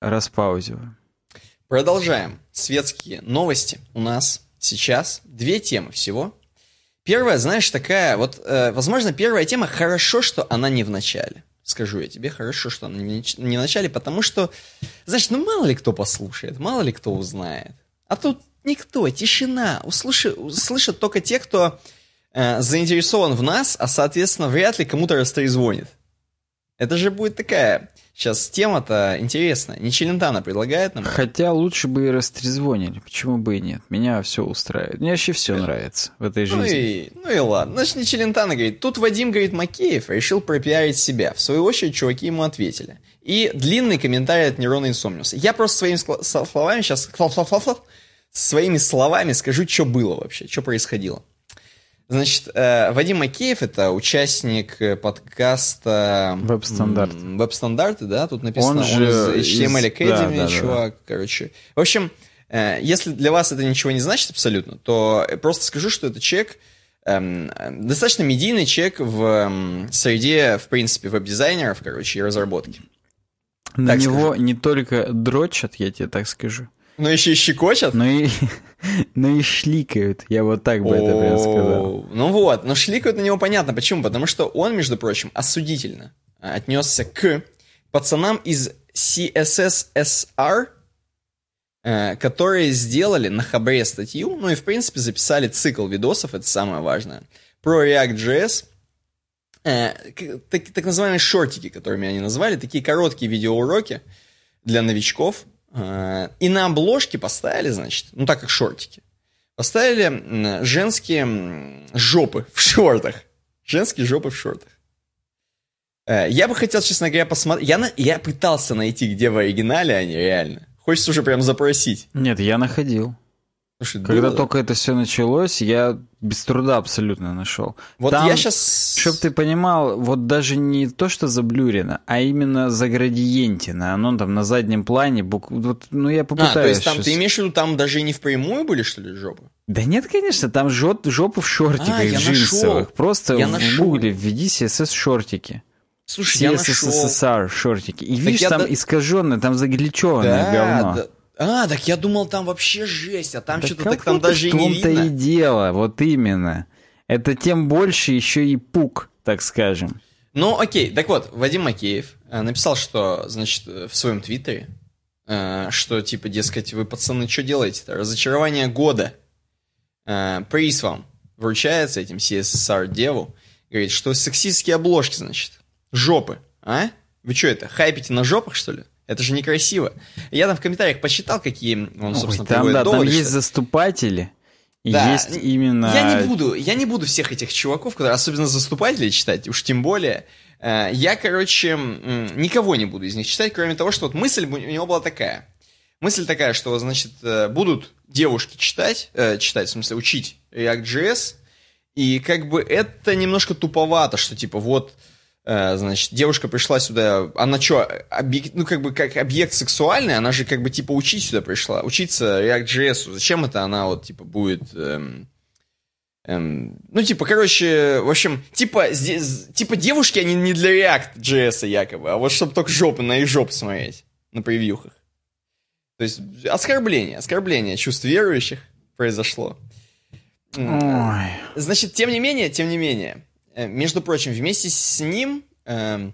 Распаузиваю. Продолжаем. Светские новости у нас сейчас. Две темы всего. Первая, знаешь, такая, вот, э, возможно, первая тема, хорошо, что она не в начале. Скажу я тебе, хорошо, что она не, не в начале, потому что, знаешь, ну мало ли кто послушает, мало ли кто узнает. А тут никто, тишина. Услыши, услышат только те, кто э, заинтересован в нас, а, соответственно, вряд ли кому-то растрезвонит. Это же будет такая Сейчас тема-то интересная. Не Челентано предлагает нам. Хотя лучше бы и растрезвонили. Почему бы и нет? Меня все устраивает. Мне вообще все нравится в этой ну жизни. И, ну и ладно. Значит, не Челентано говорит. Тут Вадим, говорит, Макеев решил пропиарить себя. В свою очередь, чуваки ему ответили. И длинный комментарий от Нерона Инсомниуса. Я просто своими словами сейчас... Своими словами скажу, что было вообще, что происходило. Значит, э, Вадим Макеев это участник э, подкаста Веб-стандарт. Веб-стандарты, да, тут написано, он, он из HTML Academy, да, да, чувак, да. короче. В общем, э, если для вас это ничего не значит абсолютно, то просто скажу, что это человек, эм, достаточно медийный человек в среде, в принципе, веб-дизайнеров, короче, и разработки. На так него скажу. не только дрочат, я тебе так скажу. Но еще и щекочат? Ну и, ну и шликают, я вот так бы это прям сказал. Ну вот, но шликают на него понятно. Почему? Потому что он, между прочим, осудительно отнесся к пацанам из CSSR, э, которые сделали на Хабре статью, ну и, в принципе, записали цикл видосов, это самое важное, про React.js, э, так, так называемые шортики, которыми они назвали, такие короткие видеоуроки для новичков – и на обложке поставили, значит, ну так как шортики, поставили женские жопы в шортах. Женские жопы в шортах. Э, я бы хотел, честно говоря, посмотреть. Я, на... я пытался найти, где в оригинале они реально. Хочется уже прям запросить. Нет, я находил. Слушай, Когда было... только это все началось, я без труда абсолютно нашел. Вот Там, я сейчас... Чтоб ты понимал, вот даже не то, что заблюрено, а именно заградиентено. Оно там на заднем плане, бук... вот, ну я попытаюсь. А, то есть там, сейчас... ты имеешь в виду, там даже и не впрямую были, что ли, жопы? Да нет, конечно, там жоп, жопы в шортиках а, джинсовых. Нашел. Просто я в нашел. гугле введи CSS-шортики. Слушай, я нашел. CSSR шортики. И так видишь, там да... искаженное, там загличенное да, говно. Да. А, так я думал, там вообще жесть, а там что-то так там даже и не видно. В том-то и дело, вот именно. Это тем больше еще и пук, так скажем. Ну, окей, так вот, Вадим Макеев э, написал, что, значит, в своем твиттере, э, что, типа, дескать, вы, пацаны, что делаете-то? Разочарование года. Э, приз вам вручается этим CSSR-деву. Говорит, что сексистские обложки, значит, жопы, а? Вы что это, хайпите на жопах, что ли? Это же некрасиво. Я там в комментариях посчитал, какие он, собственно, Ой, там, да, доводы, там есть что... заступатели, да. есть именно... Я не буду, я не буду всех этих чуваков, которые, особенно заступателей читать, уж тем более. Э, я, короче, никого не буду из них читать, кроме того, что вот мысль у него была такая. Мысль такая, что, значит, э, будут девушки читать, э, читать, в смысле, учить React.js, и как бы это немножко туповато, что типа вот, значит, девушка пришла сюда, она что, объект, ну как бы как объект сексуальный, она же как бы типа учить сюда пришла, учиться React.js, зачем это она вот типа будет... Эм, эм, ну, типа, короче, в общем, типа, здесь, типа девушки, они не для React.js якобы, а вот чтобы только жопы на их жопу смотреть на превьюхах. То есть оскорбление, оскорбление чувств верующих произошло. Ой. Значит, тем не менее, тем не менее, э, между прочим, вместе с ним э,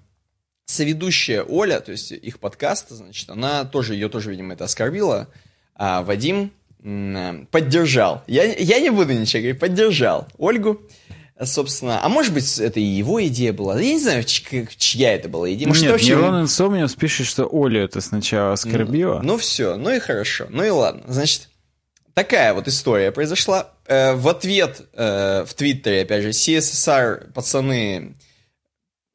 соведущая Оля, то есть их подкаст, значит, она тоже, ее тоже, видимо, это оскорбила, а Вадим э, поддержал. Я, я не буду ничего говорить, поддержал Ольгу, собственно. А может быть, это и его идея была. Я не знаю, чья это была идея. Может, Нет, вообще... Мирон Инсомниус пишет, что Олю это сначала оскорбило. Ну, ну все, ну и хорошо, ну и ладно. Значит, такая вот история произошла. Э, в ответ э, в Твиттере, опять же, CSSR, пацаны...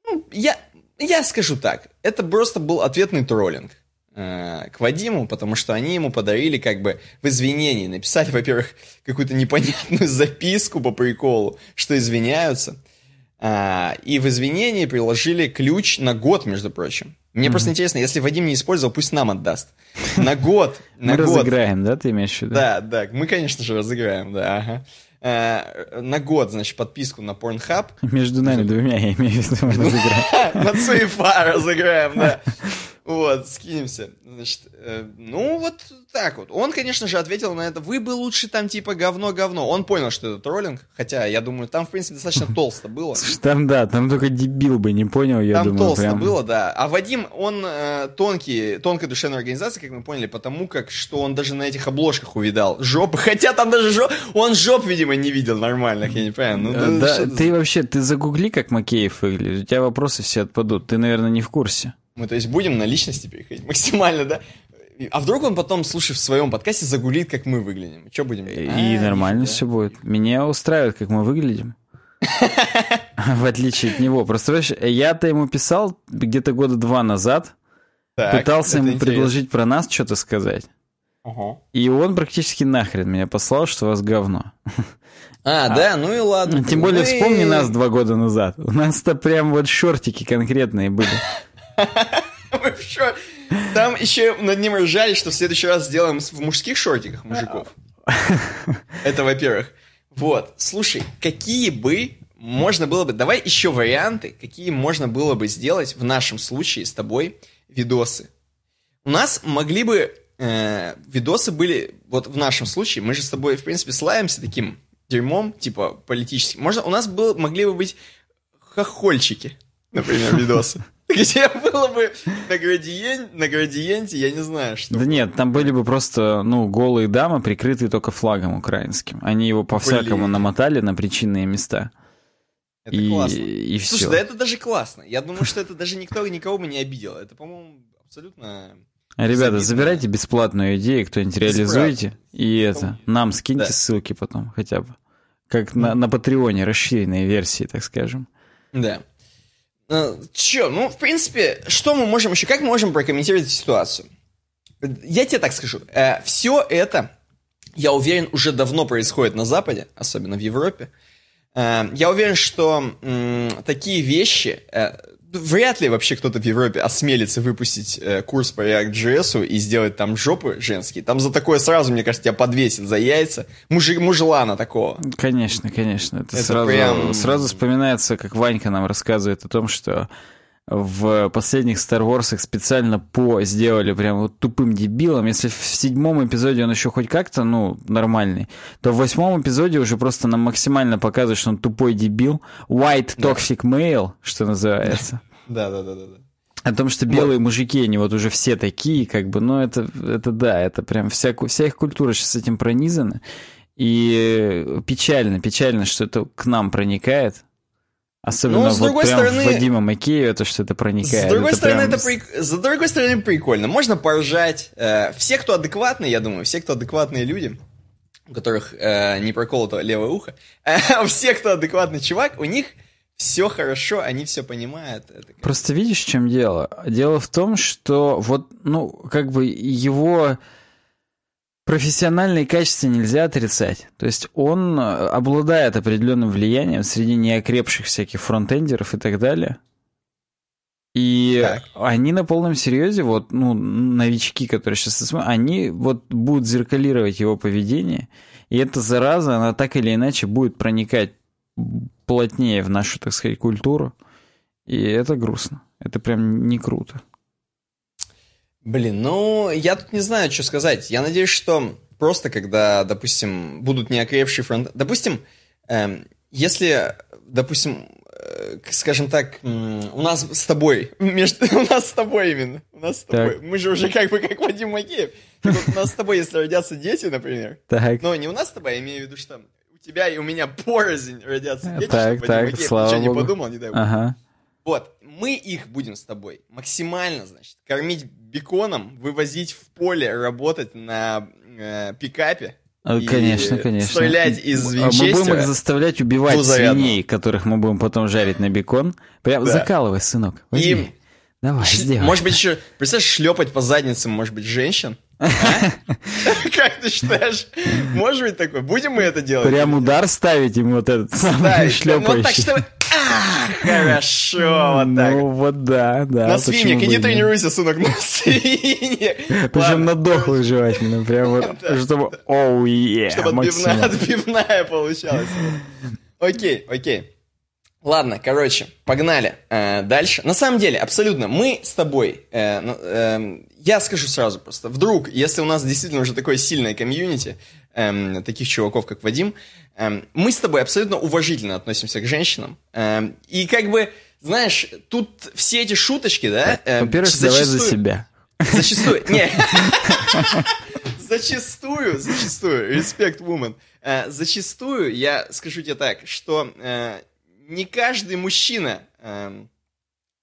Ну, я, я скажу так, это просто был ответный троллинг э, к Вадиму, потому что они ему подарили как бы в извинении. Написали, во-первых, какую-то непонятную записку по приколу, что извиняются. А, и в извинении приложили ключ на год, между прочим. Мне mm-hmm. просто интересно, если Вадим не использовал, пусть нам отдаст. На год. На мы год. разыграем, да, ты имеешь в виду? Да, да, мы, конечно же, разыграем, да, ага. А, на год, значит, подписку на Pornhub. Между нами двумя, я имею в виду, мы разыграем. На Цуефа разыграем, да. Вот, скинемся. Значит, э, ну вот так вот. Он, конечно же, ответил на это, вы бы лучше там типа говно-говно. Он понял, что это троллинг, хотя, я думаю, там, в принципе, достаточно толсто было. Там, да, там только дебил бы не понял, я там думаю. Там толсто прям... было, да. А Вадим, он э, тонкий, тонкая душевная организация, как мы поняли, потому как, что он даже на этих обложках увидал жопы, хотя там даже жоп, он жоп, видимо, не видел нормальных, я не понимаю. Ну, да, да ты вообще, ты загугли, как Макеев выглядит, у тебя вопросы все отпадут, ты, наверное, не в курсе. Мы, то есть, будем на личности переходить максимально, да? А вдруг он потом, слушай, в своем подкасте загулит, как мы выглядим? Что будем делать? И а, нормально да. все будет. Меня устраивает, как мы выглядим. В отличие от него. Просто, я-то ему писал где-то года два назад, пытался ему предложить про нас что-то сказать. И он практически нахрен меня послал, что у вас говно. А, да, ну и ладно. Тем более вспомни нас два года назад. У нас-то прям вот шортики конкретные были. Там еще над ним ржали, что в следующий раз сделаем в мужских шортиках мужиков. Это во-первых. Вот, слушай, какие бы можно было бы... Давай еще варианты, какие можно было бы сделать в нашем случае с тобой видосы. У нас могли бы... Э, видосы были... Вот в нашем случае, мы же с тобой, в принципе, славимся таким дерьмом, типа, политическим. Можно, у нас был, могли бы быть хохольчики, например, видосы. Где было бы на, градиенте, на градиенте, я не знаю, что. Да нет, там были бы просто, ну, голые дамы, прикрытые только флагом украинским. Они его по-всякому намотали на причинные места. Это и, классно. И все. Слушай, да это даже классно. Я думаю, что это даже никто никого бы не обидел. Это, по-моему, абсолютно... Ребята, забирайте бесплатную идею, кто-нибудь реализуете, и это, нам скиньте да. ссылки потом хотя бы. Как на, на Патреоне, расширенные версии, так скажем. Да. Э, Че, ну, в принципе, что мы можем еще, как мы можем прокомментировать ситуацию? Я тебе так скажу, э, все это, я уверен, уже давно происходит на Западе, особенно в Европе. Э, я уверен, что такие вещи, вряд ли вообще кто-то в Европе осмелится выпустить э, курс по React.js и сделать там жопы женские. Там за такое сразу, мне кажется, тебя подвесит за яйца. Мужи, мужелана такого. Конечно, конечно. Это, это сразу, прям... сразу вспоминается, как Ванька нам рассказывает о том, что в последних Star Wars специально по сделали прям вот тупым дебилом. Если в седьмом эпизоде он еще хоть как-то, ну, нормальный, то в восьмом эпизоде уже просто нам максимально показывает, что он тупой дебил. White toxic male, что называется. Да, да, да, да. да. О том, что белые мужики, они вот уже все такие, как бы, ну, это, это да, это прям вся, вся их культура сейчас этим пронизана. И печально, печально, что это к нам проникает. Особенно ну, с вот прям стороны, Вадима Макеева, то, что это проникает. С другой это стороны, прям... это при... с другой стороны, прикольно. Можно поржать. Э, все, кто адекватные, я думаю, все, кто адекватные люди, у которых э, не проколото левое ухо, э, все, кто адекватный чувак, у них все хорошо, они все понимают. Это Просто видишь, в чем дело? Дело в том, что вот, ну, как бы его профессиональные качества нельзя отрицать. То есть он обладает определенным влиянием среди неокрепших всяких фронтендеров и так далее. И так. они на полном серьезе, вот, ну, новички, которые сейчас смотрят, они вот будут зеркалировать его поведение, и эта зараза, она так или иначе будет проникать плотнее в нашу, так сказать, культуру. И это грустно. Это прям не круто. Блин, ну, я тут не знаю, что сказать. Я надеюсь, что просто когда, допустим, будут неокрепшие фронт... Допустим, эм, если, допустим, э, скажем так, у нас с тобой, между, у нас с тобой именно, у нас с тобой, так. мы же уже как бы как Вадим Макеев. Вот, у нас с тобой, если родятся дети, например, так. но не у нас с тобой, я имею в виду, что тебя и у меня порознь родятся дети, так, чтобы так, Вадим слава ничего Богу. не подумал, не дай бог. Ага. Вот, мы их будем с тобой максимально, значит, кормить беконом, вывозить в поле, работать на э, пикапе. А, конечно, конечно. Стрелять из винчестера. Мы будем их заставлять убивать свиней, которых мы будем потом жарить на бекон. Прям да. закалывай, сынок. Возьми. И... Давай, сделай. Может быть, еще, представляешь, шлепать по задницам, может быть, женщин? А? Как ты считаешь? Может быть такое? Будем мы это делать? Прям удар ставить ему вот этот самый шлепающий. Хорошо, вот так. Ну вот да, да. На свиньях, иди тренируйся, сынок, на свиньях. Причем на дохлых желательно, прям вот, чтобы, оу, е, Чтобы отбивная получалась. Окей, окей. Ладно, короче, погнали э, дальше. На самом деле, абсолютно, мы с тобой, э, э, я скажу сразу просто, вдруг, если у нас действительно уже такое сильное комьюнити, э, таких чуваков, как Вадим, мы с тобой абсолютно уважительно относимся к женщинам. Э, и как бы, знаешь, тут все эти шуточки, да... Э, Во-первых, давай за себя. Зачастую, не, зачастую, зачастую, респект woman, э, зачастую, я скажу тебе так, что э, не каждый мужчина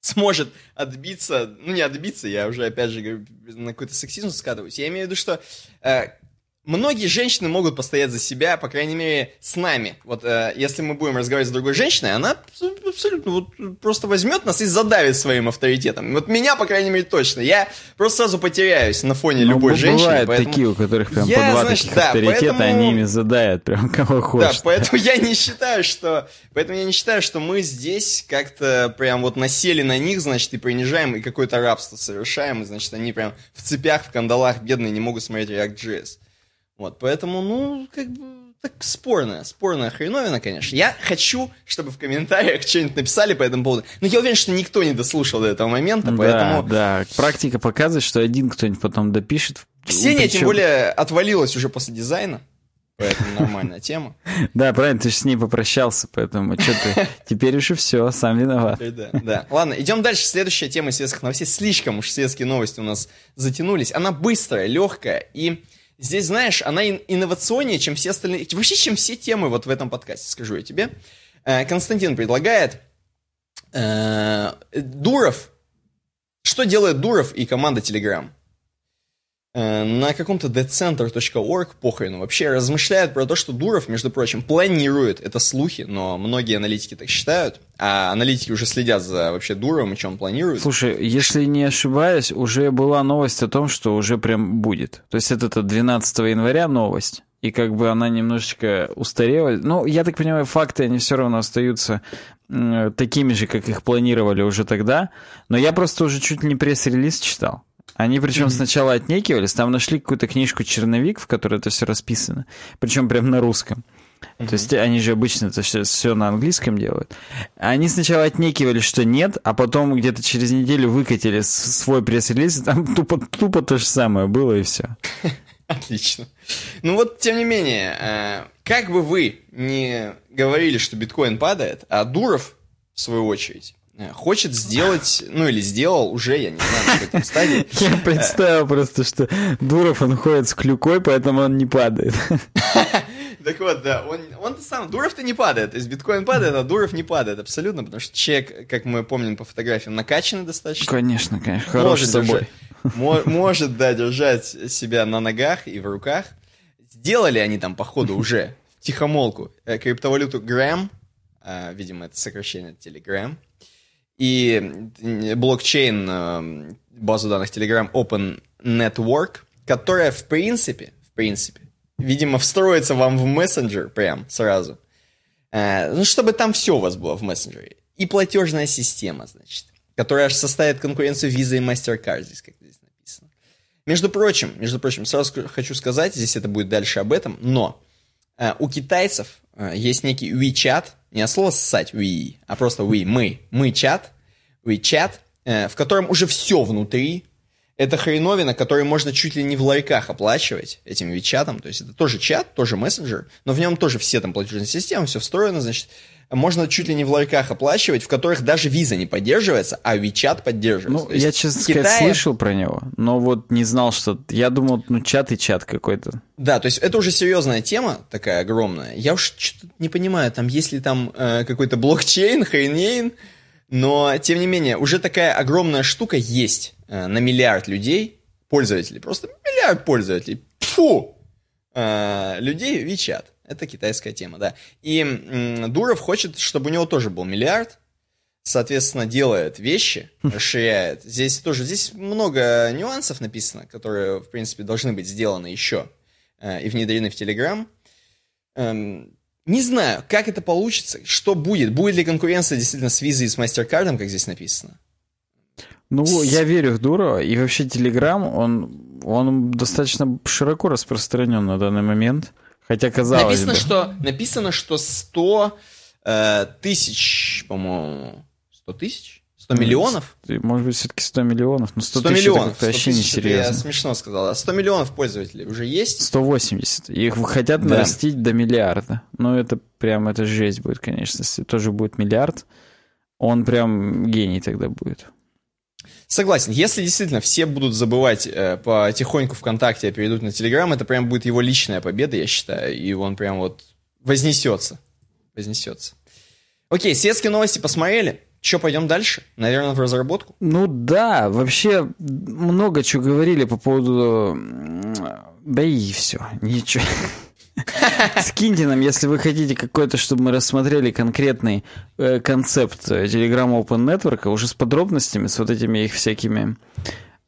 сможет отбиться, ну не отбиться, я уже опять же на какой-то сексизм скатываюсь. Я имею в виду, что э, многие женщины могут постоять за себя, по крайней мере, с нами. Вот э, если мы будем разговаривать с другой женщиной, она абсолютно вот просто возьмет нас и задавит своим авторитетом. Вот меня, по крайней мере, точно. Я просто сразу потеряюсь на фоне ну, любой женщины. Бывают поэтому... такие, у которых прям я, по два значит, таких да, авторитета, поэтому... они ими задают прям кого хочешь. Да, поэтому я не считаю, что... Поэтому я не считаю, что мы здесь как-то прям вот насели на них, значит, и принижаем, и какое-то рабство совершаем, и, значит, они прям в цепях, в кандалах бедные не могут смотреть React.js. Вот, поэтому, ну, как бы, так спорная, спорная хреновина, конечно. Я хочу, чтобы в комментариях что-нибудь написали по этому поводу. Но я уверен, что никто не дослушал до этого момента, поэтому... Да, да. Практика показывает, что один кто-нибудь потом допишет. Ксения, причем... тем более, отвалилась уже после дизайна. Поэтому нормальная тема. Да, правильно, ты же с ней попрощался, поэтому что ты, теперь уже все, сам виноват. Да, да. Ладно, идем дальше. Следующая тема светских новостей. Слишком уж светские новости у нас затянулись. Она быстрая, легкая и Здесь, знаешь, она инновационнее, чем все остальные, вообще, чем все темы вот в этом подкасте, скажу я тебе. Э, Константин предлагает э, Дуров. Что делает Дуров и команда Telegram? Э, на каком-то deadcenter.org, похрену, вообще размышляют про то, что Дуров, между прочим, планирует, это слухи, но многие аналитики так считают, а аналитики уже следят за вообще Дуровым и он планирует. Слушай, если не ошибаюсь, уже была новость о том, что уже прям будет. То есть это 12 января новость, и как бы она немножечко устарела. Ну, я так понимаю, факты, они все равно остаются такими же, как их планировали уже тогда, но я просто уже чуть не пресс-релиз читал. Они причем mm-hmm. сначала отнекивались, там нашли какую-то книжку «Черновик», в которой это все расписано, причем прям на русском. Mm-hmm. То есть они же обычно это все, на английском делают. Они сначала отнекивались, что нет, а потом где-то через неделю выкатили свой пресс-релиз, и там тупо, тупо то же самое было, и все. Отлично. Ну вот, тем не менее, э, как бы вы не говорили, что биткоин падает, а Дуров, в свою очередь, хочет сделать, ну или сделал уже, я не знаю, на какой стадии. Я представил просто, что Дуров, он ходит с клюкой, поэтому он не падает. Так вот, да, он, он сам, Дуров-то не падает, то есть биткоин падает, а Дуров не падает абсолютно, потому что человек, как мы помним по фотографиям, накачанный достаточно. Конечно, конечно, хорош с собой. Держать, может, да, держать себя на ногах и в руках. Сделали они там, походу, уже тихомолку э, криптовалюту Грэм, видимо, это сокращение Telegram, и блокчейн, э, базу данных Telegram Open Network, которая, в принципе, в принципе, видимо, встроится вам в мессенджер прям сразу. Э, ну, чтобы там все у вас было в мессенджере. И платежная система, значит, которая аж составит конкуренцию Visa и MasterCard, здесь как здесь написано. Между прочим, между прочим, сразу хочу сказать, здесь это будет дальше об этом, но э, у китайцев есть некий WeChat, не от слова ссать, we, а просто we, мы, мы чат, WeChat, э, в котором уже все внутри, это хреновина, которую можно чуть ли не в ларьках оплачивать этим Вичатом. То есть это тоже чат, тоже мессенджер, но в нем тоже все там платежные системы, все встроено, значит, можно чуть ли не в ларьках оплачивать, в которых даже виза не поддерживается, а WeChat поддерживается. Ну, я, честно Китае... сказать, слышал про него, но вот не знал, что... Я думал, ну, чат и чат какой-то. Да, то есть это уже серьезная тема, такая огромная. Я уж что-то не понимаю, там, есть ли там э, какой-то блокчейн, хренейн, но, тем не менее, уже такая огромная штука есть э, на миллиард людей, пользователей, просто миллиард пользователей, фу, э, людей WeChat. Это китайская тема, да. И м, Дуров хочет, чтобы у него тоже был миллиард, соответственно, делает вещи, расширяет. Здесь тоже, здесь много нюансов написано, которые, в принципе, должны быть сделаны еще э, и внедрены в Telegram. Эм, не знаю, как это получится, что будет. Будет ли конкуренция действительно с Visa и с MasterCard, как здесь написано? Ну, с... я верю в Дурова, и вообще Telegram, он, он достаточно широко распространен на данный момент. Хотя казалось написано, бы... Что, написано, что 100 э, тысяч, по-моему, 100 тысяч? 100 миллионов? Может быть, все-таки 100 миллионов. Но 100, 100 тысяч миллионов. это вообще несерьезно. Я смешно сказал. 100 миллионов пользователей уже есть? 180. Их хотят да. нарастить до миллиарда. Но это прям, это жесть будет, конечно. Если тоже будет миллиард, он прям гений тогда будет. Согласен. Если действительно все будут забывать э, потихоньку ВКонтакте, а перейдут на Телеграм, это прям будет его личная победа, я считаю. И он прям вот вознесется. Вознесется. Окей, светские новости посмотрели. Что, пойдем дальше? Наверное, в разработку? Ну да, вообще много чего говорили по поводу... Да и все, ничего. Скиньте нам, если вы хотите какой-то, чтобы мы рассмотрели конкретный э, концепт Telegram Open Network, уже с подробностями, с вот этими их всякими,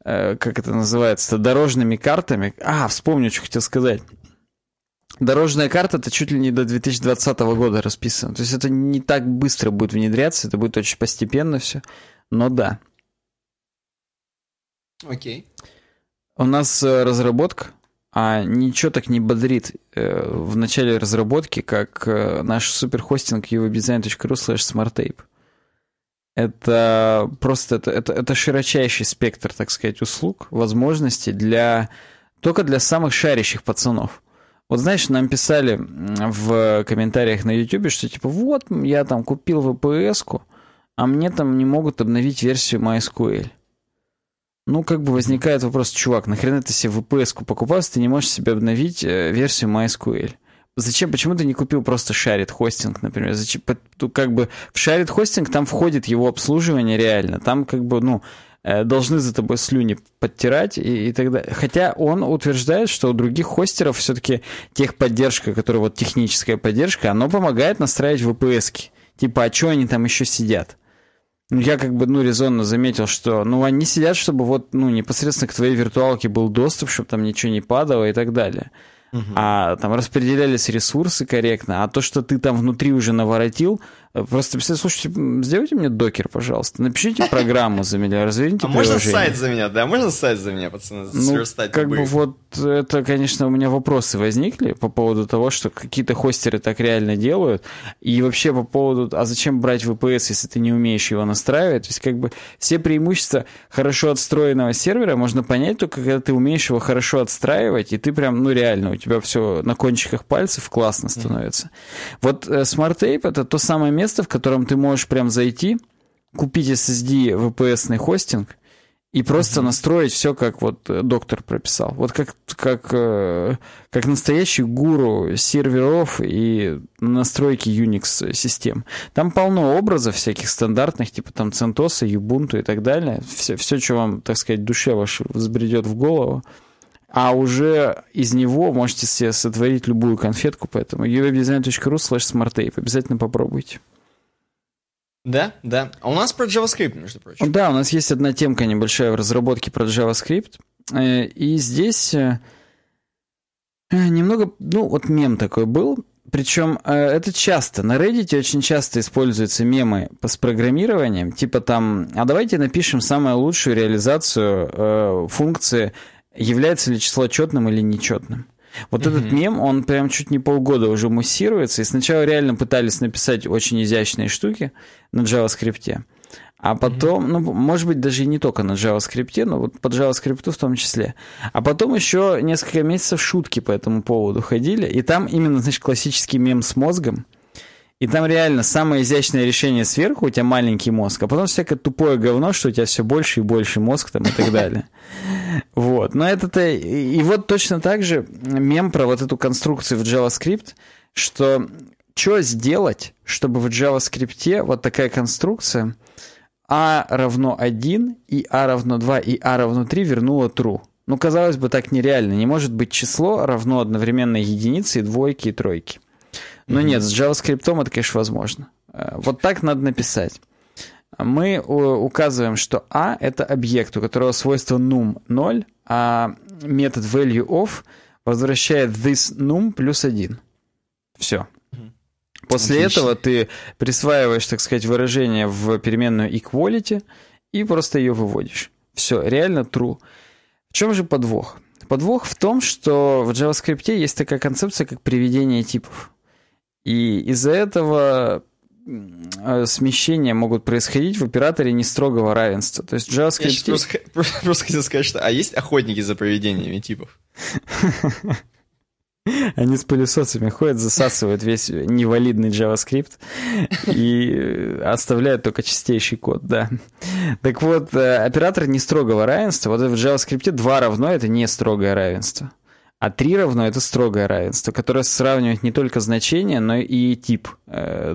э, как это называется, дорожными картами. А, вспомню, что хотел сказать. Дорожная карта это чуть ли не до 2020 года расписана. То есть это не так быстро будет внедряться, это будет очень постепенно все. Но да. Окей. У нас э, разработка, а ничего так не бодрит э, в начале разработки, как э, наш суперхостинг uwebdesign.ru slash smarttape. Это просто это, это, это широчайший спектр, так сказать, услуг, возможностей для только для самых шарящих пацанов. Вот знаешь, нам писали в комментариях на YouTube, что типа вот я там купил VPS-ку, а мне там не могут обновить версию MySQL. Ну, как бы возникает вопрос, чувак, нахрена ты себе VPS-ку покупал, если ты не можешь себе обновить э, версию MySQL? Зачем, почему ты не купил просто Shared хостинг, например? Зачем, как бы в Shared хостинг там входит его обслуживание реально. Там как бы, ну, Э, должны за тобой слюни подтирать и, и так далее. Хотя он утверждает, что у других хостеров все-таки техподдержка, которая вот техническая поддержка, она помогает настраивать VPS. -ки. Типа, а что они там еще сидят? Я как бы, ну, резонно заметил, что, ну, они сидят, чтобы вот, ну, непосредственно к твоей виртуалке был доступ, чтобы там ничего не падало и так далее. Угу. А там распределялись ресурсы корректно, а то, что ты там внутри уже наворотил, Просто писать, слушайте, сделайте мне докер, пожалуйста. Напишите программу за меня, разверните А можно сайт за меня, да? Можно сайт за меня, пацаны, ну, как бы вот это, конечно, у меня вопросы возникли по поводу того, что какие-то хостеры так реально делают. И вообще по поводу, а зачем брать VPS, если ты не умеешь его настраивать? То есть как бы все преимущества хорошо отстроенного сервера можно понять только, когда ты умеешь его хорошо отстраивать, и ты прям, ну реально, у тебя все на кончиках пальцев классно становится. Mm-hmm. Вот э, Smart Tape это то самое место, место, в котором ты можешь прям зайти, купить SSD VPS-ный хостинг и просто mm-hmm. настроить все, как вот э, доктор прописал. Вот как, как, э, как настоящий гуру серверов и настройки Unix систем. Там полно образов всяких стандартных, типа там CentOS, Ubuntu и так далее. Все, все что вам, так сказать, душе вашей взбредет в голову. А уже из него можете себе сотворить любую конфетку, поэтому uwebdesign.ru slash smarttape. Обязательно попробуйте. Да, да. А у нас про JavaScript, между прочим. Да, у нас есть одна темка небольшая в разработке про JavaScript. Э, и здесь э, немного, ну, вот мем такой был. Причем э, это часто. На Reddit очень часто используются мемы с программированием. Типа там, а давайте напишем самую лучшую реализацию функции, является ли число четным или нечетным. Вот mm-hmm. этот мем, он прям чуть не полгода уже муссируется, и сначала реально пытались написать очень изящные штуки на JavaScript, а потом, mm-hmm. ну, может быть, даже и не только на JavaScript, но вот под JavaScript в том числе. А потом еще несколько месяцев шутки по этому поводу ходили, и там именно, значит, классический мем с мозгом, и там реально самое изящное решение сверху, у тебя маленький мозг, а потом всякое тупое говно, что у тебя все больше и больше мозг там и так далее. Вот. Но это-то... И вот точно так же мем про вот эту конструкцию в JavaScript, что что сделать, чтобы в JavaScript вот такая конструкция a а равно 1 и a а равно 2 и a а равно 3 вернула true. Ну, казалось бы, так нереально. Не может быть число равно одновременно единице, и двойке и тройке. Но нет, с JavaScript это, конечно, возможно. Э, вот так надо написать. Мы указываем, что a — это объект, у которого свойство num 0, а метод valueOf возвращает this num плюс 1. Все. После Отлично. этого ты присваиваешь, так сказать, выражение в переменную equality и просто ее выводишь. Все, реально true. В чем же подвох? Подвох в том, что в JavaScript есть такая концепция, как приведение типов. И из-за этого э, смещения могут происходить в операторе не строгого равенства. То есть JavaScript... Я просто, просто хотел сказать, что... А есть охотники за поведениями типов? Они с пылесосами ходят, засасывают весь невалидный JavaScript и оставляют только чистейший код, да. Так вот, э, оператор не строгого равенства, вот в JavaScript 2 равно это не строгое равенство. А 3 равно это строгое равенство, которое сравнивает не только значение, но и тип, э,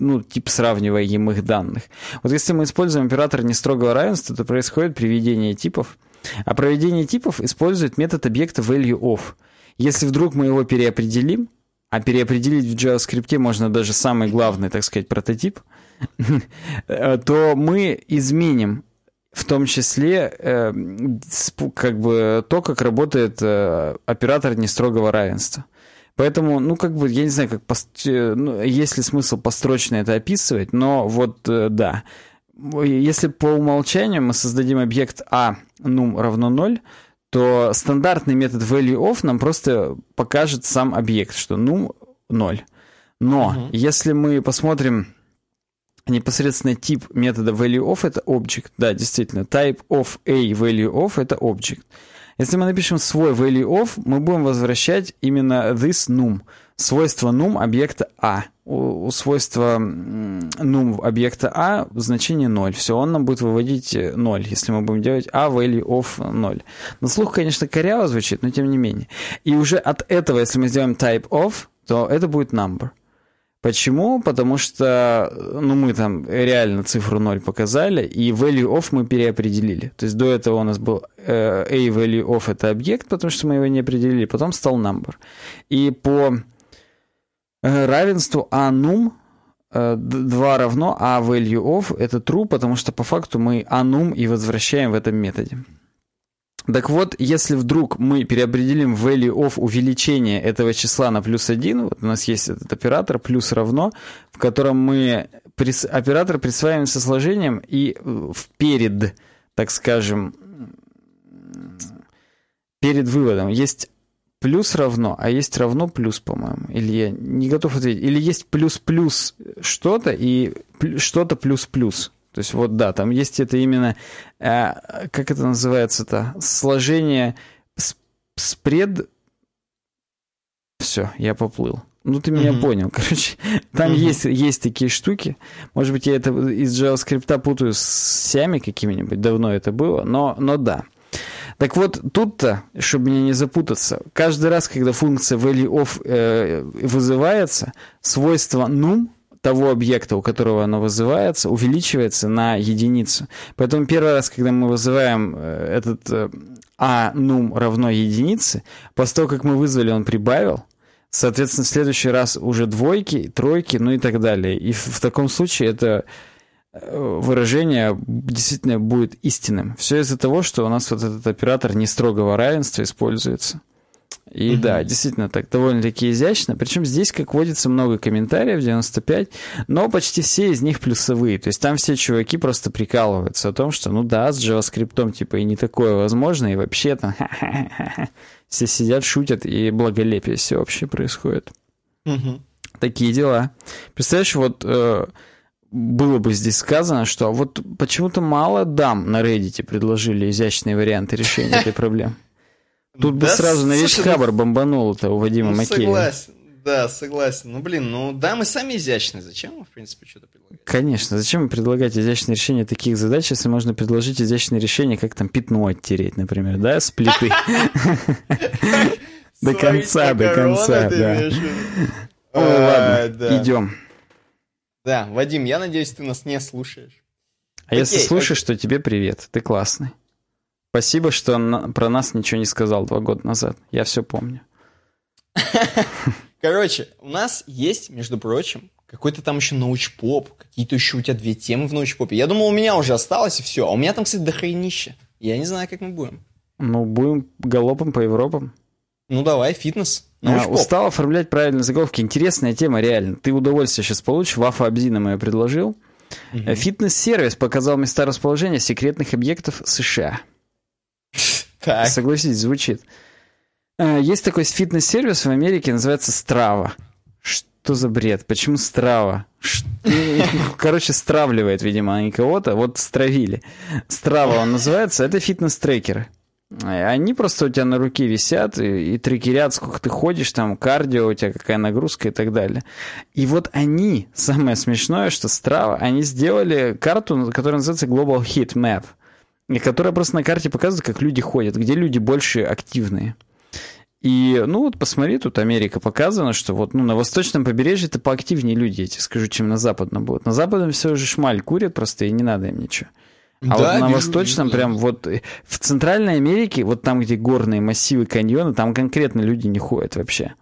ну, тип сравниваемых данных. Вот если мы используем оператор нестрогого равенства, то происходит приведение типов, а проведение типов использует метод объекта valueOf. Если вдруг мы его переопределим, а переопределить в JavaScript можно даже самый главный, так сказать, прототип, то мы изменим в том числе э, как бы то, как работает э, оператор нестрогого равенства. Поэтому, ну, как бы, я не знаю, как пост... Э, ну, есть ли смысл построчно это описывать, но вот э, да. Если по умолчанию мы создадим объект а num равно 0, то стандартный метод valueOf нам просто покажет сам объект, что num 0. Но угу. если мы посмотрим непосредственно тип метода valueOf это object. Да, действительно, type of a valueOf это object. Если мы напишем свой valueOf, мы будем возвращать именно this num, свойство num объекта a. У, свойства num объекта a значение 0. Все, он нам будет выводить 0, если мы будем делать a value of 0. На слух, конечно, коряво звучит, но тем не менее. И уже от этого, если мы сделаем type of, то это будет number. Почему? Потому что ну, мы там реально цифру 0 показали, и value of мы переопределили. То есть до этого у нас был э, a value of это объект, потому что мы его не определили, потом стал number. И по э, равенству a num э, 2 равно a value of это true, потому что по факту мы a num и возвращаем в этом методе. Так вот, если вдруг мы переопределим value of увеличение этого числа на плюс 1, вот у нас есть этот оператор плюс равно, в котором мы прис, оператор присваиваем со сложением и в перед, так скажем, перед выводом есть плюс равно, а есть равно плюс, по-моему. Или я не готов ответить. Или есть плюс-плюс что-то и что-то плюс-плюс. То есть вот да, там есть это именно, э, как это называется-то, сложение спред... Все, я поплыл. Ну, ты меня mm-hmm. понял. Короче, там mm-hmm. есть, есть такие штуки. Может быть, я это из JavaScript путаю с сями какими-нибудь. Давно это было. Но, но да. Так вот, тут-то, чтобы мне не запутаться, каждый раз, когда функция value э, вызывается, свойство num того объекта, у которого она вызывается, увеличивается на единицу. Поэтому первый раз, когда мы вызываем э, этот э, a num равно единице, после того, как мы вызвали, он прибавил, соответственно, в следующий раз уже двойки, тройки, ну и так далее. И в, таком случае это э, выражение действительно будет истинным. Все из-за того, что у нас вот этот оператор не строгого равенства используется. И угу. да, действительно так довольно-таки изящно. Причем здесь, как водится, много комментариев, 95, но почти все из них плюсовые. То есть там все чуваки просто прикалываются о том, что ну да, с JavaScript типа и не такое возможно, и вообще там все сидят, шутят, и благолепие все вообще происходит. Угу. Такие дела. Представляешь, вот э, было бы здесь сказано, что вот почему-то мало дам на Reddit предложили изящные варианты решения этой проблемы. Тут да, бы сразу на весь слушай, хабар бомбанул-то у Вадима ну, Макеева. Согласен, да, согласен. Ну, блин, ну да, мы сами изящные. Зачем мы, в принципе, что-то предлагать? Конечно, зачем предлагать изящные решения таких задач, если можно предложить изящные решения, как там пятно оттереть, например, да, с плиты? До конца, до конца, да. Ой, ладно, идем. Да, Вадим, я надеюсь, ты нас не слушаешь. А если слушаешь, то тебе привет, ты классный. Спасибо, что про нас ничего не сказал два года назад. Я все помню. Короче, у нас есть, между прочим, какой-то там еще научпоп, какие-то еще у тебя две темы в научпопе. Я думал, у меня уже осталось и все. А у меня там, кстати, дохренища. Я не знаю, как мы будем. Ну, будем галопом по Европам. Ну, давай, фитнес. А, устал оформлять правильные заголовки. Интересная тема, реально. Ты удовольствие сейчас получишь. Вафа Абзина я предложил. Угу. Фитнес-сервис показал места расположения секретных объектов США. Так. Согласитесь, звучит. Э, есть такой фитнес-сервис в Америке, называется Strava. Что за бред? Почему Strava? Короче, стравливает, видимо, они кого-то. Вот стравили. Strava он называется. Это фитнес-трекеры. Они просто у тебя на руке висят и, и трекерят, сколько ты ходишь, там кардио, у тебя какая нагрузка и так далее. И вот они, самое смешное, что Strava, они сделали карту, которая называется Global Heat Map и которая просто на карте показывает, как люди ходят, где люди больше активные. И, ну вот посмотри, тут Америка показана, что вот ну, на восточном побережье это поактивнее люди, я тебе скажу, чем на западном будут. На западном все уже шмаль курят просто, и не надо им ничего. А да, вот на вижу, восточном вижу, прям вот э, в Центральной Америке, вот там, где горные массивы, каньоны, там конкретно люди не ходят вообще.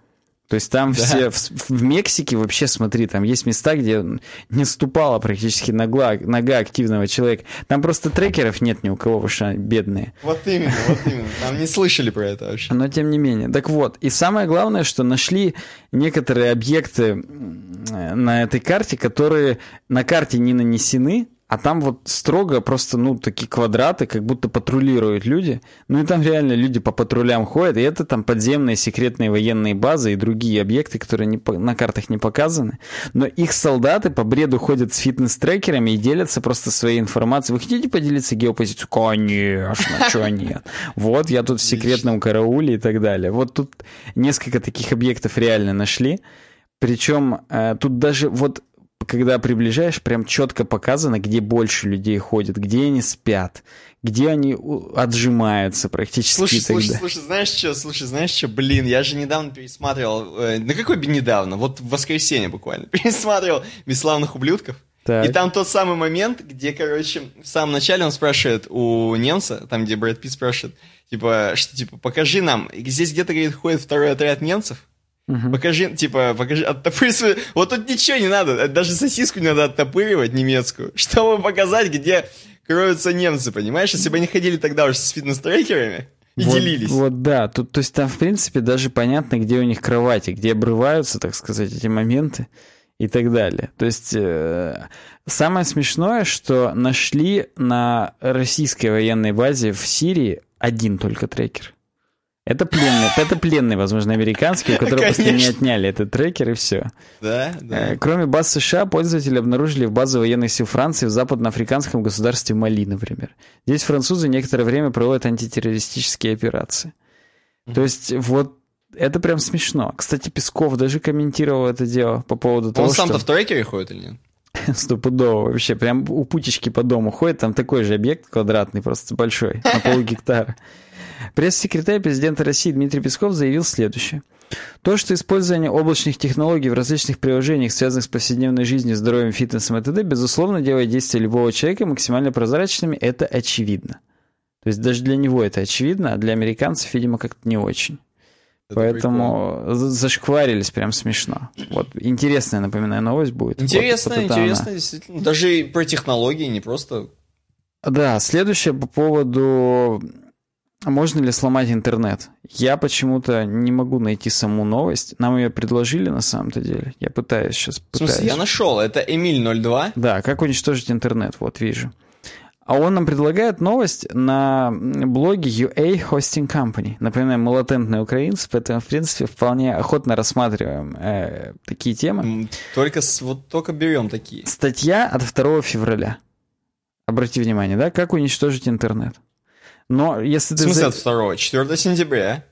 То есть там да. все... В, в Мексике вообще, смотри, там есть места, где не ступала практически нога, нога активного человека. Там просто трекеров нет ни у кого, потому что бедные. Вот именно, вот именно. Там не слышали про это вообще. Но тем не менее. Так вот, и самое главное, что нашли некоторые объекты на этой карте, которые на карте не нанесены, а там вот строго просто, ну, такие квадраты, как будто патрулируют люди. Ну и там реально люди по патрулям ходят, и это там подземные секретные военные базы и другие объекты, которые не, на картах не показаны. Но их солдаты по бреду ходят с фитнес-трекерами и делятся просто своей информацией. Вы хотите поделиться геопозицией? Конечно, чего нет. Вот я тут в секретном карауле и так далее. Вот тут несколько таких объектов реально нашли. Причем э, тут даже вот когда приближаешь, прям четко показано, где больше людей ходят, где они спят, где они отжимаются практически. Слушай, слушай, слушай, знаешь что, слушай, знаешь что, блин, я же недавно пересматривал, э, ну какой бы недавно, вот в воскресенье буквально, пересматривал «Бесславных ублюдков», так. И там тот самый момент, где, короче, в самом начале он спрашивает у немца, там, где Брэд Питт спрашивает, типа, что, типа, покажи нам, здесь где-то, говорит, ходит второй отряд немцев, Угу. Покажи, типа, покажи, оттопырь свою... Вот тут ничего не надо, даже сосиску не надо оттопыривать немецкую, чтобы показать, где кроются немцы, понимаешь? Если бы они ходили тогда уже с фитнес-трекерами и вот, делились. Вот да, тут, то есть там, в принципе, даже понятно, где у них кровати, где обрываются, так сказать, эти моменты и так далее. То есть э, самое смешное, что нашли на российской военной базе в Сирии один только трекер. Это пленный, это пленный, возможно, американский, у которого просто не отняли этот трекер и все. Да, да. Э, кроме баз США, пользователи обнаружили в базе военных сил Франции в западноафриканском государстве Мали, например. Здесь французы некоторое время проводят антитеррористические операции. Mm-hmm. То есть вот это прям смешно. Кстати, Песков даже комментировал это дело по поводу Он того, сам-то что... в трекере ходит или нет? Стопудово вообще. Прям у путечки по дому ходит, там такой же объект квадратный, просто большой, на полгектара. Пресс-секретарь президента России Дмитрий Песков заявил следующее. То, что использование облачных технологий в различных приложениях, связанных с повседневной жизнью, здоровьем, фитнесом и т.д., безусловно, делает действия любого человека максимально прозрачными, это очевидно. То есть даже для него это очевидно, а для американцев, видимо, как-то не очень. Это Поэтому прикольно. зашкварились прям смешно. Вот интересная, напоминаю, новость будет. Интересно, вот, интересно, действительно. Даже про технологии, не просто... Да, следующее по поводу можно ли сломать интернет? Я почему-то не могу найти саму новость. Нам ее предложили на самом-то деле. Я пытаюсь сейчас. Пытаюсь. В смысле, я нашел. Это Эмиль02. Да, как уничтожить интернет. Вот вижу. А он нам предлагает новость на блоге UA Hosting Company. Напоминаю, мы латентные украинцы, поэтому, в принципе, вполне охотно рассматриваем э, такие темы. Только, вот только берем такие. Статья от 2 февраля. Обрати внимание, да? Как уничтожить интернет. Но если ты... В смысле от 2 4 сентября.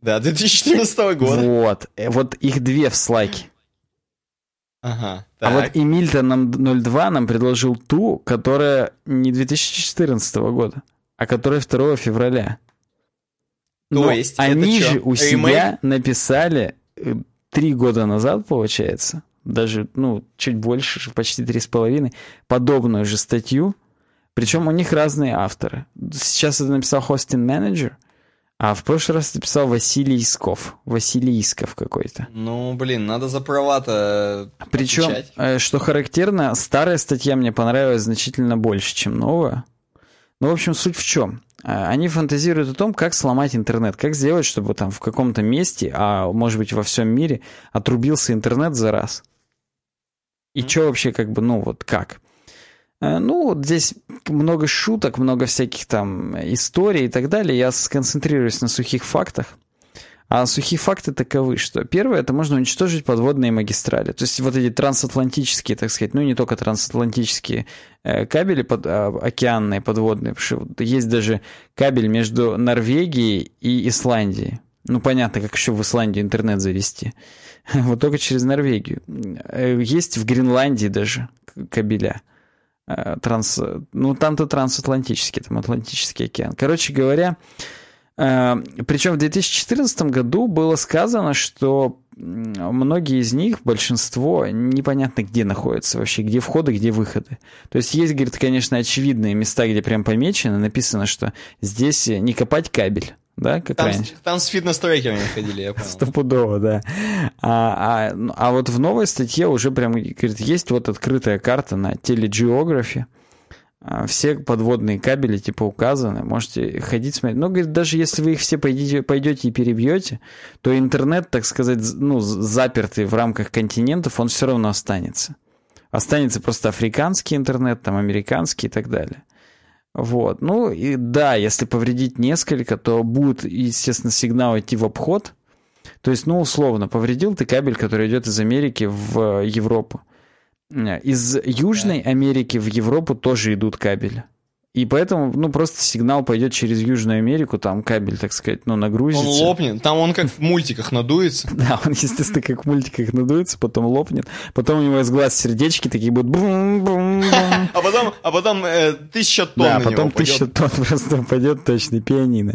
Да, 2014 года. Вот. Э, вот их две в слайке. Ага. Так. А вот Эмильта нам 02 нам предложил ту, которая не 2014 года, а которая 2 февраля. То Но есть они же у себя написали э, три года назад, получается, даже, ну, чуть больше, почти три с половиной, подобную же статью, причем у них разные авторы. Сейчас это написал хостинг менеджер, а в прошлый раз ты писал Василий Исков. Василий Исков какой-то. Ну, блин, надо за права-то Причем, отвечать. Э, что характерно, старая статья мне понравилась значительно больше, чем новая. Ну, в общем, суть в чем? Э, они фантазируют о том, как сломать интернет, как сделать, чтобы там в каком-то месте, а может быть во всем мире, отрубился интернет за раз. И mm-hmm. что вообще как бы, ну вот как? Э, ну, вот здесь много шуток, много всяких там историй и так далее. Я сконцентрируюсь на сухих фактах. А сухие факты таковы, что первое, это можно уничтожить подводные магистрали. То есть вот эти трансатлантические, так сказать, ну не только трансатлантические э, кабели под, а, океанные, подводные, потому что есть даже кабель между Норвегией и Исландией. Ну понятно, как еще в Исландию интернет завести. Вот только через Норвегию. Э, есть в Гренландии даже кабеля. Э, транс... Ну, там-то трансатлантический, там Атлантический океан. Короче говоря, э, причем в 2014 году было сказано, что многие из них, большинство, непонятно где находятся вообще, где входы, где выходы. То есть есть, говорит, конечно, очевидные места, где прям помечено, написано, что здесь не копать кабель да, как там, раньше? Там с фитнес-трекерами ходили, я понял. Стопудово, да. А, а, а вот в новой статье уже прям, говорит, есть вот открытая карта на теледжиографе, а, все подводные кабели типа указаны, можете ходить смотреть. Но, говорит, даже если вы их все пойдете, пойдете и перебьете, то интернет, так сказать, ну, запертый в рамках континентов, он все равно останется. Останется просто африканский интернет, там американский и так далее. Вот. Ну и да, если повредить несколько, то будет, естественно, сигнал идти в обход. То есть, ну, условно, повредил ты кабель, который идет из Америки в Европу. Из Южной Америки в Европу тоже идут кабели. И поэтому, ну, просто сигнал пойдет через Южную Америку, там кабель, так сказать, ну, нагрузится. Он лопнет, там он как в мультиках надуется. Да, он, естественно, как в мультиках надуется, потом лопнет. Потом у него из глаз сердечки такие будут... А потом, а потом э, тысяча тонн Да, потом тысяча тонн просто упадет точно, пианино.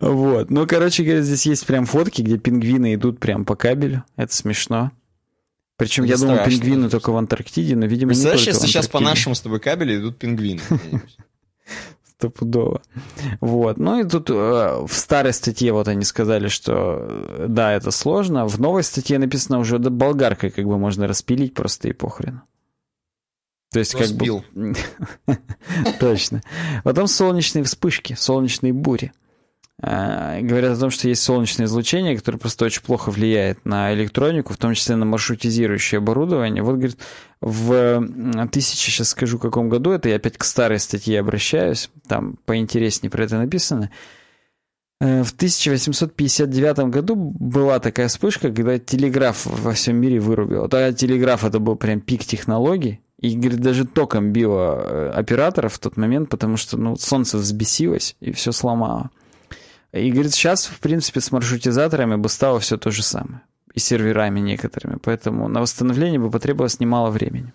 Вот. Ну, короче говоря, здесь есть прям фотки, где пингвины идут прям по кабелю. Это смешно. Причем, я думаю, пингвины только в Антарктиде, но, видимо, не только в Антарктиде. сейчас по нашему с тобой кабелю идут пингвины. Стопудово. Вот. Ну и тут э, в старой статье вот они сказали, что э, да, это сложно. В новой статье написано уже, да, болгаркой как бы можно распилить просто и похрен. То есть как бы... Точно. Потом солнечные вспышки, солнечные бури. Э, говорят о том, что есть солнечное излучение, которое просто очень плохо влияет на электронику, в том числе на маршрутизирующее оборудование. Вот, говорит, в тысяче, сейчас скажу, каком году, это я опять к старой статье обращаюсь, там поинтереснее про это написано. Э, в 1859 году была такая вспышка, когда телеграф во всем мире вырубил. Тогда телеграф это был прям пик технологий. И, говорит, даже током било э, операторов в тот момент, потому что ну, солнце взбесилось и все сломало. И говорит, сейчас, в принципе, с маршрутизаторами бы стало все то же самое. И серверами некоторыми. Поэтому на восстановление бы потребовалось немало времени.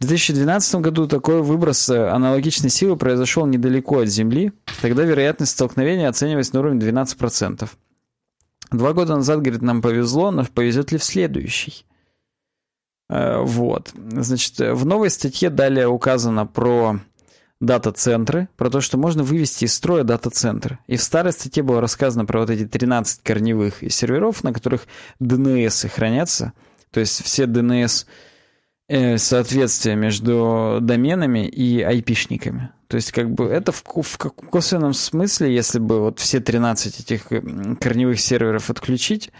В 2012 году такой выброс э, аналогичной силы произошел недалеко от Земли. Тогда вероятность столкновения оценивалась на уровне 12%. Два года назад, говорит, нам повезло, но повезет ли в следующий? Э, вот. Значит, в новой статье далее указано про дата-центры, про то, что можно вывести из строя дата-центр. И в старой статье было рассказано про вот эти 13 корневых серверов, на которых DNS хранятся. То есть все DNS э, соответствие между доменами и айпишниками. То есть, как бы, это в, в косвенном смысле, если бы вот все 13 этих корневых серверов отключить,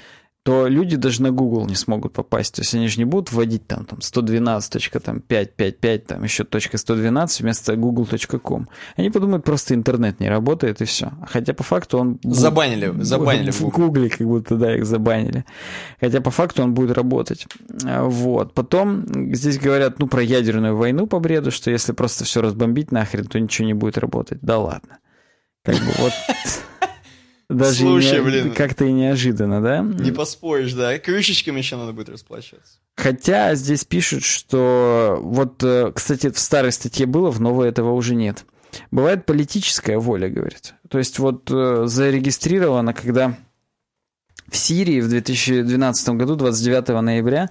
то люди даже на Google не смогут попасть. То есть они же не будут вводить там, там 112.555, там еще .112 вместо google.com. Они подумают, просто интернет не работает и все. Хотя по факту он... Забанили, забанили в Google. как будто, да, их забанили. Хотя по факту он будет работать. Вот. Потом здесь говорят, ну, про ядерную войну по бреду, что если просто все разбомбить нахрен, то ничего не будет работать. Да ладно. Как бы вот... Даже Слушай, не, блин. Как-то и неожиданно, да? Не поспоришь, да. Крышечками еще надо будет расплачиваться. Хотя здесь пишут, что... Вот, э, кстати, в старой статье было, в новой этого уже нет. Бывает политическая воля, говорит. То есть вот э, зарегистрировано, когда в Сирии в 2012 году, 29 ноября,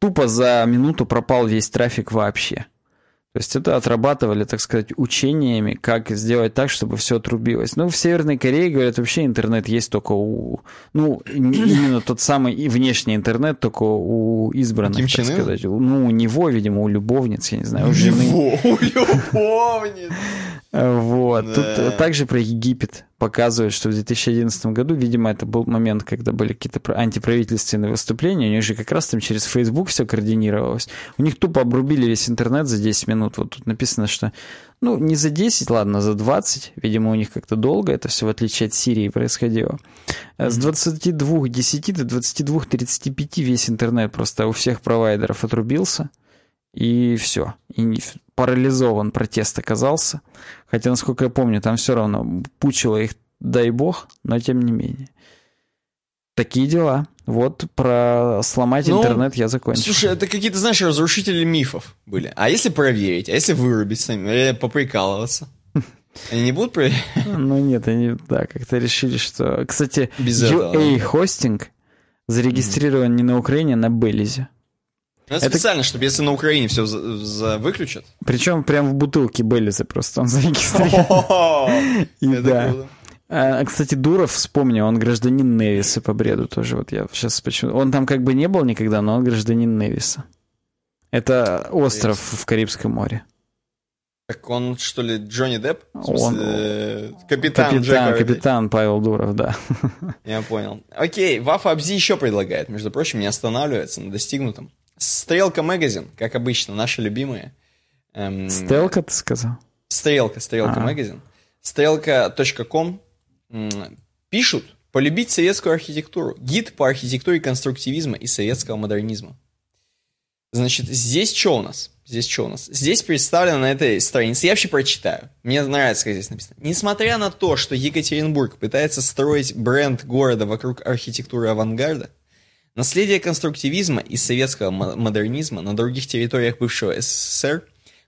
тупо за минуту пропал весь трафик вообще. То есть это отрабатывали, так сказать, учениями, как сделать так, чтобы все отрубилось. Ну, в Северной Корее, говорят, вообще интернет есть только у... Ну, именно тот самый внешний интернет только у избранных, Ким так сказать. Ну, у него, видимо, у любовниц, я не знаю, у жены. у любовниц! Вот. Тут э, также про Египет показывают, что в 2011 году, видимо, это был момент, когда были какие-то антиправительственные выступления, у них же как раз там через Facebook все координировалось. У них тупо обрубили весь интернет за 10 минут. Вот тут написано, что, ну, не за 10, ладно, за 20. Видимо, у них как-то долго это все, в отличие от Сирии, происходило. С 22.10 до 22.35 весь интернет просто у всех провайдеров отрубился. И все. И парализован протест оказался. Хотя, насколько я помню, там все равно пучило их, дай бог, но тем не менее. Такие дела. Вот про сломать ну, интернет я закончил. Слушай, это какие-то, знаешь, разрушители мифов были. А если проверить, а если вырубить сами, или поприкалываться? Они не будут проверять? Ну нет, они, да, как-то решили, что... Кстати, Без UA хостинг зарегистрирован не на Украине, а на Белизе. Ну, это специально, чтобы если на Украине все за, за выключат. Причем прям в бутылке Беллиза просто он зарегистрирован. Да. А, кстати, Дуров, вспомнил, он гражданин Невиса по бреду тоже. Вот я сейчас почему... Он там как бы не был никогда, но он гражданин Невиса. Это остров в Карибском море. Так он, что ли, Джонни Депп? Он... Капитан, капитан, капитан Павел Дуров, да. Я понял. Окей, Вафа Абзи еще предлагает, между прочим, не останавливается на достигнутом. Стрелка Магазин, как обычно, наши любимые. Эм, Стрелка, ты сказал? Стрелка, Стрелка а. Магазин. Стрелка.ком пишут «Полюбить советскую архитектуру. Гид по архитектуре конструктивизма и советского модернизма». Значит, здесь что у нас? Здесь что у нас? Здесь представлено на этой странице, я вообще прочитаю. Мне нравится, как здесь написано. Несмотря на то, что Екатеринбург пытается строить бренд города вокруг архитектуры авангарда, Наследие конструктивизма и советского модернизма на других территориях бывшего СССР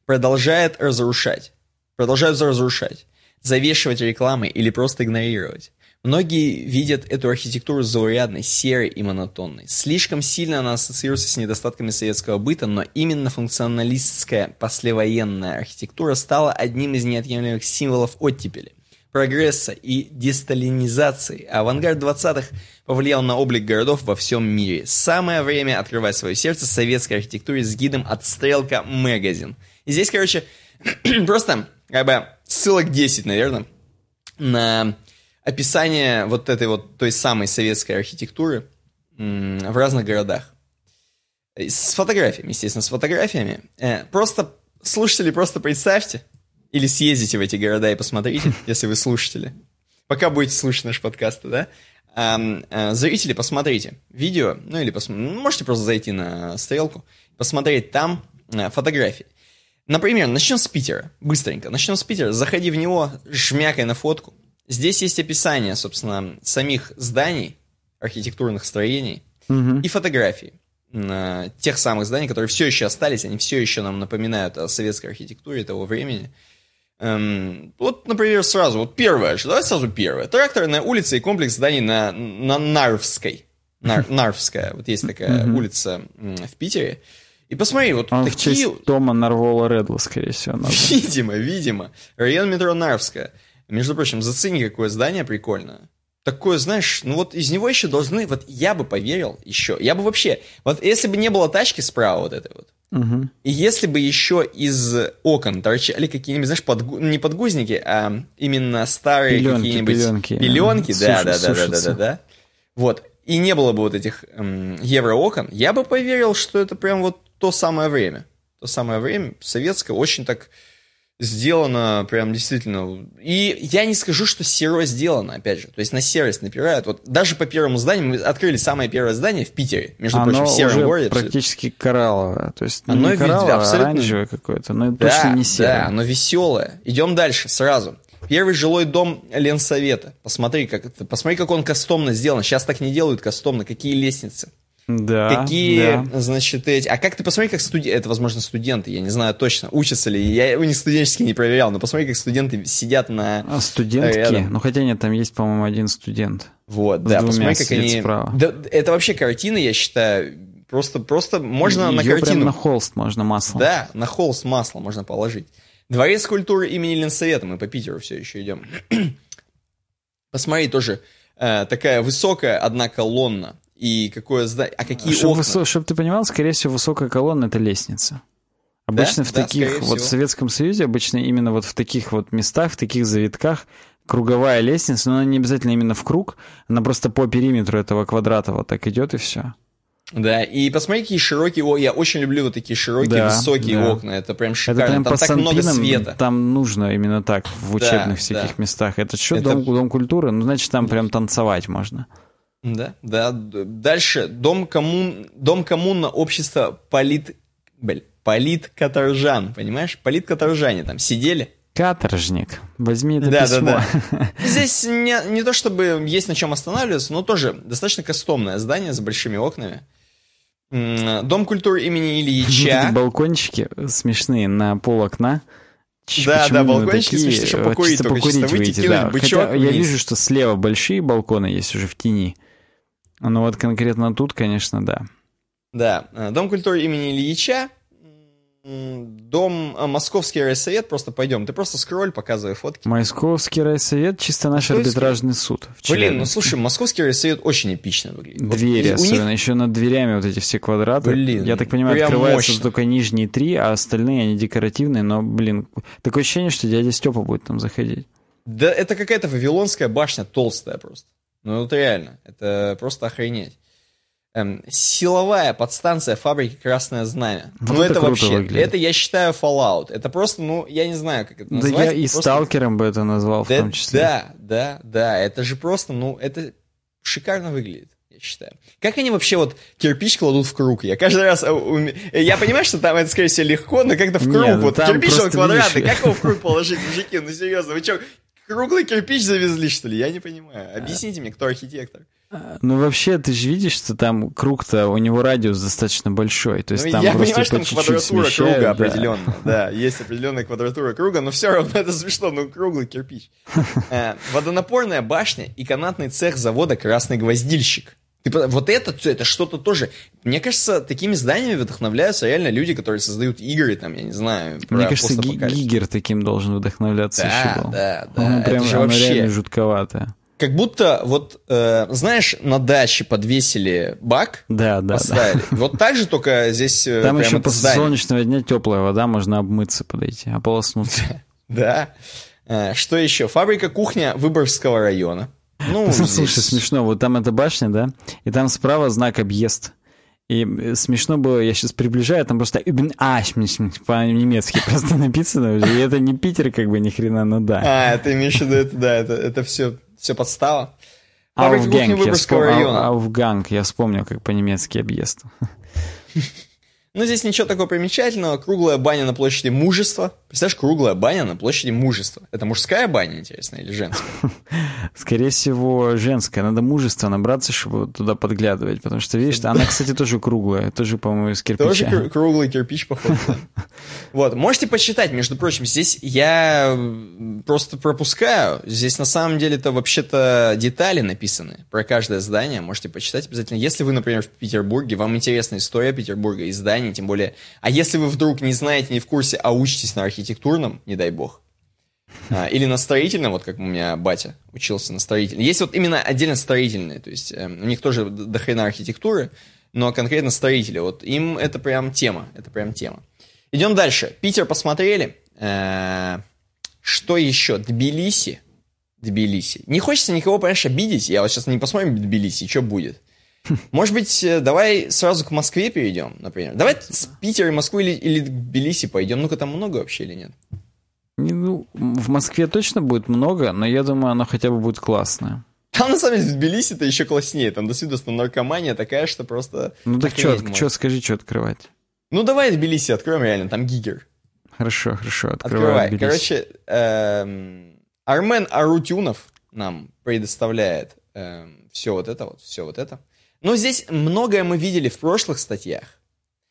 продолжает разрушать, продолжают разрушать, завешивать рекламы или просто игнорировать. Многие видят эту архитектуру заурядной, серой и монотонной. Слишком сильно она ассоциируется с недостатками советского быта, но именно функционалистская послевоенная архитектура стала одним из неотъемлемых символов оттепели прогресса и десталинизации, авангард 20-х повлиял на облик городов во всем мире. Самое время открывать свое сердце советской архитектуре с гидом от Стрелка Магазин. И здесь, короче, просто как бы ссылок 10, наверное, на описание вот этой вот той самой советской архитектуры в разных городах. С фотографиями, естественно, с фотографиями. Э, просто, слушатели, просто представьте, или съездите в эти города и посмотрите, если вы слушатели. Пока будете слушать наш подкаст, да? А, а, зрители, посмотрите видео, ну или пос... можете просто зайти на стрелку, посмотреть там а, фотографии. Например, начнем с Питера, быстренько. Начнем с Питера, заходи в него, жмякай на фотку. Здесь есть описание, собственно, самих зданий, архитектурных строений угу. и фотографий тех самых зданий, которые все еще остались, они все еще нам напоминают о советской архитектуре того времени. Эм, вот, например, сразу, вот первое, давай сразу первое. Тракторная улица и комплекс зданий на, на Нарвской. Нар, Нарвская, вот есть такая улица в Питере. И посмотри, вот Он такие... в честь Тома Нарвола Редла, скорее всего. Надо. Видимо, видимо. Район метро Нарвская. Между прочим, зацени, какое здание прикольное такое, знаешь, ну вот из него еще должны, вот я бы поверил еще, я бы вообще, вот если бы не было тачки справа вот этой вот, угу. и если бы еще из окон торчали какие-нибудь, знаешь, подгу, не подгузники, а именно старые пеленки, какие-нибудь пеленки, пеленки, да, да, да, да, да, да, да, вот, и не было бы вот этих эм, евроокон, я бы поверил, что это прям вот то самое время, то самое время советское, очень так сделано прям действительно. И я не скажу, что серо сделано, опять же. То есть на серость напирают. Вот даже по первому зданию мы открыли самое первое здание в Питере, между Оно прочим, в сером уже городе. практически коралловое. То есть оно не коралловое, абсолютно... а оранжевое какое-то, но да, точно не серое. Да, оно веселое. Идем дальше, сразу. Первый жилой дом Ленсовета. Посмотри, как это, посмотри, как он кастомно сделан. Сейчас так не делают кастомно. Какие лестницы. Да. Какие, да. значит, эти... А как ты посмотри, как студенты, это, возможно, студенты, я не знаю точно, учатся ли, я у них студенческие не проверял, но посмотри, как студенты сидят на... А студентки? Рядом. Ну, хотя нет, там есть, по-моему, один студент. Вот, да, посмотри, как они... Справа. Да, это вообще картина, я считаю, просто, просто можно Ее на картину... прям на холст можно маслом. Да, на холст масло можно положить. Дворец культуры имени Ленсовета, мы по Питеру все еще идем. Посмотри, тоже э, такая высокая одна колонна, и какое здание, а какие Чтоб окна. Высо... Чтобы ты понимал, скорее всего, высокая колонна — это лестница. Обычно Да? в Да, таких, вот в всего. Советском Союзе, обычно именно вот в таких вот местах, в таких завитках, круговая лестница, но она не обязательно именно в круг, она просто по периметру этого квадрата вот так идет и все. Да, и посмотри, какие широкие окна. Я очень люблю вот такие широкие, Да, высокие да. окна. Это прям Это шикарно. прям Там так много света. там нужно именно так, в Да, учебных всяких да. местах. Это что, Это- дом, дом культуры? Ну, значит, там прям танцевать можно. Да, да. Дальше. Дом коммун, дом коммуна общества полит... Блин, политкаторжан, понимаешь? Политкаторжане там сидели. Каторжник, возьми это Да, да, письмо. да. Здесь не, не то чтобы есть на чем останавливаться, но тоже достаточно кастомное здание с большими окнами. Дом культуры имени Ильича. балкончики смешные на пол окна. Ч- Да, да, балкончики такие? смешные, чтобы покурить чисто только, чисто покурить выйти, выйти, да. бычок Хотя я вниз. вижу, что слева большие балконы есть уже в тени. Но вот конкретно тут, конечно, да. Да, э, Дом культуры имени Ильича. Дом э, Московский райсовет, просто пойдем. Ты просто скроль, показывай фотки. Московский райсовет, чисто наш Московский- арбитражный суд. Блин, ну слушай, Московский райсовет очень эпично выглядит. Вот Двери у особенно, них- еще над дверями вот эти все квадраты. Блин, Я так понимаю, открываются мощно. только нижние три, а остальные они декоративные, но, блин, такое ощущение, что дядя Степа будет там заходить. Да это какая-то вавилонская башня толстая просто. Ну вот реально, это просто охренеть. Эм, силовая подстанция фабрики Красное Знамя. Вот ну это это, вообще, выглядит. это я считаю Fallout. Это просто, ну, я не знаю, как это Да назвать. я и просто- сталкером бы это назвал в Да, том числе. Да, да, да, это же просто, ну, это шикарно выглядит, я считаю. Как они вообще вот кирпич кладут в круг? Я каждый раз... э, Я понимаю, что там это, скорее всего, легко, но как-то в круг. ну вот кирпич, он квадратный, видишь- как его в круг положить, мужики? Ну, серьезно, вы что, круглый кирпич завезли, что ли? Я не понимаю. Объясните мне, кто архитектор. Ну, вообще, ты же видишь, что там круг-то, у него радиус достаточно большой. То есть Ну, там я просто понимаю, что там чуть-чуть квадратура смещают, круга да. определенная. Да, есть определенная квадратура круга, но все равно это смешно, ну круглый кирпич. Э, Водонапорная башня и канатный цех завода «Красный гвоздильщик». Ты вот это, это что-то тоже. Мне кажется, такими зданиями вдохновляются реально люди, которые создают игры, там, я не знаю, Мне кажется. Гигер таким должен вдохновляться Да, еще был. да, да, это прям же оно вообще- реально жутковатое. Как будто, вот, э, знаешь, на даче подвесили бак, Да, да, да. поставили. Вот так же, только здесь э, Там еще это после здание. солнечного дня теплая вода, можно обмыться подойти, ополоснуться. Да. Э, Что еще? Фабрика кухня Выборгского района. Ну, Слушай, здесь- смешно, вот там эта башня, да, и там справа знак объезд. И э, смешно было, я сейчас приближаю, там просто «Üben Asch», по-немецки просто написано уже, и это не Питер как бы ни хрена, но да. А, ты имеешь в виду это, да, это, это все, все подстава. Ауфганг, я, вспом- Ауфганг, я вспомнил, как по-немецки объезд. Ну, здесь ничего такого примечательного. Круглая баня на площади Мужества. Представляешь, круглая баня на площади мужества. Это мужская баня, интересно, или женская? Скорее всего, женская. Надо мужество набраться, чтобы туда подглядывать. Потому что, видишь, она, кстати, тоже круглая. Тоже, по-моему, из кирпича. Тоже круглый кирпич, походу. Вот, можете почитать, между прочим. Здесь я просто пропускаю. Здесь на самом деле-то вообще-то детали написаны про каждое здание. Можете почитать обязательно. Если вы, например, в Петербурге, вам интересна история Петербурга и зданий, тем более... А если вы вдруг не знаете, не в курсе, а учитесь на архитектурном, не дай бог, а, или на строительном, вот как у меня батя учился на строительном. Есть вот именно отдельно строительные, то есть э, у них тоже дохрена архитектуры, но конкретно строители, вот им это прям тема, это прям тема. Идем дальше. Питер посмотрели. Э, что еще? Тбилиси. Тбилиси. Не хочется никого, понимаешь, обидеть. Я вот сейчас не посмотрим Тбилиси, что будет. Может быть, э, давай сразу к Москве перейдем, например. Давай с Питера и Москвы или, или к Тбилиси пойдем. Ну-ка, там много вообще или нет? Ну, в Москве точно будет много, но я думаю, оно хотя бы будет классное. Там, на самом деле, в Тбилиси-то еще класснее. Там до свидос наркомания такая, что просто... Ну так что, что, скажи, что открывать? Ну давай Тбилиси откроем реально, там гигер. Хорошо, хорошо, открывай. Открывай. Короче, эм, Армен Арутюнов нам предоставляет эм, все вот это вот, все вот это. Но здесь многое мы видели в прошлых статьях.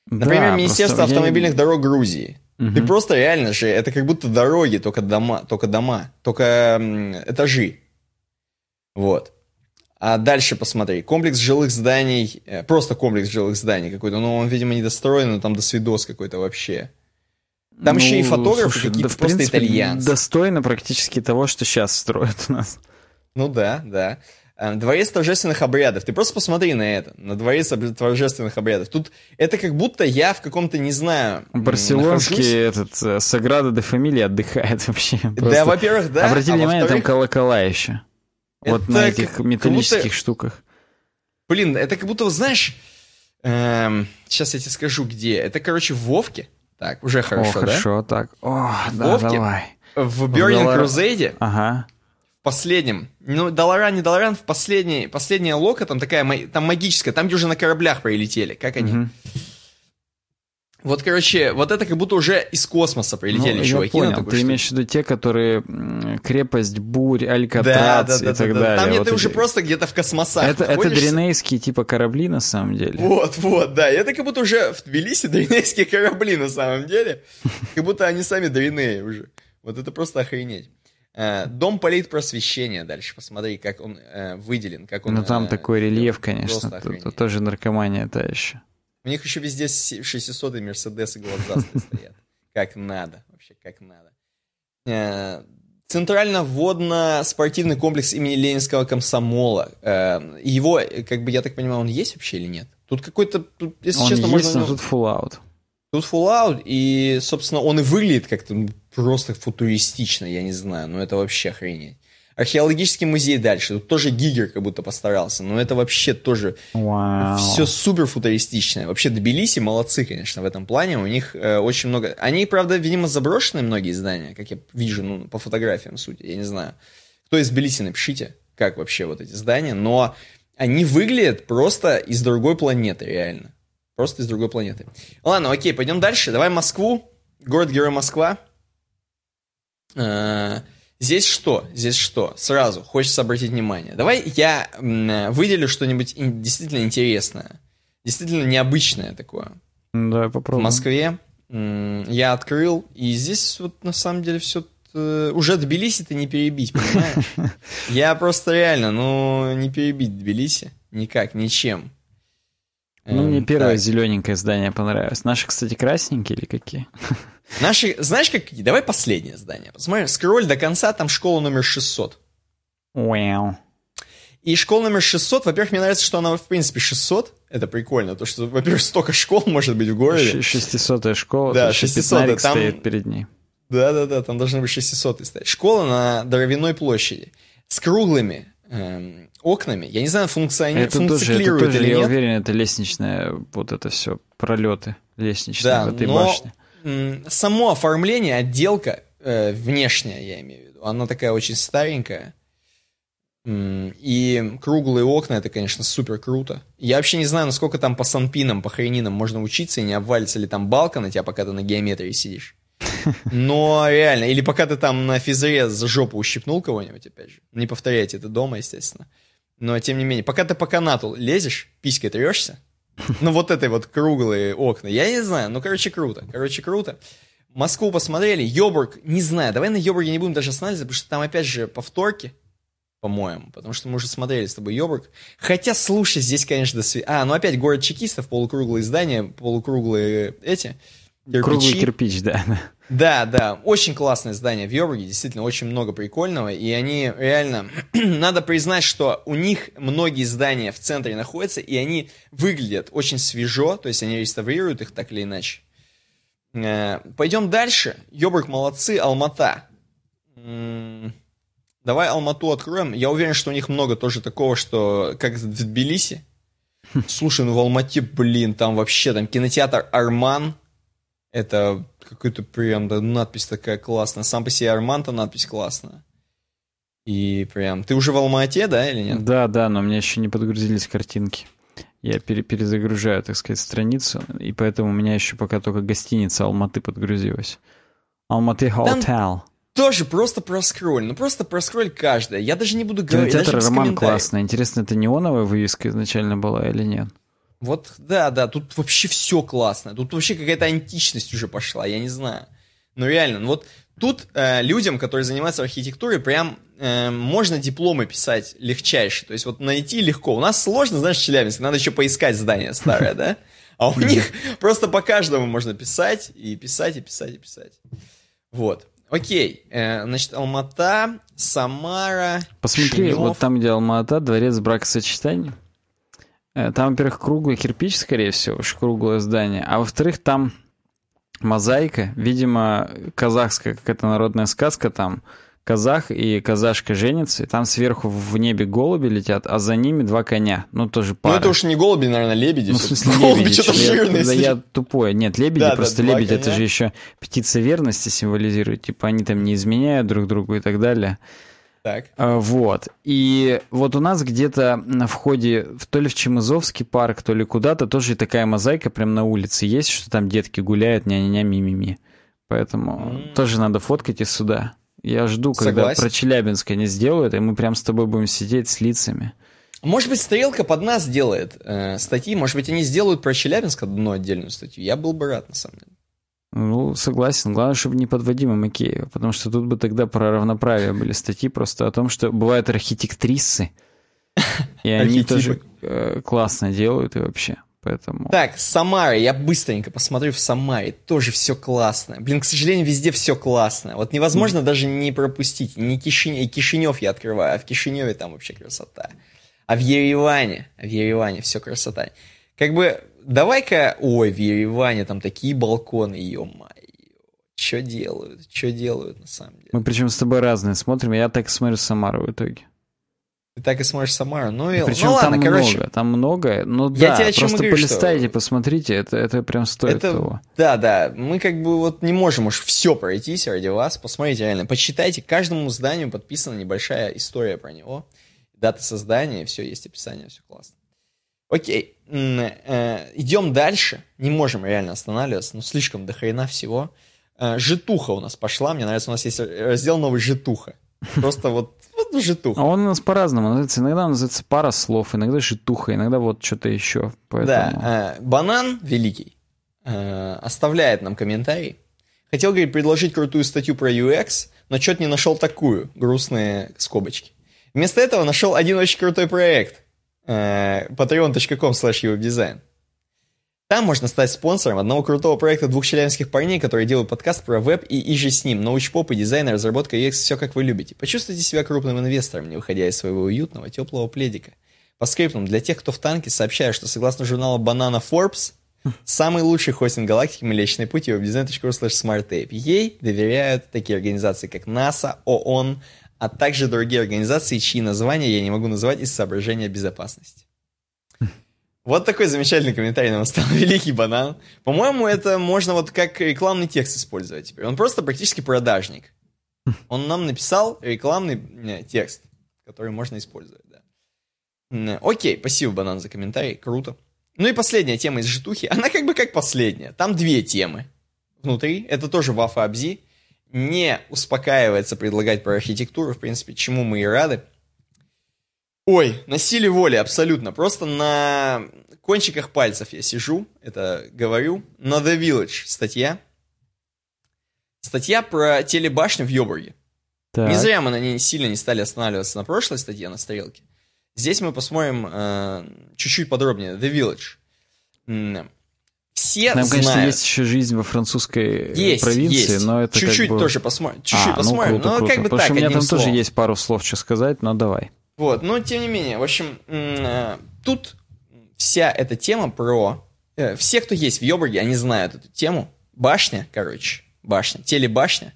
Например, да, Министерство автомобильных я... дорог Грузии. Угу. Ты просто реально же, это как будто дороги, только дома, только дома, только этажи. Вот. А дальше посмотри. Комплекс жилых зданий, э, просто комплекс жилых зданий какой-то, но он, видимо, недостроен, но там до свидос какой-то вообще. Там ну, еще и фотографы какие-то да, просто принципе, итальянцы. Достойно практически того, что сейчас строят у нас. Ну да, да. Э, дворец торжественных обрядов. Ты просто посмотри на это, на дворец торжественных обрядов. Тут это как будто я в каком-то, не знаю... Барселонский нахожусь... этот, э, Саграда де Фамилия отдыхает вообще. Просто. Да, во-первых, да. Обрати а внимание, там колокола еще. Вот на этих металлических будто... штуках. Блин, это как будто, знаешь... Эм, сейчас я тебе скажу, где. Это, короче, в Вовке. Так, уже хорошо, О, да? хорошо, так. О, да, Вовке, давай. В Burning Crusade. Ага последнем, ну, Долоран, не Долоран, в последней, последняя лока, там такая, там магическая, там, где уже на кораблях прилетели, как они? Угу. Вот, короче, вот это как будто уже из космоса прилетели ну, чуваки. Я понял. Ты что... имеешь в виду те, которые крепость, бурь, алькатрас да, да, да, и так да, далее. Там вот это эти... уже просто где-то в космосах. Это, это дренейские типа корабли на самом деле. Вот, вот, да. Это как будто уже в Тбилиси дренейские корабли на самом деле. Как будто они сами дренеи уже. Вот это просто охренеть. Э, дом политпросвещения дальше, посмотри, как он э, выделен, как он... Ну там э, такой рельеф, конечно, тут, тоже наркомания та еще. У них еще везде 600-й Мерседес и глазастые стоят. Как надо, вообще как надо. Э, Центрально-водно-спортивный комплекс имени Ленинского комсомола. Э, его, как бы, я так понимаю, он есть вообще или нет? Тут какой-то, если он честно, есть, можно... но тут Fallout. Тут Fallout, и, собственно, он и выглядит как-то просто футуристично, я не знаю, но это вообще охренеть. Археологический музей дальше. Тут тоже Гигер как будто постарался, но это вообще тоже wow. все супер футуристичное. Вообще Тбилиси молодцы, конечно, в этом плане. У них э, очень много... Они, правда, видимо, заброшены многие здания, как я вижу, ну, по фотографиям, сути, я не знаю. Кто из Тбилиси, напишите, как вообще вот эти здания, но они выглядят просто из другой планеты, реально. Просто из другой планеты. Ладно, окей, пойдем дальше. Давай Москву. Город-герой Москва. А, здесь что? Здесь что? Сразу хочется обратить внимание. Давай я выделю что-нибудь действительно интересное. Действительно необычное такое. Да, попробуем. В Москве я открыл, и здесь вот на самом деле все э, уже Тбилиси ты не перебить, понимаешь? Я просто реально, ну, не перебить Тбилиси никак, ничем. Ну, мне эм, первое так. зелененькое здание понравилось. Наши, кстати, красненькие или какие? Наши, знаешь, какие? Давай последнее здание. Посмотрим, скроль до конца, там школа номер 600. Вау. И школа номер 600, во-первых, мне нравится, что она, в принципе, 600. Это прикольно, то, что, во-первых, столько школ может быть в городе. 600 школа, да, 600 там... стоит перед ней. Да-да-да, там должны быть 600 стоять. Школа на Дровяной площади с круглыми эм, окнами. Я не знаю, функциони... это функционирует тоже, это тоже, или я нет. уверен, это лестничная, вот это все, пролеты лестничные да, в этой но башне. само оформление, отделка э, внешняя, я имею в виду, она такая очень старенькая. И круглые окна, это, конечно, супер круто. Я вообще не знаю, насколько там по санпинам, по хренинам можно учиться, и не обвалится ли там балка на тебя, пока ты на геометрии сидишь. Но реально, или пока ты там на физре за жопу ущипнул кого-нибудь, опять же. Не повторяйте это дома, естественно. Но, тем не менее, пока ты по канату лезешь, писькой трешься, ну вот этой вот круглые окна, я не знаю, ну, короче, круто, короче, круто. Москву посмотрели, Йобург, не знаю, давай на Йобурге не будем даже останавливаться, потому что там, опять же, повторки, по-моему, потому что мы уже смотрели с тобой Йобург. Хотя, слушай, здесь, конечно, до сви... А, ну опять город чекистов, полукруглые здания, полукруглые эти, кирпичи. Круглый кирпич, да. Да, да, очень классное здание в Йобурге, действительно очень много прикольного, и они реально, надо признать, что у них многие здания в центре находятся, и они выглядят очень свежо, то есть они реставрируют их так или иначе. Э, пойдем дальше. Йобург молодцы, Алмата. Давай Алмату откроем. Я уверен, что у них много тоже такого, что как в Тбилиси. Слушай, ну в Алмате, блин, там вообще там кинотеатр Арман. Это какой-то прям да, надпись такая классная. Сам по себе Арман-то надпись классная. И прям... Ты уже в Алмате, да, или нет? Да, да, но у меня еще не подгрузились картинки. Я пере перезагружаю, так сказать, страницу, и поэтому у меня еще пока только гостиница Алматы подгрузилась. Алматы Hotel. Тоже просто проскроль, ну просто проскроль каждое. Я даже не буду говорить. Кинотеатр Роман классный. Интересно, это неоновая вывеска изначально была или нет? Вот, да, да, тут вообще все классно. Тут вообще какая-то античность уже пошла, я не знаю. Ну реально, ну вот тут э, людям, которые занимаются архитектурой, прям э, можно дипломы писать легчайше. То есть вот найти легко. У нас сложно, знаешь, в Челябинске, надо еще поискать здание старое, да? А у них просто по каждому можно писать, и писать, и писать, и писать. Вот. Окей, э, значит, Алмата, Самара, Посмотри, Шинев. вот там, где Алмата, дворец бракосочетания. Э, там, во-первых, круглый кирпич, скорее всего, уж круглое здание. А во-вторых, там мозаика. Видимо, казахская какая-то народная сказка там казах и казашка женятся, и там сверху в небе голуби летят, а за ними два коня. Ну, тоже пара. Ну, это уж не голуби, наверное, лебеди. Ну, в смысле, голуби лебеди. Что-то жирные. Да, я тупой. Нет, лебеди, да, просто да, лебеди, коня. это же еще птица верности символизирует. Типа они там не изменяют друг другу и так далее. Так. А, вот. И вот у нас где-то на входе, то ли в Чемызовский парк, то ли куда-то, тоже такая мозаика прям на улице есть, что там детки гуляют, ня-ня-ня, ми-ми-ми. Поэтому mm. тоже надо фоткать из сюда. Я жду, когда Согласен. про Челябинск они сделают, и мы прям с тобой будем сидеть с лицами. Может быть, Стрелка под нас делает э, статьи, может быть, они сделают про Челябинск одну отдельную статью. Я был бы рад, на самом деле. Ну, согласен. Главное, чтобы не под Вадима Макеева, потому что тут бы тогда про равноправие были статьи просто о том, что бывают архитектрисы, и они тоже э, классно делают и вообще. Поэтому... Так, Самара, я быстренько посмотрю в Самаре, тоже все классно. Блин, к сожалению, везде все классно. Вот невозможно mm. даже не пропустить. Не Кишинев, Кишинев я открываю, а в Кишиневе там вообще красота. А в Ереване, а в Ереване все красота. Как бы, давай-ка, ой, в Ереване там такие балконы, ё-моё. Что делают, что делают на самом деле. Мы причем с тобой разные смотрим, я так смотрю Самару в итоге. Ты так и смотришь Самару. Ну, и, Причем ну ладно, там короче. много, там много. Ну да, тебе просто говорю, полистайте, что... посмотрите, это, это прям стоит это, того. Да, да, мы как бы вот не можем уж все пройтись ради вас. Посмотрите реально, почитайте, каждому зданию подписана небольшая история про него. Дата создания, все, есть описание, все классно. Окей, э, идем дальше. Не можем реально останавливаться, ну слишком до хрена всего. Э, житуха у нас пошла, мне нравится, у нас есть раздел новый житуха. Просто вот вот житуха. А он у нас по-разному называется. Иногда он называется пара слов, иногда житуха, иногда вот что-то еще. Поэтому... Да, э, Банан Великий э, оставляет нам комментарий. Хотел, говорит, предложить крутую статью про UX, но что-то не нашел такую. Грустные скобочки. Вместо этого нашел один очень крутой проект. Э, patreon.com slash. Там можно стать спонсором одного крутого проекта двух челябинских парней, которые делают подкаст про веб и иже с ним, научпоп и дизайн, разработка UX, все как вы любите. Почувствуйте себя крупным инвестором, не выходя из своего уютного, теплого пледика. По скриптам, для тех, кто в танке, сообщаю, что согласно журналу Banana Forbes, самый лучший хостинг галактики Млечный Путь и webdesign.ru slash smarttape. Ей доверяют такие организации, как НАСА, ООН, а также другие организации, чьи названия я не могу называть из соображения безопасности. Вот такой замечательный комментарий нам стал Великий Банан. По-моему, это можно вот как рекламный текст использовать теперь. Он просто практически продажник. Он нам написал рекламный не, текст, который можно использовать, да. Окей, спасибо, Банан, за комментарий. Круто. Ну и последняя тема из житухи. Она как бы как последняя. Там две темы внутри. Это тоже Вафа Абзи. Не успокаивается предлагать про архитектуру, в принципе, чему мы и рады. Ой, на силе воли, абсолютно. Просто на кончиках пальцев я сижу, это говорю. На The Village статья. Статья про телебашню в Йобурге. Так. Не зря мы на ней сильно не стали останавливаться на прошлой статье, на стрелке. Здесь мы посмотрим э, чуть-чуть подробнее. The Village. Все Там, знают. конечно, есть еще жизнь во французской есть, провинции, есть. но это Чуть-чуть как бы... тоже посмотрим. Чуть-чуть а, посмотрим. Ну, круто, но круто. как бы Потому так, что у меня там словом. тоже есть пару слов, что сказать, но давай. Вот, но тем не менее, в общем, э, тут вся эта тема про... Э, все, кто есть в Йобурге, они знают эту тему. Башня, короче, башня, телебашня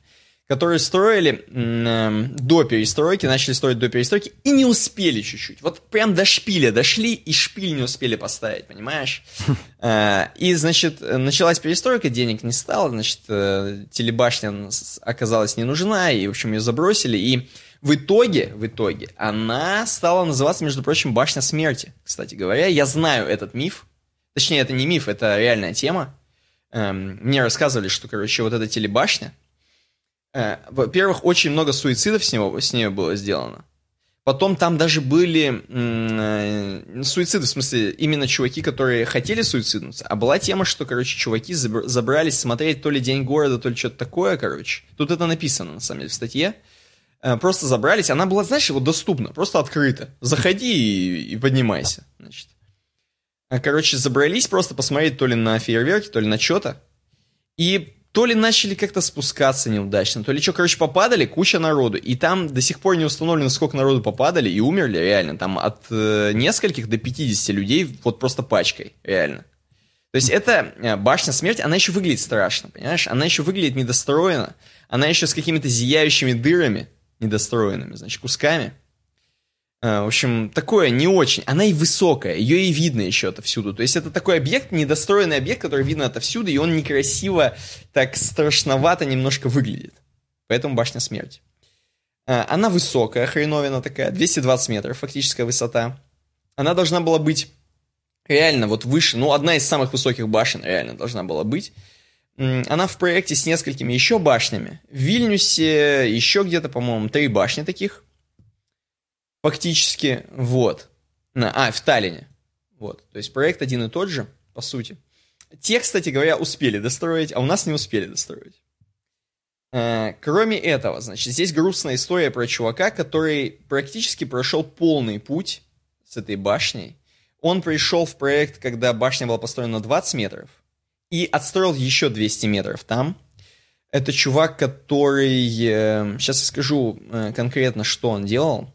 которые строили э, до перестройки, начали строить до перестройки и не успели чуть-чуть. Вот прям до шпиля дошли и шпиль не успели поставить, понимаешь? Э, и, значит, началась перестройка, денег не стало, значит, э, телебашня оказалась не нужна, и, в общем, ее забросили. И в итоге, в итоге, она стала называться, между прочим, Башня Смерти, кстати говоря. Я знаю этот миф. Точнее, это не миф, это реальная тема. Эм, мне рассказывали, что, короче, вот эта телебашня, во-первых, очень много суицидов с, него, с нее было сделано. Потом там даже были э, суициды, в смысле, именно чуваки, которые хотели суициднуться. А была тема, что, короче, чуваки забрались смотреть то ли День города, то ли что-то такое, короче. Тут это написано, на самом деле, в статье. Э, просто забрались. Она была, знаешь, вот доступна, просто открыта. Заходи и, и поднимайся, значит. Э, короче, забрались просто посмотреть то ли на фейерверки, то ли на что-то. И то ли начали как-то спускаться неудачно, то ли что, короче, попадали, куча народу, и там до сих пор не установлено, сколько народу попадали и умерли, реально, там от э, нескольких до 50 людей вот просто пачкой, реально. То есть эта э, башня смерти, она еще выглядит страшно, понимаешь? Она еще выглядит недостроена, она еще с какими-то зияющими дырами недостроенными, значит, кусками. А, в общем, такое не очень. Она и высокая, ее и видно еще отовсюду. То есть это такой объект, недостроенный объект, который видно отовсюду, и он некрасиво, так страшновато немножко выглядит. Поэтому башня смерти. А, она высокая, хреновина такая, 220 метров фактическая высота. Она должна была быть реально вот выше, ну, одна из самых высоких башен реально должна была быть. Она в проекте с несколькими еще башнями. В Вильнюсе еще где-то, по-моему, три башни таких. Фактически, вот. А, в Таллине. Вот. То есть проект один и тот же, по сути. Те, кстати говоря, успели достроить, а у нас не успели достроить. Э, кроме этого, значит, здесь грустная история про чувака, который практически прошел полный путь с этой башней. Он пришел в проект, когда башня была построена на 20 метров, и отстроил еще 200 метров там. Это чувак, который... Сейчас я скажу э, конкретно, что он делал.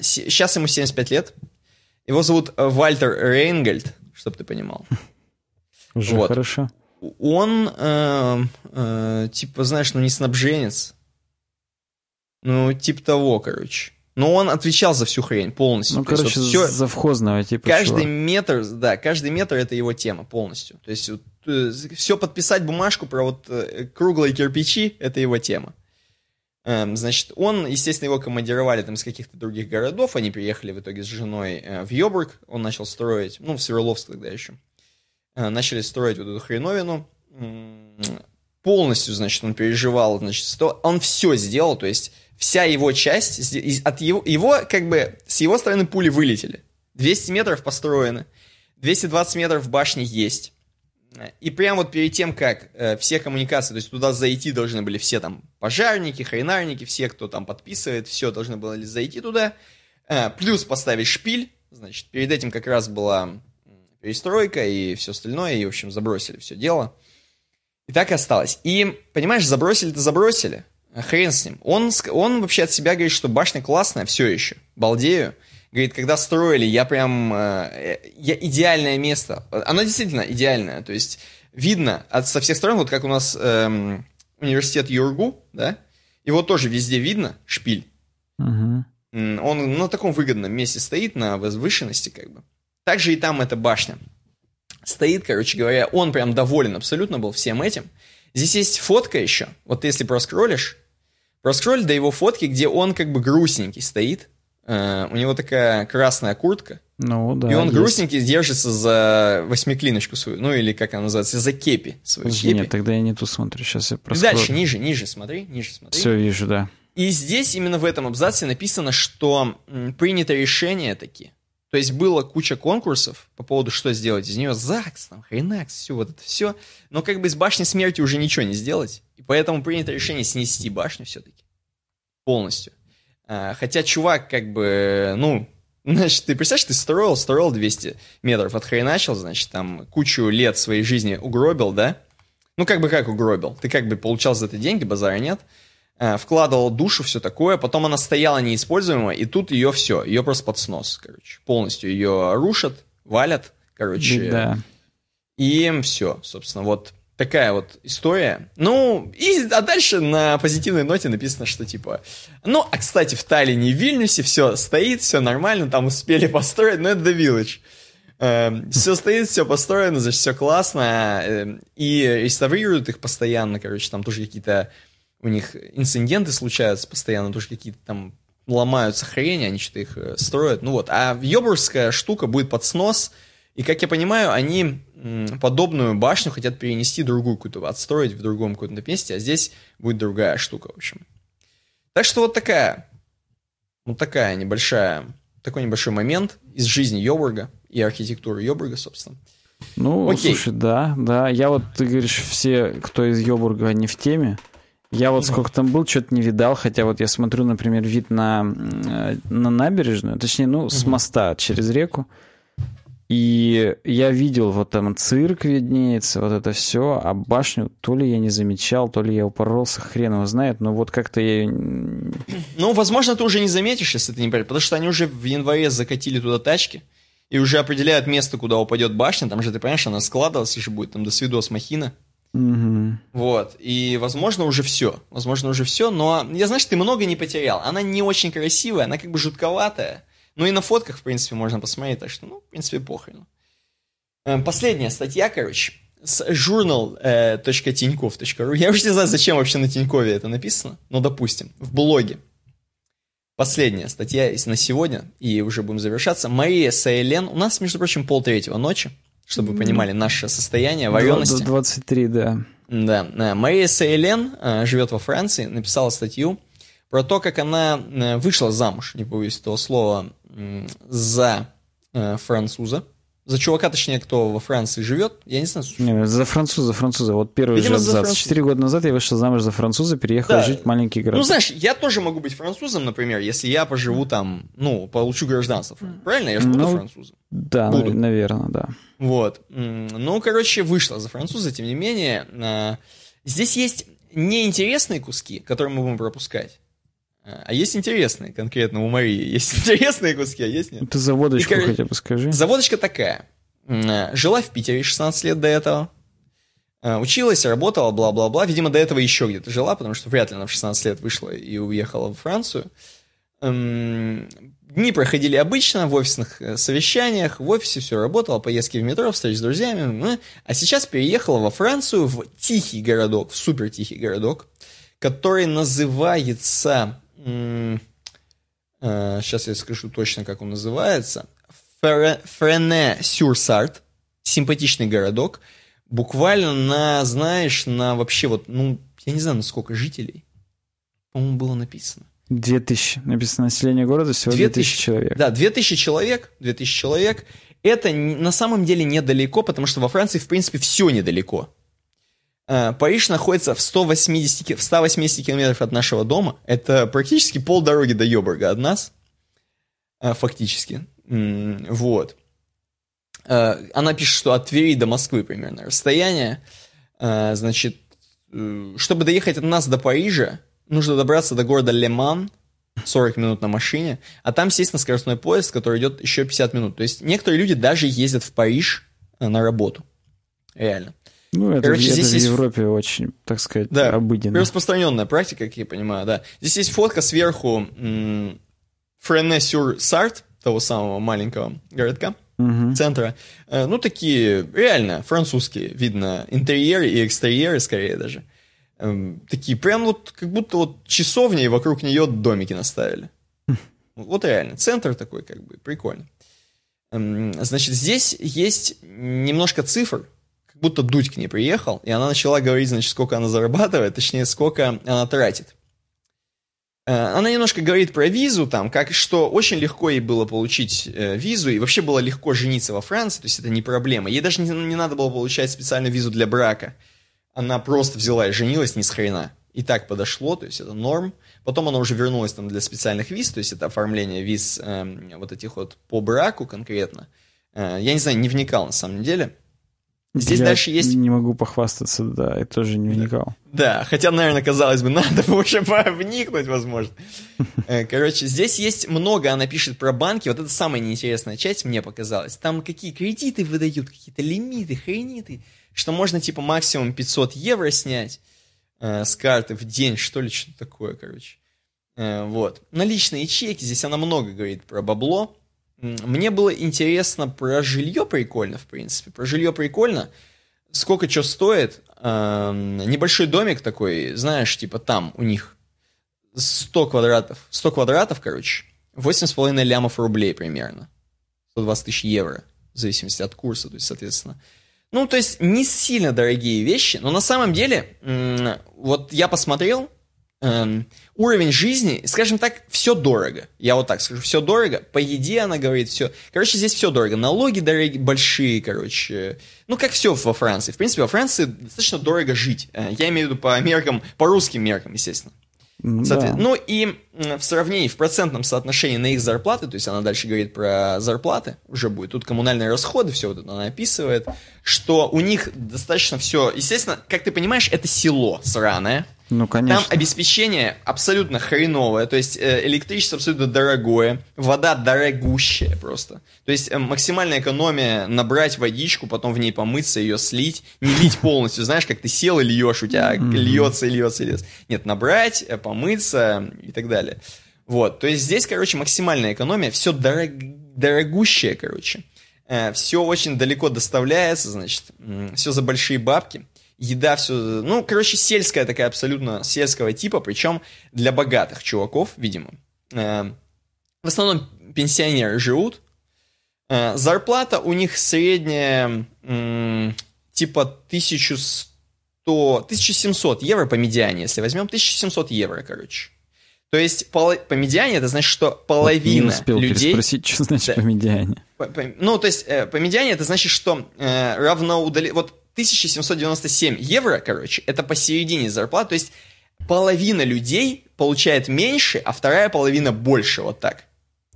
Сейчас э, ему 75 лет. Его зовут э, Вальтер Рейнгольд, чтобы ты понимал. Уже вот. хорошо. Он, э, э, типа, знаешь, ну не снабженец. Ну, типа того, короче. Но он отвечал за всю хрень полностью. Ну, То короче, есть, вот все, завхозного типа Каждый чувак. метр, да, каждый метр это его тема полностью. То есть вот, все подписать бумажку про вот круглые кирпичи, это его тема. Эм, значит, он, естественно, его командировали там из каких-то других городов, они приехали в итоге с женой э, в Йобург, он начал строить, ну, в Свердловск тогда еще, э, начали строить вот эту хреновину, полностью, значит, он переживал, значит, сто... он все сделал, то есть вся его часть, от его, его, как бы, с его стороны пули вылетели, 200 метров построены, 220 метров в башне есть, и прямо вот перед тем, как э, все коммуникации, то есть туда зайти должны были все там пожарники, хренарники, все, кто там подписывает, все должны были зайти туда. Э, плюс поставить шпиль, значит, перед этим как раз была перестройка и все остальное, и, в общем, забросили все дело. И так и осталось. И, понимаешь, забросили-то забросили. Хрен с ним. Он, он вообще от себя говорит, что башня классная все еще. Балдею. Говорит, когда строили, я прям... Э, я идеальное место. Оно действительно идеальное. То есть видно от, со всех сторон, вот как у нас эм, университет Юргу, да? Его тоже везде видно, шпиль. Угу. Он на таком выгодном месте стоит, на возвышенности как бы. Также и там эта башня. Стоит, короче говоря, он прям доволен абсолютно был всем этим. Здесь есть фотка еще. Вот если проскролишь, проскроль до его фотки, где он как бы грустненький стоит у него такая красная куртка. Ну, да. И он есть. грустненький держится за восьмиклиночку свою. Ну, или как она называется, за кепи свою. Подожди, кепи. Нет, тогда я не ту смотрю. Сейчас я просто. Дальше, ниже, ниже смотри, ниже смотри. Все вижу, да. И здесь именно в этом абзаце написано, что принято решение такие. То есть было куча конкурсов по поводу, что сделать из нее. ЗАГС, там, Хренакс, все вот это все. Но как бы из башни смерти уже ничего не сделать. И поэтому принято решение снести башню все-таки. Полностью. А, хотя чувак как бы, ну, значит, ты представляешь, ты строил, строил 200 метров от начал, значит, там кучу лет своей жизни угробил, да? Ну, как бы как угробил? Ты как бы получал за это деньги, базара нет? А, вкладывал душу, все такое, потом она стояла неиспользуемая, и тут ее все, ее просто под снос, короче. Полностью ее рушат, валят, короче. Да. И все, собственно, вот такая вот история. Ну, и, а дальше на позитивной ноте написано, что типа... Ну, а, кстати, в Таллине и Вильнюсе все стоит, все нормально, там успели построить, но это The Village. Эм, все стоит, все построено, значит, все классно. Эм, и реставрируют их постоянно, короче, там тоже какие-то у них инциденты случаются постоянно, тоже какие-то там ломаются хрени, они что-то их э, строят. Ну вот, а Йобурская штука будет под снос, и, как я понимаю, они подобную башню хотят перенести другую какую-то, отстроить в другом каком-то месте, а здесь будет другая штука, в общем. Так что вот такая, вот такая небольшая, такой небольшой момент из жизни Йобурга и архитектуры Йобурга, собственно. Ну, Окей. слушай, да, да. Я вот, ты говоришь, все, кто из Йобурга, не в теме. Я вот сколько там был, что-то не видал, хотя вот я смотрю, например, вид на, э, на набережную, точнее, ну, с моста через реку. И я видел, вот там цирк виднеется, вот это все, а башню то ли я не замечал, то ли я упоролся, хрен его знает, но вот как-то я... Ну, возможно, ты уже не заметишь, если ты не понимаешь, потому что они уже в январе закатили туда тачки, и уже определяют место, куда упадет башня, там же, ты понимаешь, она складывалась еще будет, там, до свидос махина. Угу. Вот, и, возможно, уже все, возможно, уже все, но я, знаешь, ты много не потерял, она не очень красивая, она как бы жутковатая, ну и на фотках, в принципе, можно посмотреть, так что, ну, в принципе, похрен. Эм, последняя статья, короче, с journal.tinьков.ru. Я уже не знаю, зачем вообще на Тинькове это написано, но допустим, в блоге. Последняя статья на сегодня, и уже будем завершаться. Мария Саэлен, у нас, между прочим, полтретьего ночи, чтобы вы понимали наше состояние варенности. 23, да. Да, Мария Саэлен э, живет во Франции, написала статью про то, как она э, вышла замуж, не боюсь этого слова, за э, француза. За чувака, точнее, кто во Франции живет, я не знаю. Не, за француза, француза. Вот первый Видимо, же абзац. Четыре года назад я вышел замуж за француза, переехал да. жить в маленький город. Ну, знаешь, я тоже могу быть французом, например, если я поживу там, ну, получу гражданство. Правильно? Я же буду ну, французом. Да, буду. наверное, да. Вот. Ну, короче, вышла за француза, тем не менее. А, здесь есть неинтересные куски, которые мы будем пропускать. А есть интересные, конкретно у Марии. Есть интересные куски, а есть нет. Ты заводочку И, хотя бы скажи. Заводочка такая. Жила в Питере 16 лет до этого. А, училась, работала, бла-бла-бла. Видимо, до этого еще где-то жила, потому что вряд ли она в 16 лет вышла и уехала в Францию. Дни проходили обычно в офисных э, совещаниях, в офисе все работало, поездки в метро, встречи с друзьями. А сейчас переехала во Францию, в тихий городок, в супер тихий городок, который называется сейчас э, я скажу точно, как он называется, Френе-Сюрсарт, симпатичный городок, буквально на, знаешь, на вообще вот, ну, я не знаю, на сколько жителей, по-моему, было написано. 2000. Написано население города всего 2000, 2000 человек. Да, 2000 человек, 2000 человек. Это на самом деле недалеко, потому что во Франции, в принципе, все недалеко. Э, Париж находится в 180, в 180 километров от нашего дома. Это практически полдороги до Йобурга от нас. Э, фактически. Вот. Э, она пишет, что от Твери до Москвы примерно расстояние. Значит, чтобы доехать от нас до Парижа, нужно добраться до города Леман, 40 минут на машине, а там сесть на скоростной поезд, который идет еще 50 минут. То есть некоторые люди даже ездят в Париж на работу. Реально. Ну, это, Короче, это здесь в есть... Европе очень, так сказать, да, обыденно. распространенная практика, как я понимаю, да. Здесь есть фотка сверху Френе-сюр-Сарт, того самого маленького городка, угу. центра. Э, ну, такие реально французские, видно, интерьеры и экстерьеры, скорее даже. Эм, такие прям вот, как будто вот часовни, и вокруг нее домики наставили. Вот реально, центр такой, как бы, прикольно. Эм, значит, здесь есть немножко цифр, как будто Дудь к ней приехал, и она начала говорить, значит, сколько она зарабатывает, точнее, сколько она тратит. Э, она немножко говорит про визу, там, как что очень легко ей было получить э, визу, и вообще было легко жениться во Франции, то есть это не проблема. Ей даже не, не надо было получать специальную визу для брака. Она просто взяла и женилась ни с хрена. И так подошло, то есть это норм. Потом она уже вернулась там для специальных виз, то есть это оформление виз э, вот этих вот по браку конкретно. Э, я не знаю, не вникал на самом деле. Здесь я дальше есть... не могу похвастаться, да, я тоже не вникал. Да, хотя, наверное, казалось бы, надо бы уже вникнуть, возможно. Э, короче, здесь есть много, она пишет про банки, вот это самая неинтересная часть, мне показалось. Там какие кредиты выдают, какие-то лимиты, хрениты, что можно, типа, максимум 500 евро снять э, с карты в день, что ли, что-то такое, короче. Э, вот. Наличные ячейки, здесь она много говорит про бабло, мне было интересно про жилье прикольно, в принципе. Про жилье прикольно. Сколько что стоит. Эм, небольшой домик такой, знаешь, типа там у них 100 квадратов. 100 квадратов, короче. 8,5 лямов рублей примерно. 120 тысяч евро. В зависимости от курса, то есть, соответственно. Ну, то есть, не сильно дорогие вещи, но на самом деле, вот я посмотрел, эм, уровень жизни, скажем так, все дорого. Я вот так скажу, все дорого. По еде она говорит, все. Короче, здесь все дорого. Налоги дорогие, большие, короче. Ну, как все во Франции. В принципе, во Франции достаточно дорого жить. Э, я имею в виду по меркам, по русским меркам, естественно. Да. Ну и в сравнении, в процентном соотношении на их зарплаты, то есть она дальше говорит про зарплаты, уже будет, тут коммунальные расходы, все вот это она описывает, что у них достаточно все, естественно, как ты понимаешь, это село сраное, ну, конечно. Там обеспечение абсолютно хреновое, то есть э, электричество абсолютно дорогое, вода дорогущая просто. То есть э, максимальная экономия набрать водичку, потом в ней помыться, ее слить, не лить полностью, знаешь, как ты сел и льешь, у тебя льется и льется и льется. Нет, набрать, э, помыться и так далее. Вот, то есть здесь, короче, максимальная экономия, все дорог... дорогущее, короче. Все очень далеко доставляется, значит, все за большие бабки еда, все, ну, короче, сельская такая абсолютно сельского типа, причем для богатых чуваков, видимо. Э, в основном пенсионеры живут. Э, зарплата у них средняя типа 1100, 1700 евро по медиане, если возьмем, 1700 евро, короче. То есть по, по медиане это значит, что половина вот не успел людей... спросить, что значит да, по медиане. По, по, ну, то есть э, по медиане это значит, что э, равноудали... Вот 1797 евро, короче, это посередине зарплаты, то есть половина людей получает меньше, а вторая половина больше, вот так.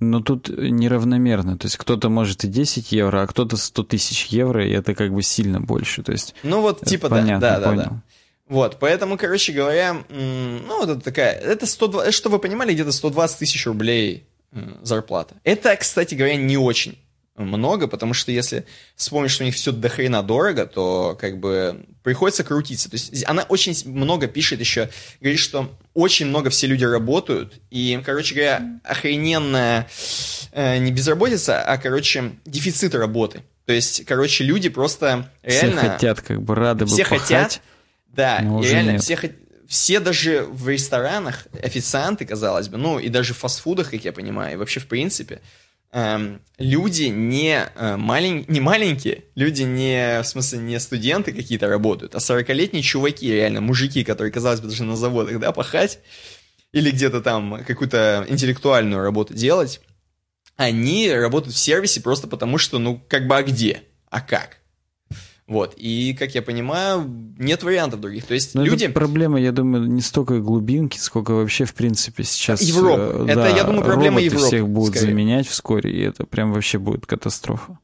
Но тут неравномерно, то есть кто-то может и 10 евро, а кто-то 100 тысяч евро, и это как бы сильно больше, то есть... Ну вот типа понятно, да, да, понял. да. Вот, поэтому, короче говоря, ну вот это такая, это 120, что вы понимали, где-то 120 тысяч рублей зарплата. Это, кстати говоря, не очень много, потому что если вспомнить, что у них все до хрена дорого, то как бы приходится крутиться. То есть она очень много пишет еще, говорит, что очень много все люди работают, и, короче говоря, охрененная э, не безработица, а, короче, дефицит работы. То есть, короче, люди просто реально... Все хотят, как бы рады все бы Все хотят, да, и реально нет. все хотят все даже в ресторанах, официанты, казалось бы, ну и даже в фастфудах, как я понимаю, и вообще в принципе, эм, люди не, э, малень, не маленькие, люди не, в смысле, не студенты какие-то работают, а 40-летние чуваки, реально, мужики, которые, казалось бы, даже на заводах, да, пахать, или где-то там какую-то интеллектуальную работу делать, они работают в сервисе просто потому, что, ну, как бы, а где? А как? Вот, и, как я понимаю, нет вариантов других. То есть Но люди... Это проблема, я думаю, не столько глубинки, сколько вообще, в принципе, сейчас... Европа. Э, это, да, я думаю, проблема Европы. всех будут скорее. заменять вскоре, и это прям вообще будет катастрофа.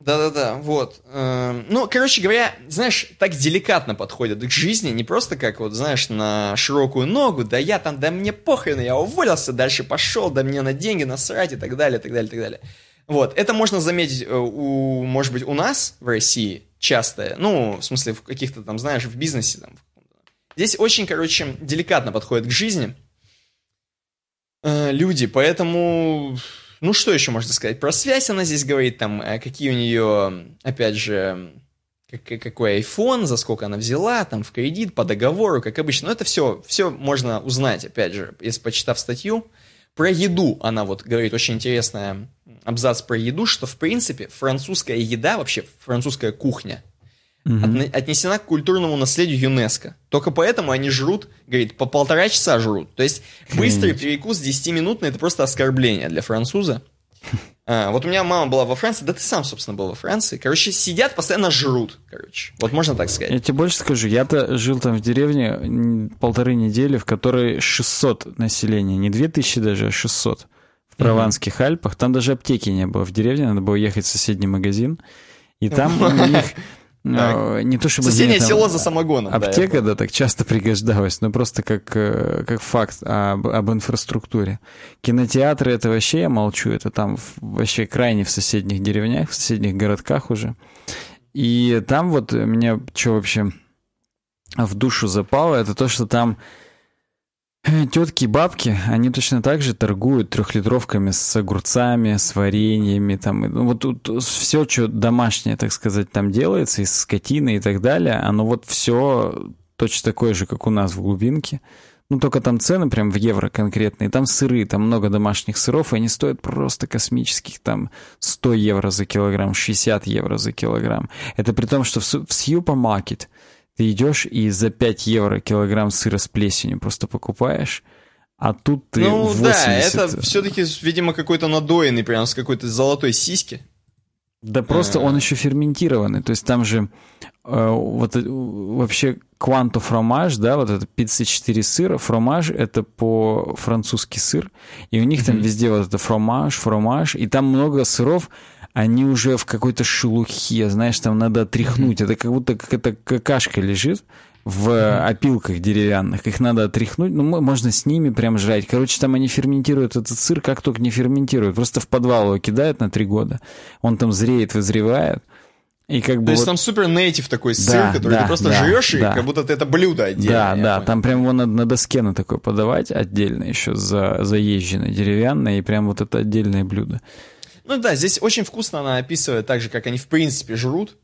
Да-да-да, вот. Эм, ну, короче говоря, знаешь, так деликатно подходят к жизни, не просто как вот, знаешь, на широкую ногу, да я там, да мне похрен, я уволился, дальше пошел, да мне на деньги насрать и так далее, так далее, и так далее. Вот, это можно заметить, э, у, может быть, у нас в России, частое. Ну, в смысле, в каких-то там, знаешь, в бизнесе. Там. Здесь очень, короче, деликатно подходит к жизни э, люди, поэтому... Ну, что еще можно сказать? Про связь она здесь говорит, там, э, какие у нее, опять же, как, какой iPhone, за сколько она взяла, там, в кредит, по договору, как обычно. Но это все, все можно узнать, опять же, если почитав статью Про еду она вот говорит очень интересная абзац про еду, что в принципе французская еда, вообще французская кухня, угу. отнесена к культурному наследию ЮНЕСКО. Только поэтому они жрут, говорит, по полтора часа жрут. То есть быстрый перекус 10-минутный это просто оскорбление для француза. А, вот у меня мама была во Франции, да ты сам, собственно, был во Франции. Короче, сидят, постоянно жрут, короче. Вот можно так сказать. Я тебе больше скажу, я-то жил там в деревне полторы недели, в которой 600 населения, не 2000 даже, а 600. В Прованских mm-hmm. Альпах. Там даже аптеки не было в деревне, надо было ехать в соседний магазин. И там у них так. Не то чтобы Соседнее село за самогоном. Аптека, да, да, так часто пригождалась, но просто как, э, как факт об, об инфраструктуре. Кинотеатры это вообще я молчу, это там вообще крайне в соседних деревнях, в соседних городках уже. И там вот меня что вообще в душу запало, это то, что там Тетки и бабки, они точно так же торгуют трехлитровками с огурцами, с вареньями, там, ну, вот тут все, что домашнее, так сказать, там делается, из скотины и так далее, оно вот все точно такое же, как у нас в глубинке. Ну, только там цены прям в евро конкретные, там сыры, там много домашних сыров, и они стоят просто космических, там 100 евро за килограмм, 60 евро за килограмм. Это при том, что в, в супермаркет ты идешь и за 5 евро килограмм сыра с плесенью просто покупаешь, а тут ты Ну 80... да, это все-таки, видимо, какой-то надоенный, прям с какой-то золотой сиськи. Да просто он еще ферментированный, то есть там же э, вот э, вообще кванто фромаж, да, вот это 54 сыра, фромаж это по-французски сыр, и у них mm-hmm. там везде вот это фромаж, фромаж, и там много сыров, они уже в какой-то шелухе, знаешь, там надо отряхнуть. Это как будто какая-то какашка лежит в опилках деревянных. Их надо отряхнуть. Ну, можно с ними прям жрать. Короче, там они ферментируют этот сыр, как только не ферментируют. Просто в подвал его кидают на три года. Он там зреет, вызревает. И как бы То вот... есть там супер нейтив такой сыр, да, который да, ты просто да, жрешь, да. и как будто это блюдо отдельно. Да, да, понял. там прям его надо на доске на такой подавать отдельно еще за, заезженное, деревянное, и прям вот это отдельное блюдо. Ну да, здесь очень вкусно она описывает так же, как они в принципе жрут.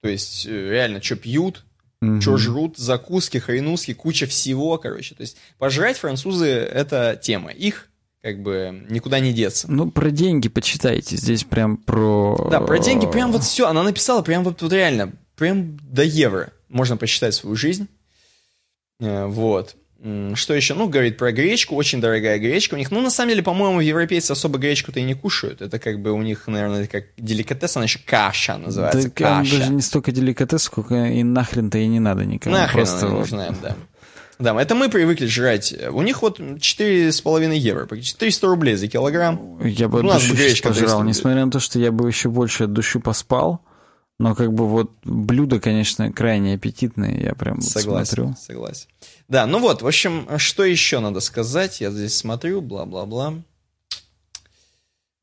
То есть э, реально, что пьют, mm что жрут, закуски, хренуски, куча всего, короче. То есть пожрать французы — это тема. Их как бы никуда не деться. Ну, про деньги почитайте. Здесь прям про... Да, про деньги прям вот все. Она написала прям вот, вот реально, прям до евро. Можно посчитать свою жизнь. Э, вот. Что еще? Ну, говорит про гречку, очень дорогая гречка у них. Ну, на самом деле, по-моему, европейцы особо гречку-то и не кушают. Это как бы у них, наверное, как деликатес, она еще каша называется. Да, каша. даже не столько деликатес, сколько и нахрен-то и не надо никому. Нахрен Просто она не нужна им, да. Да, это мы привыкли жрать. У них вот 4,5 евро, 400 рублей за килограмм. Я бы от души пожрал, несмотря на то, что я бы еще больше от души поспал. Но как бы вот блюдо, конечно, крайне аппетитное, я прям согласен, смотрю. Согласен. Да, ну вот, в общем, что еще надо сказать? Я здесь смотрю, бла-бла-бла.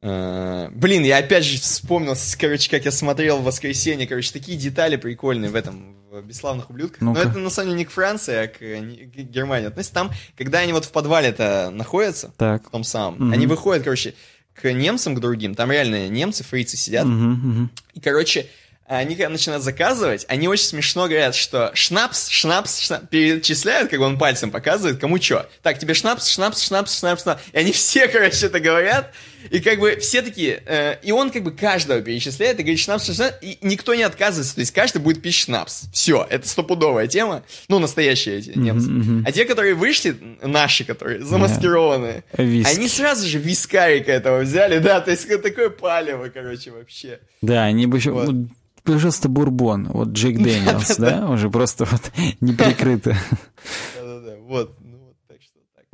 Э, блин, я опять же вспомнил, короче, как я смотрел в воскресенье, короче, такие детали прикольные в этом, в «Бесславных ублюдках». Ну Но это, на самом деле, не к Франции, а к, к Германии относится. Там, когда они вот в подвале-то находятся, так. в том самом, угу. они выходят, короче, к немцам, к другим, там реально немцы, фрицы сидят, угу, угу. и, короче, они когда начинают заказывать, они очень смешно говорят, что шнапс, шнапс, шнапс, перечисляют, как он пальцем показывает, кому что. Так, тебе шнапс, шнапс, шнапс, шнапс, шнапс. И они все, короче, это говорят. И как бы все такие, э, и он как бы каждого перечисляет и говорит шнапс, шнапс, и никто не отказывается. То есть каждый будет пить шнапс. Все, это стопудовая тема. Ну, настоящие эти немцы. Mm-hmm, mm-hmm. А те, которые вышли, наши, которые замаскированные, yeah. они сразу же вискарика этого взяли, да, то есть такое палево, короче, вообще. Да, они бы еще... Вот пожалуйста, бурбон, вот Джек Дэниелс, да, уже просто вот не прикрыто. Да-да-да, вот.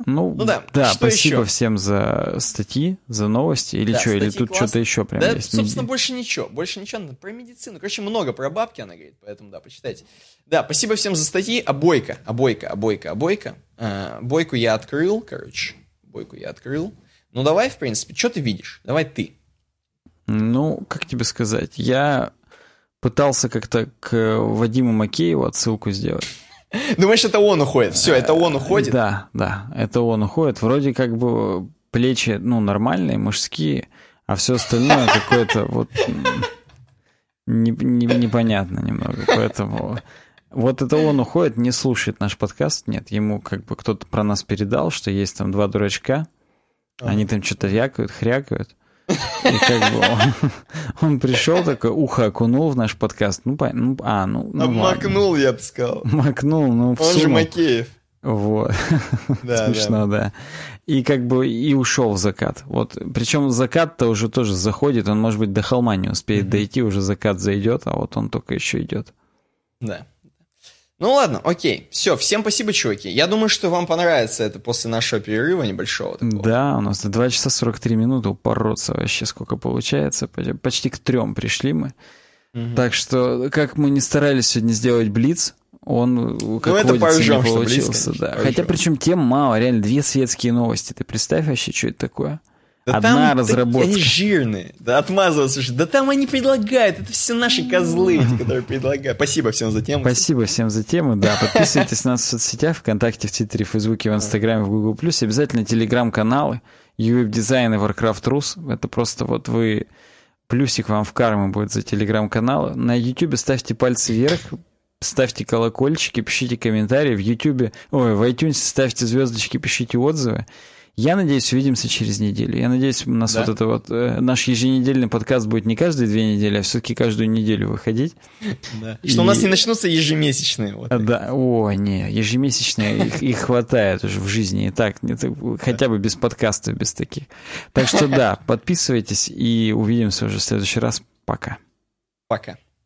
Ну, ну да, да что спасибо еще? всем за статьи, за новости, или да, что, или тут что-то еще прям да, есть. собственно, больше ничего, больше ничего, про медицину, короче, много про бабки она говорит, поэтому, да, почитайте. Да, спасибо всем за статьи, а Бойко, а Бойко, а а а, Бойку я открыл, короче, Бойку я открыл. Ну, давай, в принципе, что ты видишь? Давай ты. Ну, как тебе сказать, я пытался как-то к Вадиму Макееву отсылку сделать. Думаешь, это он уходит? Все, это он уходит? Да, да, это он уходит. Вроде как бы плечи, ну, нормальные, мужские, а все остальное какое-то вот не, не, непонятно немного. Поэтому вот это он уходит, не слушает наш подкаст. Нет, ему как бы кто-то про нас передал, что есть там два дурачка, Они там что-то вякают, хрякают. И как бы он, он пришел такой, ухо окунул в наш подкаст. Ну, по, ну а, ну, ну Макнул, я бы сказал. Макнул, ну, Он же Макеев. Вот. Да, Смешно, да. да. И как бы и ушел в закат. Вот, причем закат-то уже тоже заходит, он, может быть, до холма не успеет mm-hmm. дойти, уже закат зайдет, а вот он только еще идет. Да. Ну ладно, окей. Все, всем спасибо, чуваки. Я думаю, что вам понравится это после нашего перерыва небольшого. Такого. Да, у нас 2 часа 43 минуты упороться вообще сколько получается. Почти к трем пришли мы. Угу. Так что, как мы не старались сегодня сделать блиц, он, как ну, это водится, не получился. Близ, да. Хотя, причем тем мало, реально, две светские новости. Ты представь вообще, что это такое? Да Одна там разработка. Они жирные. Да отмазываться. Да там они предлагают. Это все наши козлы, которые предлагают. Спасибо всем за тему. Спасибо всем за тему. Да, подписывайтесь на нас в соцсетях, ВКонтакте, в Твиттере, в Фейсбуке, в Инстаграме, в Google+. Обязательно телеграм-каналы, UWeb-дизайн и Warcraft Rus. Это просто вот вы... Плюсик вам в карму будет за телеграм-канал. На YouTube ставьте пальцы вверх, ставьте колокольчики, пишите комментарии. В YouTube, ой, в iTunes ставьте звездочки, пишите отзывы. Я надеюсь, увидимся через неделю. Я надеюсь, у нас да? вот это вот э, наш еженедельный подкаст будет не каждые две недели, а все-таки каждую неделю выходить. Да. И... Что у нас не начнутся ежемесячные. Вот да, о, не, ежемесячные их, их хватает уже в жизни и так, нет, хотя бы без подкастов, без таких. Так что да, подписывайтесь и увидимся уже в следующий раз. Пока. Пока.